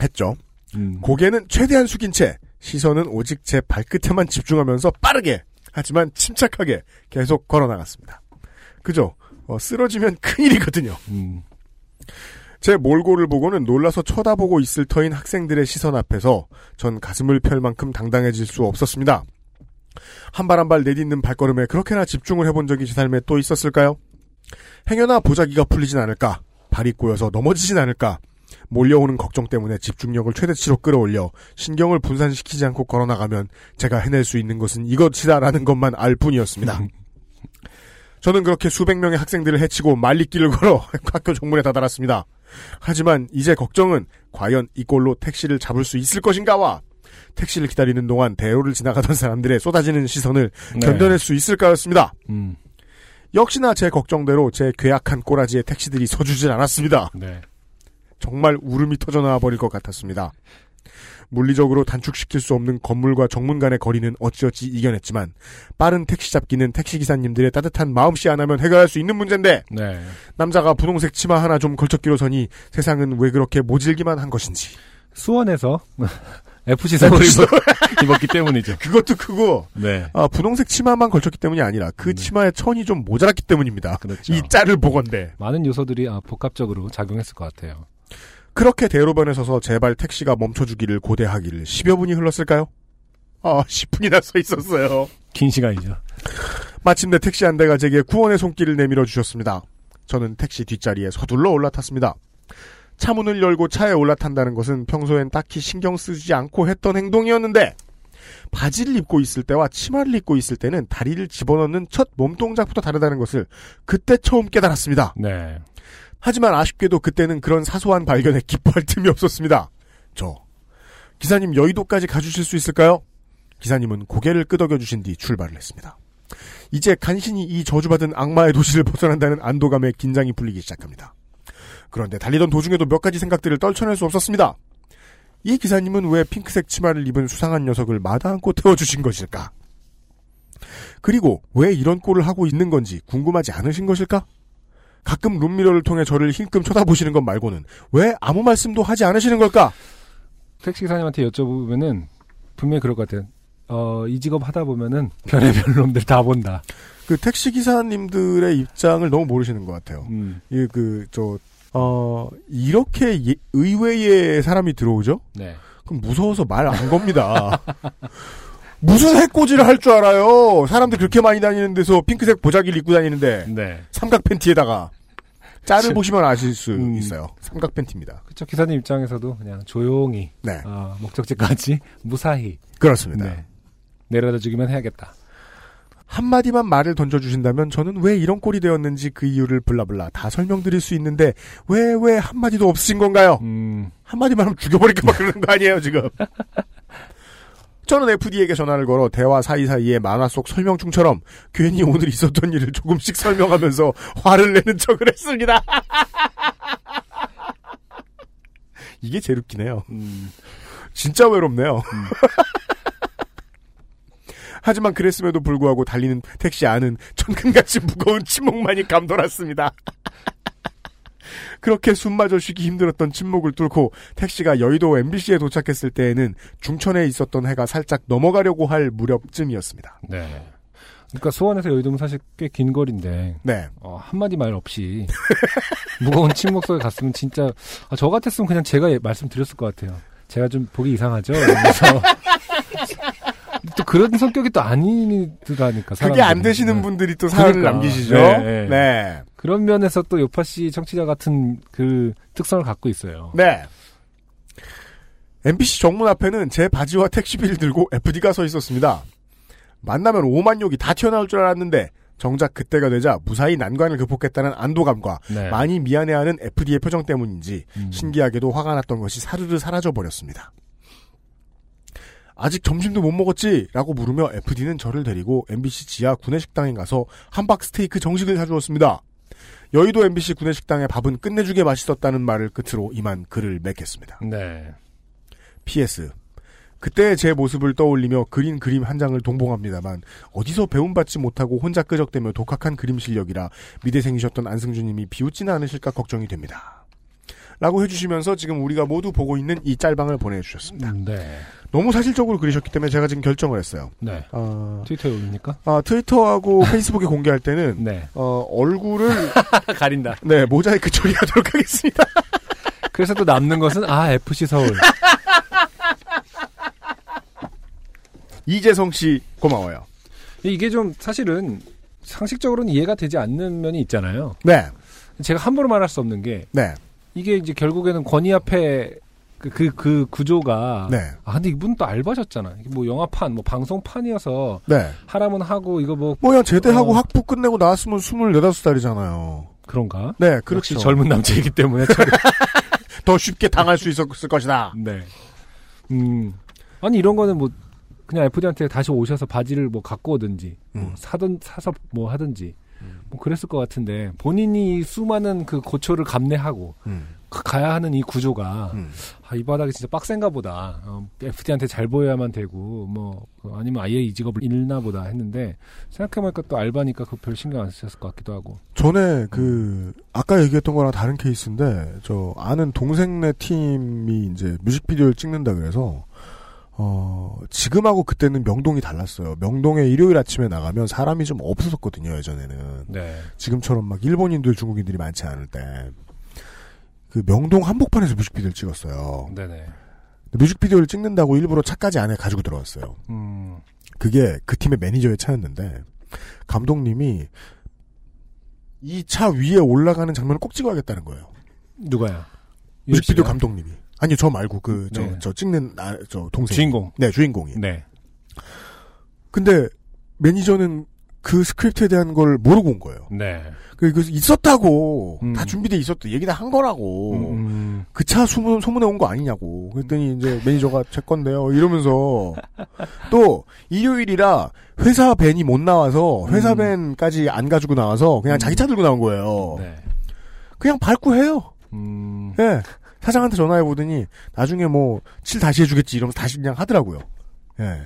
했죠. 음. 고개는 최대한 숙인 채 시선은 오직 제 발끝에만 집중하면서 빠르게 하지만 침착하게 계속 걸어 나갔습니다. 그죠? 어, 쓰러지면 큰일이거든요. 음. 제 몰골을 보고는 놀라서 쳐다보고 있을 터인 학생들의 시선 앞에서 전 가슴을 펼 만큼 당당해질 수 없었습니다. 한 발 한 발 내딛는 발걸음에 그렇게나 집중을 해본 적이 제 삶에 또 있었을까요? 행여나 보자기가 풀리진 않을까? 발이 꼬여서 넘어지진 않을까? 몰려오는 걱정 때문에 집중력을 최대치로 끌어올려 신경을 분산시키지 않고 걸어나가면 제가 해낼 수 있는 것은 이것이다라는 것만 알 뿐이었습니다. 저는 그렇게 수백 명의 학생들을 해치고 말리길을 걸어 학교 정문에 다다랐습니다. 하지만 이제 걱정은 과연 이꼴로 택시를 잡을 수 있을 것인가와 택시를 기다리는 동안 대로를 지나가던 사람들의 쏟아지는 시선을 네. 견뎌낼 수 있을까였습니다. 음. 역시나 제 걱정대로 제 괴악한 꼬라지에 택시들이 서주질 않았습니다. 네. 정말 울음이 터져나와 버릴 것 같았습니다. 물리적으로 단축시킬 수 없는 건물과 정문 간의 거리는 어찌어찌 이겨냈지만 빠른 택시 잡기는 택시기사님들의 따뜻한 마음씨 하나면 해결할 수 있는 문제인데 네. 남자가 분홍색 치마 하나 좀 걸쳤기로 서니 세상은 왜 그렇게 모질기만 한 것인지 수원에서 FC 서울 FC 입었, 입었기 때문이죠. 그것도 크고 네. 아, 분홍색 치마만 걸쳤기 때문이 아니라 그 치마의 천이 좀 모자랐기 때문입니다. 그렇죠. 이 짤을 보건대. 많은 요소들이 아, 복합적으로 작용했을 것 같아요. 그렇게 대로변에 서서 제발 택시가 멈춰주기를 고대하기를 10여 분이 흘렀을까요? 아, 10분이나 서 있었어요. 긴 시간이죠. 마침내 택시 한 대가 제게 구원의 손길을 내밀어 주셨습니다. 저는 택시 뒷자리에 서둘러 올라탔습니다. 차 문을 열고 차에 올라탄다는 것은 평소엔 딱히 신경 쓰지 않고 했던 행동이었는데 바지를 입고 있을 때와 치마를 입고 있을 때는 다리를 집어넣는 첫 몸동작부터 다르다는 것을 그때 처음 깨달았습니다. 네. 하지만 아쉽게도 그때는 그런 사소한 발견에 기뻐할 틈이 없었습니다. 저 기사님 여의도까지 가주실 수 있을까요? 기사님은 고개를 끄덕여 주신 뒤 출발을 했습니다. 이제 간신히 이 저주받은 악마의 도시를 벗어난다는 안도감에 긴장이 풀리기 시작합니다. 그런데 달리던 도중에도 몇 가지 생각들을 떨쳐낼 수 없었습니다. 이 기사님은 왜 핑크색 치마를 입은 수상한 녀석을 마다 안고 태워주신 것일까? 그리고 왜 이런 꼴을 하고 있는 건지 궁금하지 않으신 것일까? 가끔 룸미러를 통해 저를 힐끔 쳐다보시는 것 말고는 왜 아무 말씀도 하지 않으시는 걸까? 택시기사님한테 여쭤보면은 분명히 그럴 것 같아요. 어, 이 직업 하다 보면은 별의별 놈들 다 본다. 그 택시 기사님들의 입장을 너무 모르시는 것 같아요. 음. 이 그 저 어, 이렇게 예- 의외의 사람이 들어오죠? 네. 그럼 무서워서 말 안 겁니다. 무슨 해코지를 할 줄 알아요? 사람들 그렇게 많이 다니는 데서 핑크색 보자기를 입고 다니는데 네. 삼각 팬티에다가 짤을 그- 보시면 아실 수 음. 있어요. 삼각 팬티입니다. 그쵸. 기사님 입장에서도 그냥 조용히. 네. 어, 목적지까지 무사히. 그렇습니다. 네. 내려다 주기만 해야겠다. 한마디만 말을 던져주신다면 저는 왜 이런 꼴이 되었는지 그 이유를 블라블라 다 설명드릴 수 있는데 왜 왜 한마디도 없으신 건가요? 음. 한마디만 하면 죽여버릴까 봐 그러는 거 아니에요 지금. 저는 FD에게 전화를 걸어 대화 사이사이에 만화 속 설명충처럼 괜히 오늘 있었던 일을 조금씩 설명하면서 화를 내는 척을 했습니다. 이게 제일 웃기네요. 음. 진짜 외롭네요. 하지만 그랬음에도 불구하고 달리는 택시 안은 천근같이 무거운 침묵만이 감돌았습니다. 그렇게 숨마저 쉬기 힘들었던 침묵을 뚫고 택시가 여의도 MBC에 도착했을 때에는 중천에 있었던 해가 살짝 넘어가려고 할 무렵쯤이었습니다. 네. 그러니까 수원에서 여의도면 사실 꽤 긴 거리인데 네. 어, 한마디 말 없이 무거운 침묵 속에 갔으면 진짜 아, 저 같았으면 그냥 제가 예- 말씀드렸을 것 같아요. 제가 좀 보기 이상하죠. 이러면서 또 그런 성격이 또 아니더라니까. 그게 안. 되시는 네. 분들이 또 사연을 그러니까. 남기시죠. 네, 네. 네. 그런 면에서 또 요파 씨 청취자 같은 그 특성을 갖고 있어요. 네. MBC 정문 앞에는 제 바지와 택시비를 들고 FD가 서 있었습니다. 만나면 오만 욕이 다 튀어나올 줄 알았는데 정작 그때가 되자 무사히 난관을 극복했다는 안도감과 네. 많이 미안해하는 FD의 표정 때문인지 음. 신기하게도 화가 났던 것이 사르르 사라져 버렸습니다. 아직 점심도 못 먹었지? 라고 물으며 FD는 저를 데리고 MBC 지하 구내식당에 가서 함박 스테이크 정식을 사주었습니다. 여의도 MBC 구내식당의 밥은 끝내주게 맛있었다는 말을 끝으로 이만 글을 맺겠습니다. 네. PS. 그때의 제 모습을 떠올리며 그린 그림 한 장을 동봉합니다만 어디서 배움받지 못하고 혼자 끄적대며 독학한 그림 실력이라 미대생이셨던 안승준님이 비웃지는 않으실까 걱정이 됩니다. 라고 해주시면서 지금 우리가 모두 보고 있는 이 짤방을 보내주셨습니다. 네. 너무 사실적으로 그리셨기 때문에 제가 지금 결정을 했어요. 네. 어, 트위터에 올립니까? 아, 트위터하고 페이스북에 공개할 때는 네. 어, 얼굴을 가린다. 네 모자이크 처리하도록 하겠습니다. 그래서 또 남는 것은 아 FC 서울. 이재성 씨 고마워요. 이게 좀 사실은 상식적으로는 이해가 되지 않는 면이 있잖아요. 네. 제가 함부로 말할 수 없는 게 네. 이게 이제 결국에는 권위 앞에 그, 그, 그 구조가. 네. 아, 근데 이분 또 알바셨잖아. 뭐 영화판, 뭐 방송판이어서. 네. 하라면 하고, 이거 뭐. 뭐야 제대하고 어, 학부 끝내고 나왔으면 26살이잖아요. 그런가? 네, 그렇죠. 역시 젊은 남자이기 때문에. 더 쉽게 당할 수 있었을 것이다. 네. 음. 아니, 이런 거는 뭐, 그냥 FD한테 다시 오셔서 바지를 뭐 갖고 오든지, 뭐 음. 사든, 사서 뭐 하든지, 뭐 그랬을 것 같은데, 본인이 이 수많은 그 고초를 감내하고, 음. 가야 하는 이 구조가 음. 아, 이 바닥이 진짜 빡센가 보다. 어, FD한테 잘 보여야만 되고 뭐 아니면 아예 이 직업을 잃나 보다 했는데 생각해보니까 또 알바니까 그 별 신경 안 쓰셨을 것 같기도 하고. 전에 그 아까 얘기했던 거랑 다른 케이스인데 저 아는 동생네 팀이 이제 뮤직비디오를 찍는다 그래서 어 지금하고 그때는 명동이 달랐어요. 명동에 일요일 아침에 나가면 사람이 좀 없었거든요 예전에는. 네. 지금처럼 막 일본인들 중국인들이 많지 않을 때. 그 명동 한복판에서 뮤직비디오를 찍었어요. 네네. 뮤직비디오를 찍는다고 일부러 차까지 안에 가지고 들어왔어요. 음. 그게 그 팀의 매니저의 차였는데 감독님이 이 차 위에 올라가는 장면을 꼭 찍어야겠다는 거예요. 누가요? 뮤직비디오? 감독님이. 아니 저 말고 그저 네. 저 찍는 아, 저 동생 주인공. 네 주인공이. 네. 근데 매니저는 그 스크립트에 대한 걸 모르고 온 거예요. 네. 그, 그 있었다고 음. 다 준비돼 있었다 얘기 다 한 거라고 음. 그차 소문 소문에 온 거 아니냐고 그랬더니 이제 매니저가 제 건데요 이러면서 또 일요일이라 회사 밴이 못 나와서 회사 밴까지 안 가지고 나와서 그냥 자기 차 들고 나온 거예요. 네. 그냥 밟고 해요. 음. 예. 사장한테 전화해 보더니 나중에 뭐 칠 다시 해주겠지 이러면서 다시 그냥 하더라고요. 예.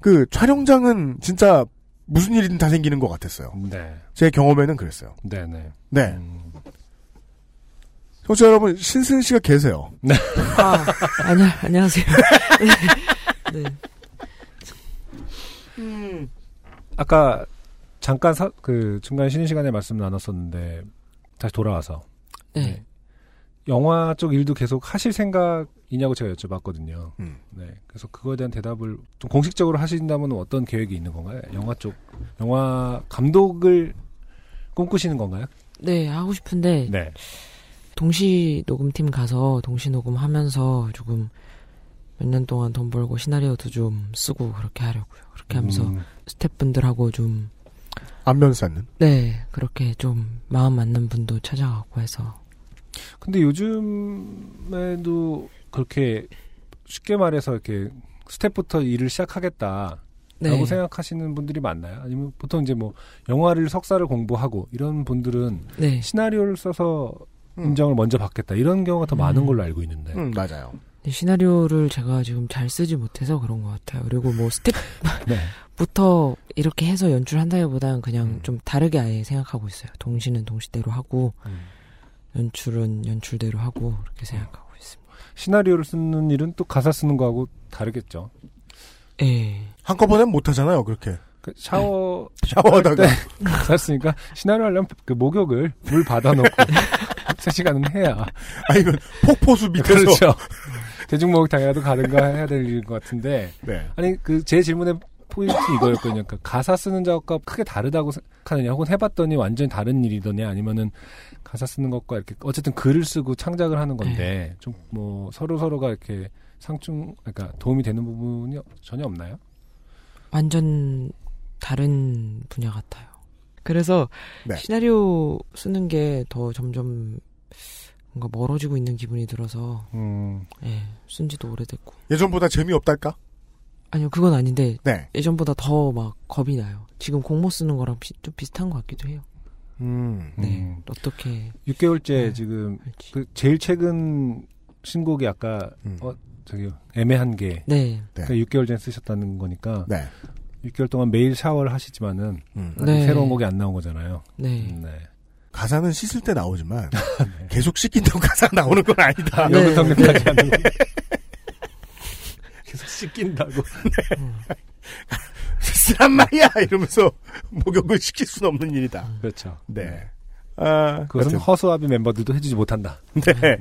그 촬영장은 진짜 무슨 일이든 다 생기는 것 같았어요. 네. 제 경험에는 그랬어요. 네네. 네. 청취자 여러분 신승 씨가 계세요. 네. 아, 안녕, 안녕하세요. 네. 네. 아까 잠깐 사- 그 중간 쉬는 시간에 말씀 나눴었는데 다시 돌아와서 네. 영화 쪽 일도 계속 하실 생각이냐고 제가 여쭤봤거든요. 음. 네. 그래서 그거에 대한 대답을 좀 공식적으로 하신다면 어떤 계획이 있는 건가요? 영화 쪽 영화 감독을 꿈꾸시는 건가요? 네, 하고 싶은데 네. 동시 녹음팀 가서 동시 녹음하면서 조금 몇 년 동안 돈 벌고 시나리오도 좀 쓰고 그렇게 하려고요. 그렇게 하면서 음. 스태프분들하고 좀 안면 쌓는. 네, 그렇게 좀 마음 맞는 분도 찾아가고 해서 근데 요즘에도 그렇게 쉽게 말해서 이렇게 스텝부터 일을 시작하겠다라고 네. 생각하시는 분들이 많나요? 아니면 보통 이제 뭐 영화를 석사를 공부하고 이런 분들은 네. 시나리오를 써서 인정을 먼저 받겠다 이런 경우가 더 많은 음. 걸로 알고 있는데. 음, 맞아요. 근데 시나리오를 제가 지금 잘 쓰지 못해서 그런 것 같아요. 그리고 뭐 네. 스텝부터 이렇게 해서 연출한다기보다는 그냥 좀 다르게 아예 생각하고 있어요. 동시는 동시대로 하고 연출은 연출대로 하고 그렇게 생각하고 있습니다. 시나리오를 쓰는 일은 또 가사 쓰는 거하고 다르겠죠. 예. 한꺼번엔 못 하잖아요, 그렇게. 그 샤워 샤워하다가. 할때 가사 쓰니까 시나리오 하려면 그 목욕을 물 받아놓고 3시간은 해야. 아니면 폭포수 밑에서. 그렇죠. 대중목욕탕이라도 가든가 해야 될 일인 것 같은데. 네. 아니 그 제 질문의 포인트 이거였거든요. 그러니까 가사 쓰는 작업과 크게 다르다고 생각하느냐, 혹은 해봤더니 완전히 다른 일이더냐, 아니면은 가사 쓰는 것과 이렇게 어쨌든 글을 쓰고 창작을 하는 건데 좀 뭐 서로 서로가 이렇게 상충, 그러니까 도움이 되는 부분이 전혀 없나요? 완전 다른 분야 같아요. 그래서 네. 시나리오 쓰는 게 더 점점 뭔가 멀어지고 있는 기분이 들어서 음. 예, 쓴지도 오래됐고 예전보다 재미없달까? 아니요 그건 아닌데 네. 예전보다 더 막 겁이 나요. 지금 공모 쓰는 거랑 비- 좀 비슷한 것 같기도 해요. 음. 네 어떻게 6개월째 지금 그 제일 최근 신곡이 아까 어 저기 애매한 게 네. 그러니까 6개월 전에 쓰셨다는 거니까 네. 6개월 동안 매일 샤워를 하시지만은 음. 네. 새로운 곡이 안 나온 거잖아요. 네. 음, 네. 가사는 씻을 때 나오지만 계속 씻긴다고 가사가 나오는 건 아니다. 네. 여기서까지 하는 거. 계속 씻긴다고. 쓰란 말이야 이러면서 목욕을 시킬 수는 없는 일이다. 그렇죠. 네. 아, 그것은. 허수아비 멤버들도 해주지 못한다. 네.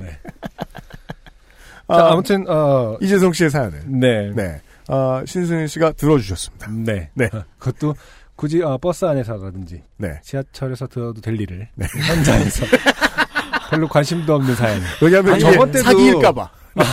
자, 아, 아무튼 어 이재성 씨의 사연은 네. 네. 아, 신승현 씨가 들어주셨습니다. 네. 네. 어, 그것도 굳이 어, 버스 안에서라든지 네. 지하철에서 들어도 될 일을 현장에서 별로 관심도 없는 사연. 왜냐하면 이게 사기일까봐. 네.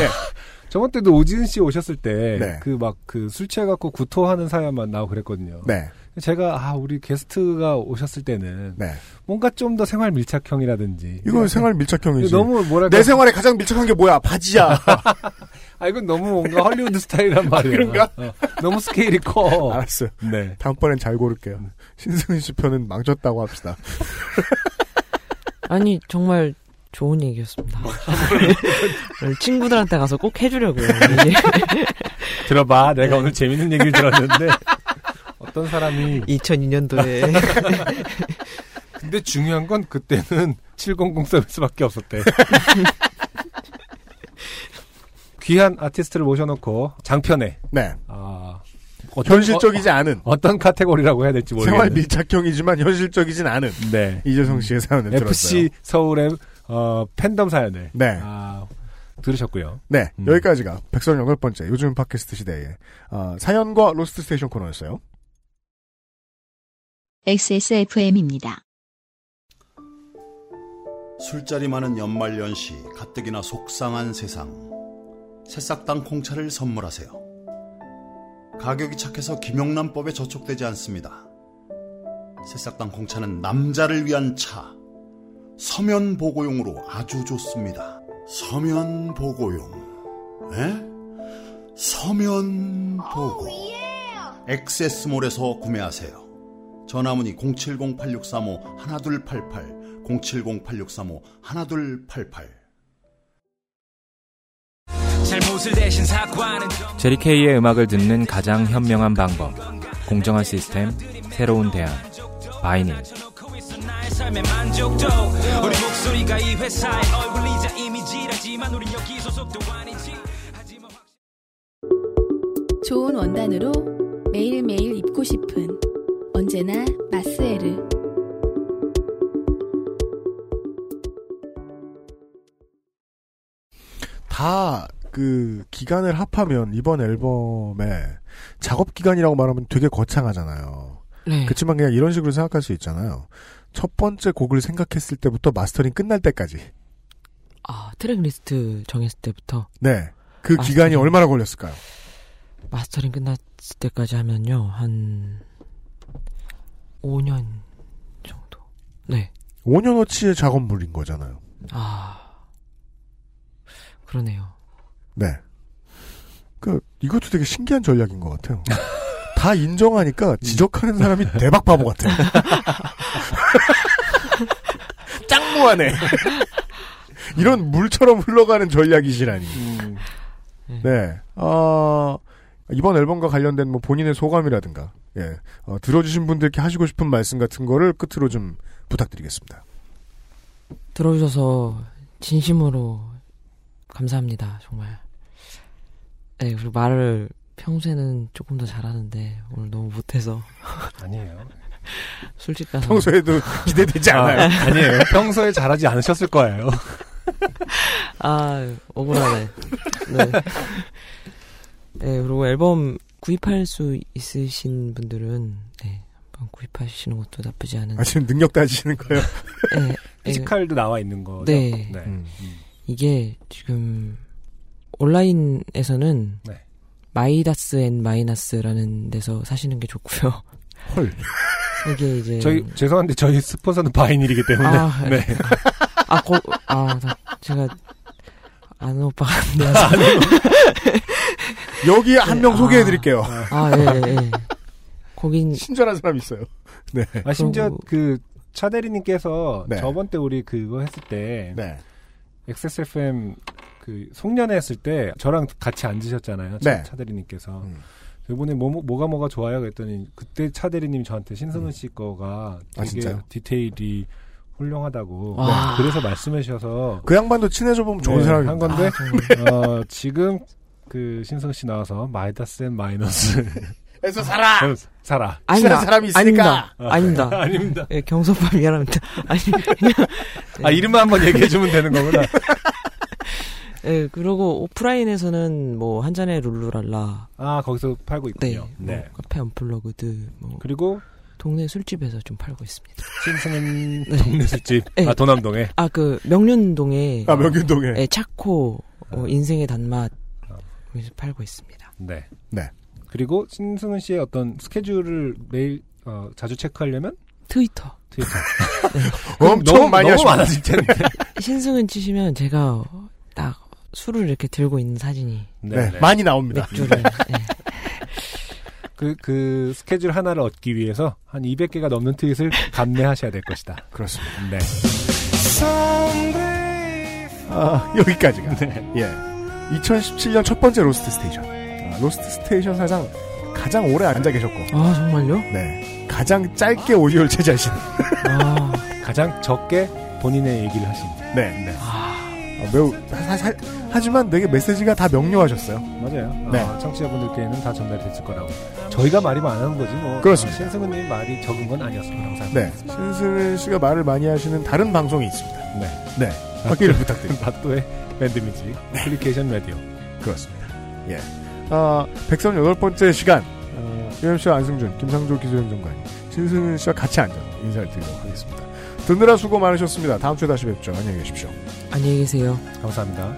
저번 때도 오지은 씨 오셨을 때 네. 그막그술 취해갖고 구토하는 사연만 나오고 그랬거든요. 네. 제가 아 우리 게스트가 오셨을 때는 네. 뭔가 좀 더 생활 밀착형이라든지 이건 생활 밀착형이지. 너무 뭐랄까 내 생활에 가장 밀착한 게 뭐야? 바지야. 아 이건 너무 뭔가 헐리우드 스타일이란 말이야. 그런가? 어, 너무 스케일이 커. 알았어요. 네. 다음번엔 잘 고를게요. 신승현 씨 편은 망쳤다고 합시다. 아니 정말 좋은 얘기였습니다. 오늘 친구들한테 가서 꼭 해주려고요. 들어봐. 내가 오늘 재밌는 얘기를 들었는데 어떤 사람이 2002년도에 근데 중요한 건 그때는 700 서비스밖에 없었대. 귀한 아티스트를 모셔놓고 장편에 네. 아, 현실적이지 않은 어떤 카테고리라고 해야 될지 모르겠네. 생활 밀착형이지만 현실적이진 않은 네. 이재성 씨의 사연을 FC 들었어요. 서울의 어, 팬덤 사연을 네. 아, 들으셨고요. 네, 음. 여기까지가 백설 여덟 번째 요즘 팟캐스트 시대의 어, 사연과 로스트 스테이션 코너였어요. XSFM입니다. 술자리 많은 연말 연시 가뜩이나 속상한 세상 새싹당 콩차를 선물하세요. 가격이 착해서 김영란법에 저촉되지 않습니다. 새싹당 콩차는 남자를 위한 차 서면 보고용으로 아주 좋습니다. 서면 보고용 에? 서면 보고 엑세스몰에서 구매하세요. 전화문의 070-8635-1288 070-8635-1288 제리케이의 음악을 듣는 가장 현명한 방법. 공정한 시스템, 새로운 대안. 바이닐. 나의 삶의 만족도 우리 목소리가 이 회사의 얼굴이자 이미지라지만 우린 여기 소속도 아니지 좋은 원단으로 매일매일 입고 싶은 언제나 마스에르. 다 그 기간을 합하면 이번 앨범의 작업 기간이라고 말하면 되게 거창하잖아요. 네. 그렇지만 그냥 이런 식으로 생각할 수 있잖아요. 첫 번째 곡을 생각했을 때부터 마스터링 끝날 때까지. 아, 트랙 리스트 정했을 때부터 네. 그 마스터링. 기간이 얼마나 걸렸을까요? 마스터링 끝났을 때까지 하면요. 한 5년 정도. 네. 5년어치의 작업물인 거잖아요. 아. 그러네요. 네. 그 이것도 되게 신기한 전략인 것 같아요. 다 인정하니까 지적하는 사람이 대박 바보 같아요. 짱무하네. 이런 물처럼 흘러가는 전략이시라니. 네. 어, 이번 앨범과 관련된 뭐 본인의 소감이라든가, 예, 어, 들어주신 분들께 하시고 싶은 말씀 같은 거를 끝으로 좀 부탁드리겠습니다. 들어주셔서 진심으로 감사합니다. 정말. 네, 그리고 말을 평소에는 조금 더 잘하는데 오늘 너무 못해서 아니에요. 술집 가서 평소에도 기대되지 않아요. 아, 아니에요. 평소에 잘하지 않으셨을 거예요. 아, 억울하네. 네. 네, 그리고 앨범 구입할 수 있으신 분들은, 네, 한번 구입하시는 것도 나쁘지 않은. 아, 지금 능력 따지시는 거예요? 네. 피지컬도 나와 있는 거죠. 네. 네. 음. 이게 지금 온라인에서는 네. 마이다스 앤 마이너스라는 데서 사시는 게 좋고요. 헐. 이게 이제 저희 죄송한데 저희 스폰서는 바이닐이기 때문에. 아, 네. 아, 거, 아, 나, 제가 아는 오빠가 안 여기 한명 소개해 드릴게요. 아, 예, 예. 거긴 친절한 사람 있어요. 네. 아, 심지어 그리고- 그 차대리님께서 네. 저번 때 우리 그거 했을 때 네. XSFM 그 송년회 했을 때 저랑 같이 앉으셨잖아요. 네. 차, 대리님께서 음. 이번에 뭐, 뭐- 뭐가 뭐가 좋아요 그랬더니 그때 차대리님이 저한테 신승훈 씨 거가 아, 되게 진짜요? 디테일이 훌륭하다고 와. 네, 그래서 말씀해 주셔서 그 양반도 친해져 보면 좋은 네, 사람이 한 건데 아, 어, 지금 그 신승은 씨 나와서 마이너스 앤 마이너스 에서 사라. 사라 아닙니다. 친한 사람이 있으니까. 아닙니다. 아닙니다. 아닙니다. 예, 경소빠 미안합니다. 아니, 그냥, 아 이름만 한번 얘기해 주면 되는 거구나. 예, 그리고 오프라인에서는 뭐, 한 잔의 룰루랄라. 아 거기서 팔고 네. 있군요. 뭐 카페 언플러그드, 뭐, 그리고 동네 술집에서 좀 팔고 있습니다. 신승은 네. 동네 술집 네. 아 도남동에 아, 그, 명륜동에. 아, 명륜동에. 예, 차코, 어, 인생의 단맛. 아. 여기서 팔고 있습니다. 네. 네. 그리고 신승은 씨의 어떤 스케줄을 매일 어, 자주 체크하려면 트위터. 트위터. 엄청 너무, 많이 너무. 많아질 텐데. 신승은 치시면 제가 딱 술을 이렇게 들고 있는 사진이 네, 많이 나옵니다. 맥주를 예. 그, 그 스케줄 하나를 얻기 위해서 한 200개가 넘는 트윗을 감내하셔야 될 것이다. 그렇습니다. 네. 아, 여기까지가. 예. 2017년 첫 번째 로스트 스테이션. 아, 로스트 스테이션 사상 가장 오래 앉아 계셨고. 아, 정말요? 네. 가장 짧게 오디오를 차지하신. 아, 가장 적게 본인의 얘기를 하신. 네. 네. 아, 매우, 사- 사- 하지만 되게 메시지가 다 명료하셨어요. 맞아요. 네. 어, 청취자분들께는 다 전달됐을 거라고. 저희가 말이 많은 거지 뭐. 그렇습니다. 어, 신승은님 말이 적은 건 아니었습니다. 항상. 네. 신승은 씨가 말을 많이 하시는 다른 방송이 있습니다. 네. 네. 확인을 부탁드립니다. 박도의 밴드뮤직 애플리케이션 라디오. 그렇습니다. 예. 아, 138번째 시간. 어, UMC와 안승준, 김상조 기술행정관이 신승은 씨와 같이 앉아서 인사를 드리도록 하겠습니다. 듣느라 수고 많으셨습니다. 다음 주에 다시 뵙죠. 안녕히 계십시오. 안녕히 계세요. 감사합니다.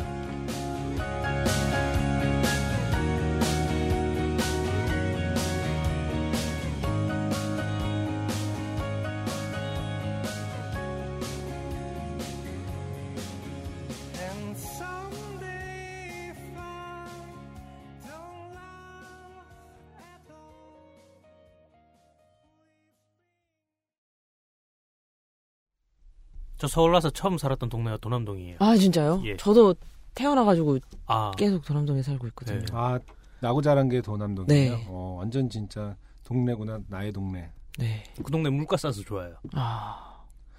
저 서울 와서 처음 살았던 동네가 도남동이에요. 아, 진짜요? 예. 저도 태어나가지고 아. 계속 도남동에 살고 있거든요. 아, 나고 자란 게 도남동이에요. 네. 어, 완전 진짜 동네구나. 나의 동네. 네. 그 동네 물가 싸서 좋아요. 아.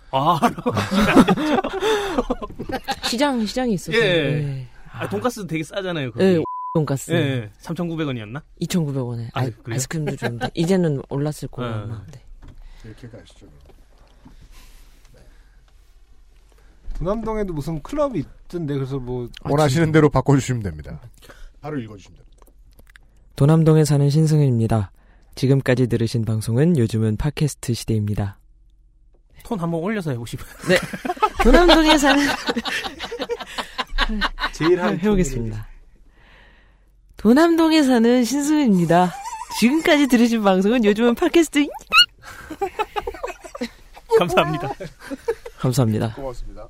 아, 시장, 시장이 있어서. 예. 네. 아, 돈가스 되게 싸잖아요. 거기. 네, 돈가스. 예, 예. 3,900원이었나? 2,900원에. 아, 아? 아이스크림도 좀. 이제는 올랐을 거예요. 네. 아마. 네. 이렇게 가시죠. 도남동에도 무슨 클럽이 있던데 그래서 뭐 원하시는 대로 바꿔주시면 됩니다. 바로 읽어주시면 됩니다. 도남동에 사는 신승현입니다. 지금까지 들으신 방송은 요즘은 팟캐스트 시대입니다. 톤 한번 올려서 해보시면. 네. 도남동에 사는 제일 해- 해보겠습니다. 도남동에 사는 신승현입니다. 지금까지 들으신 방송은 요즘은 팟캐스트 감사합니다. 감사합니다. 고맙습니다.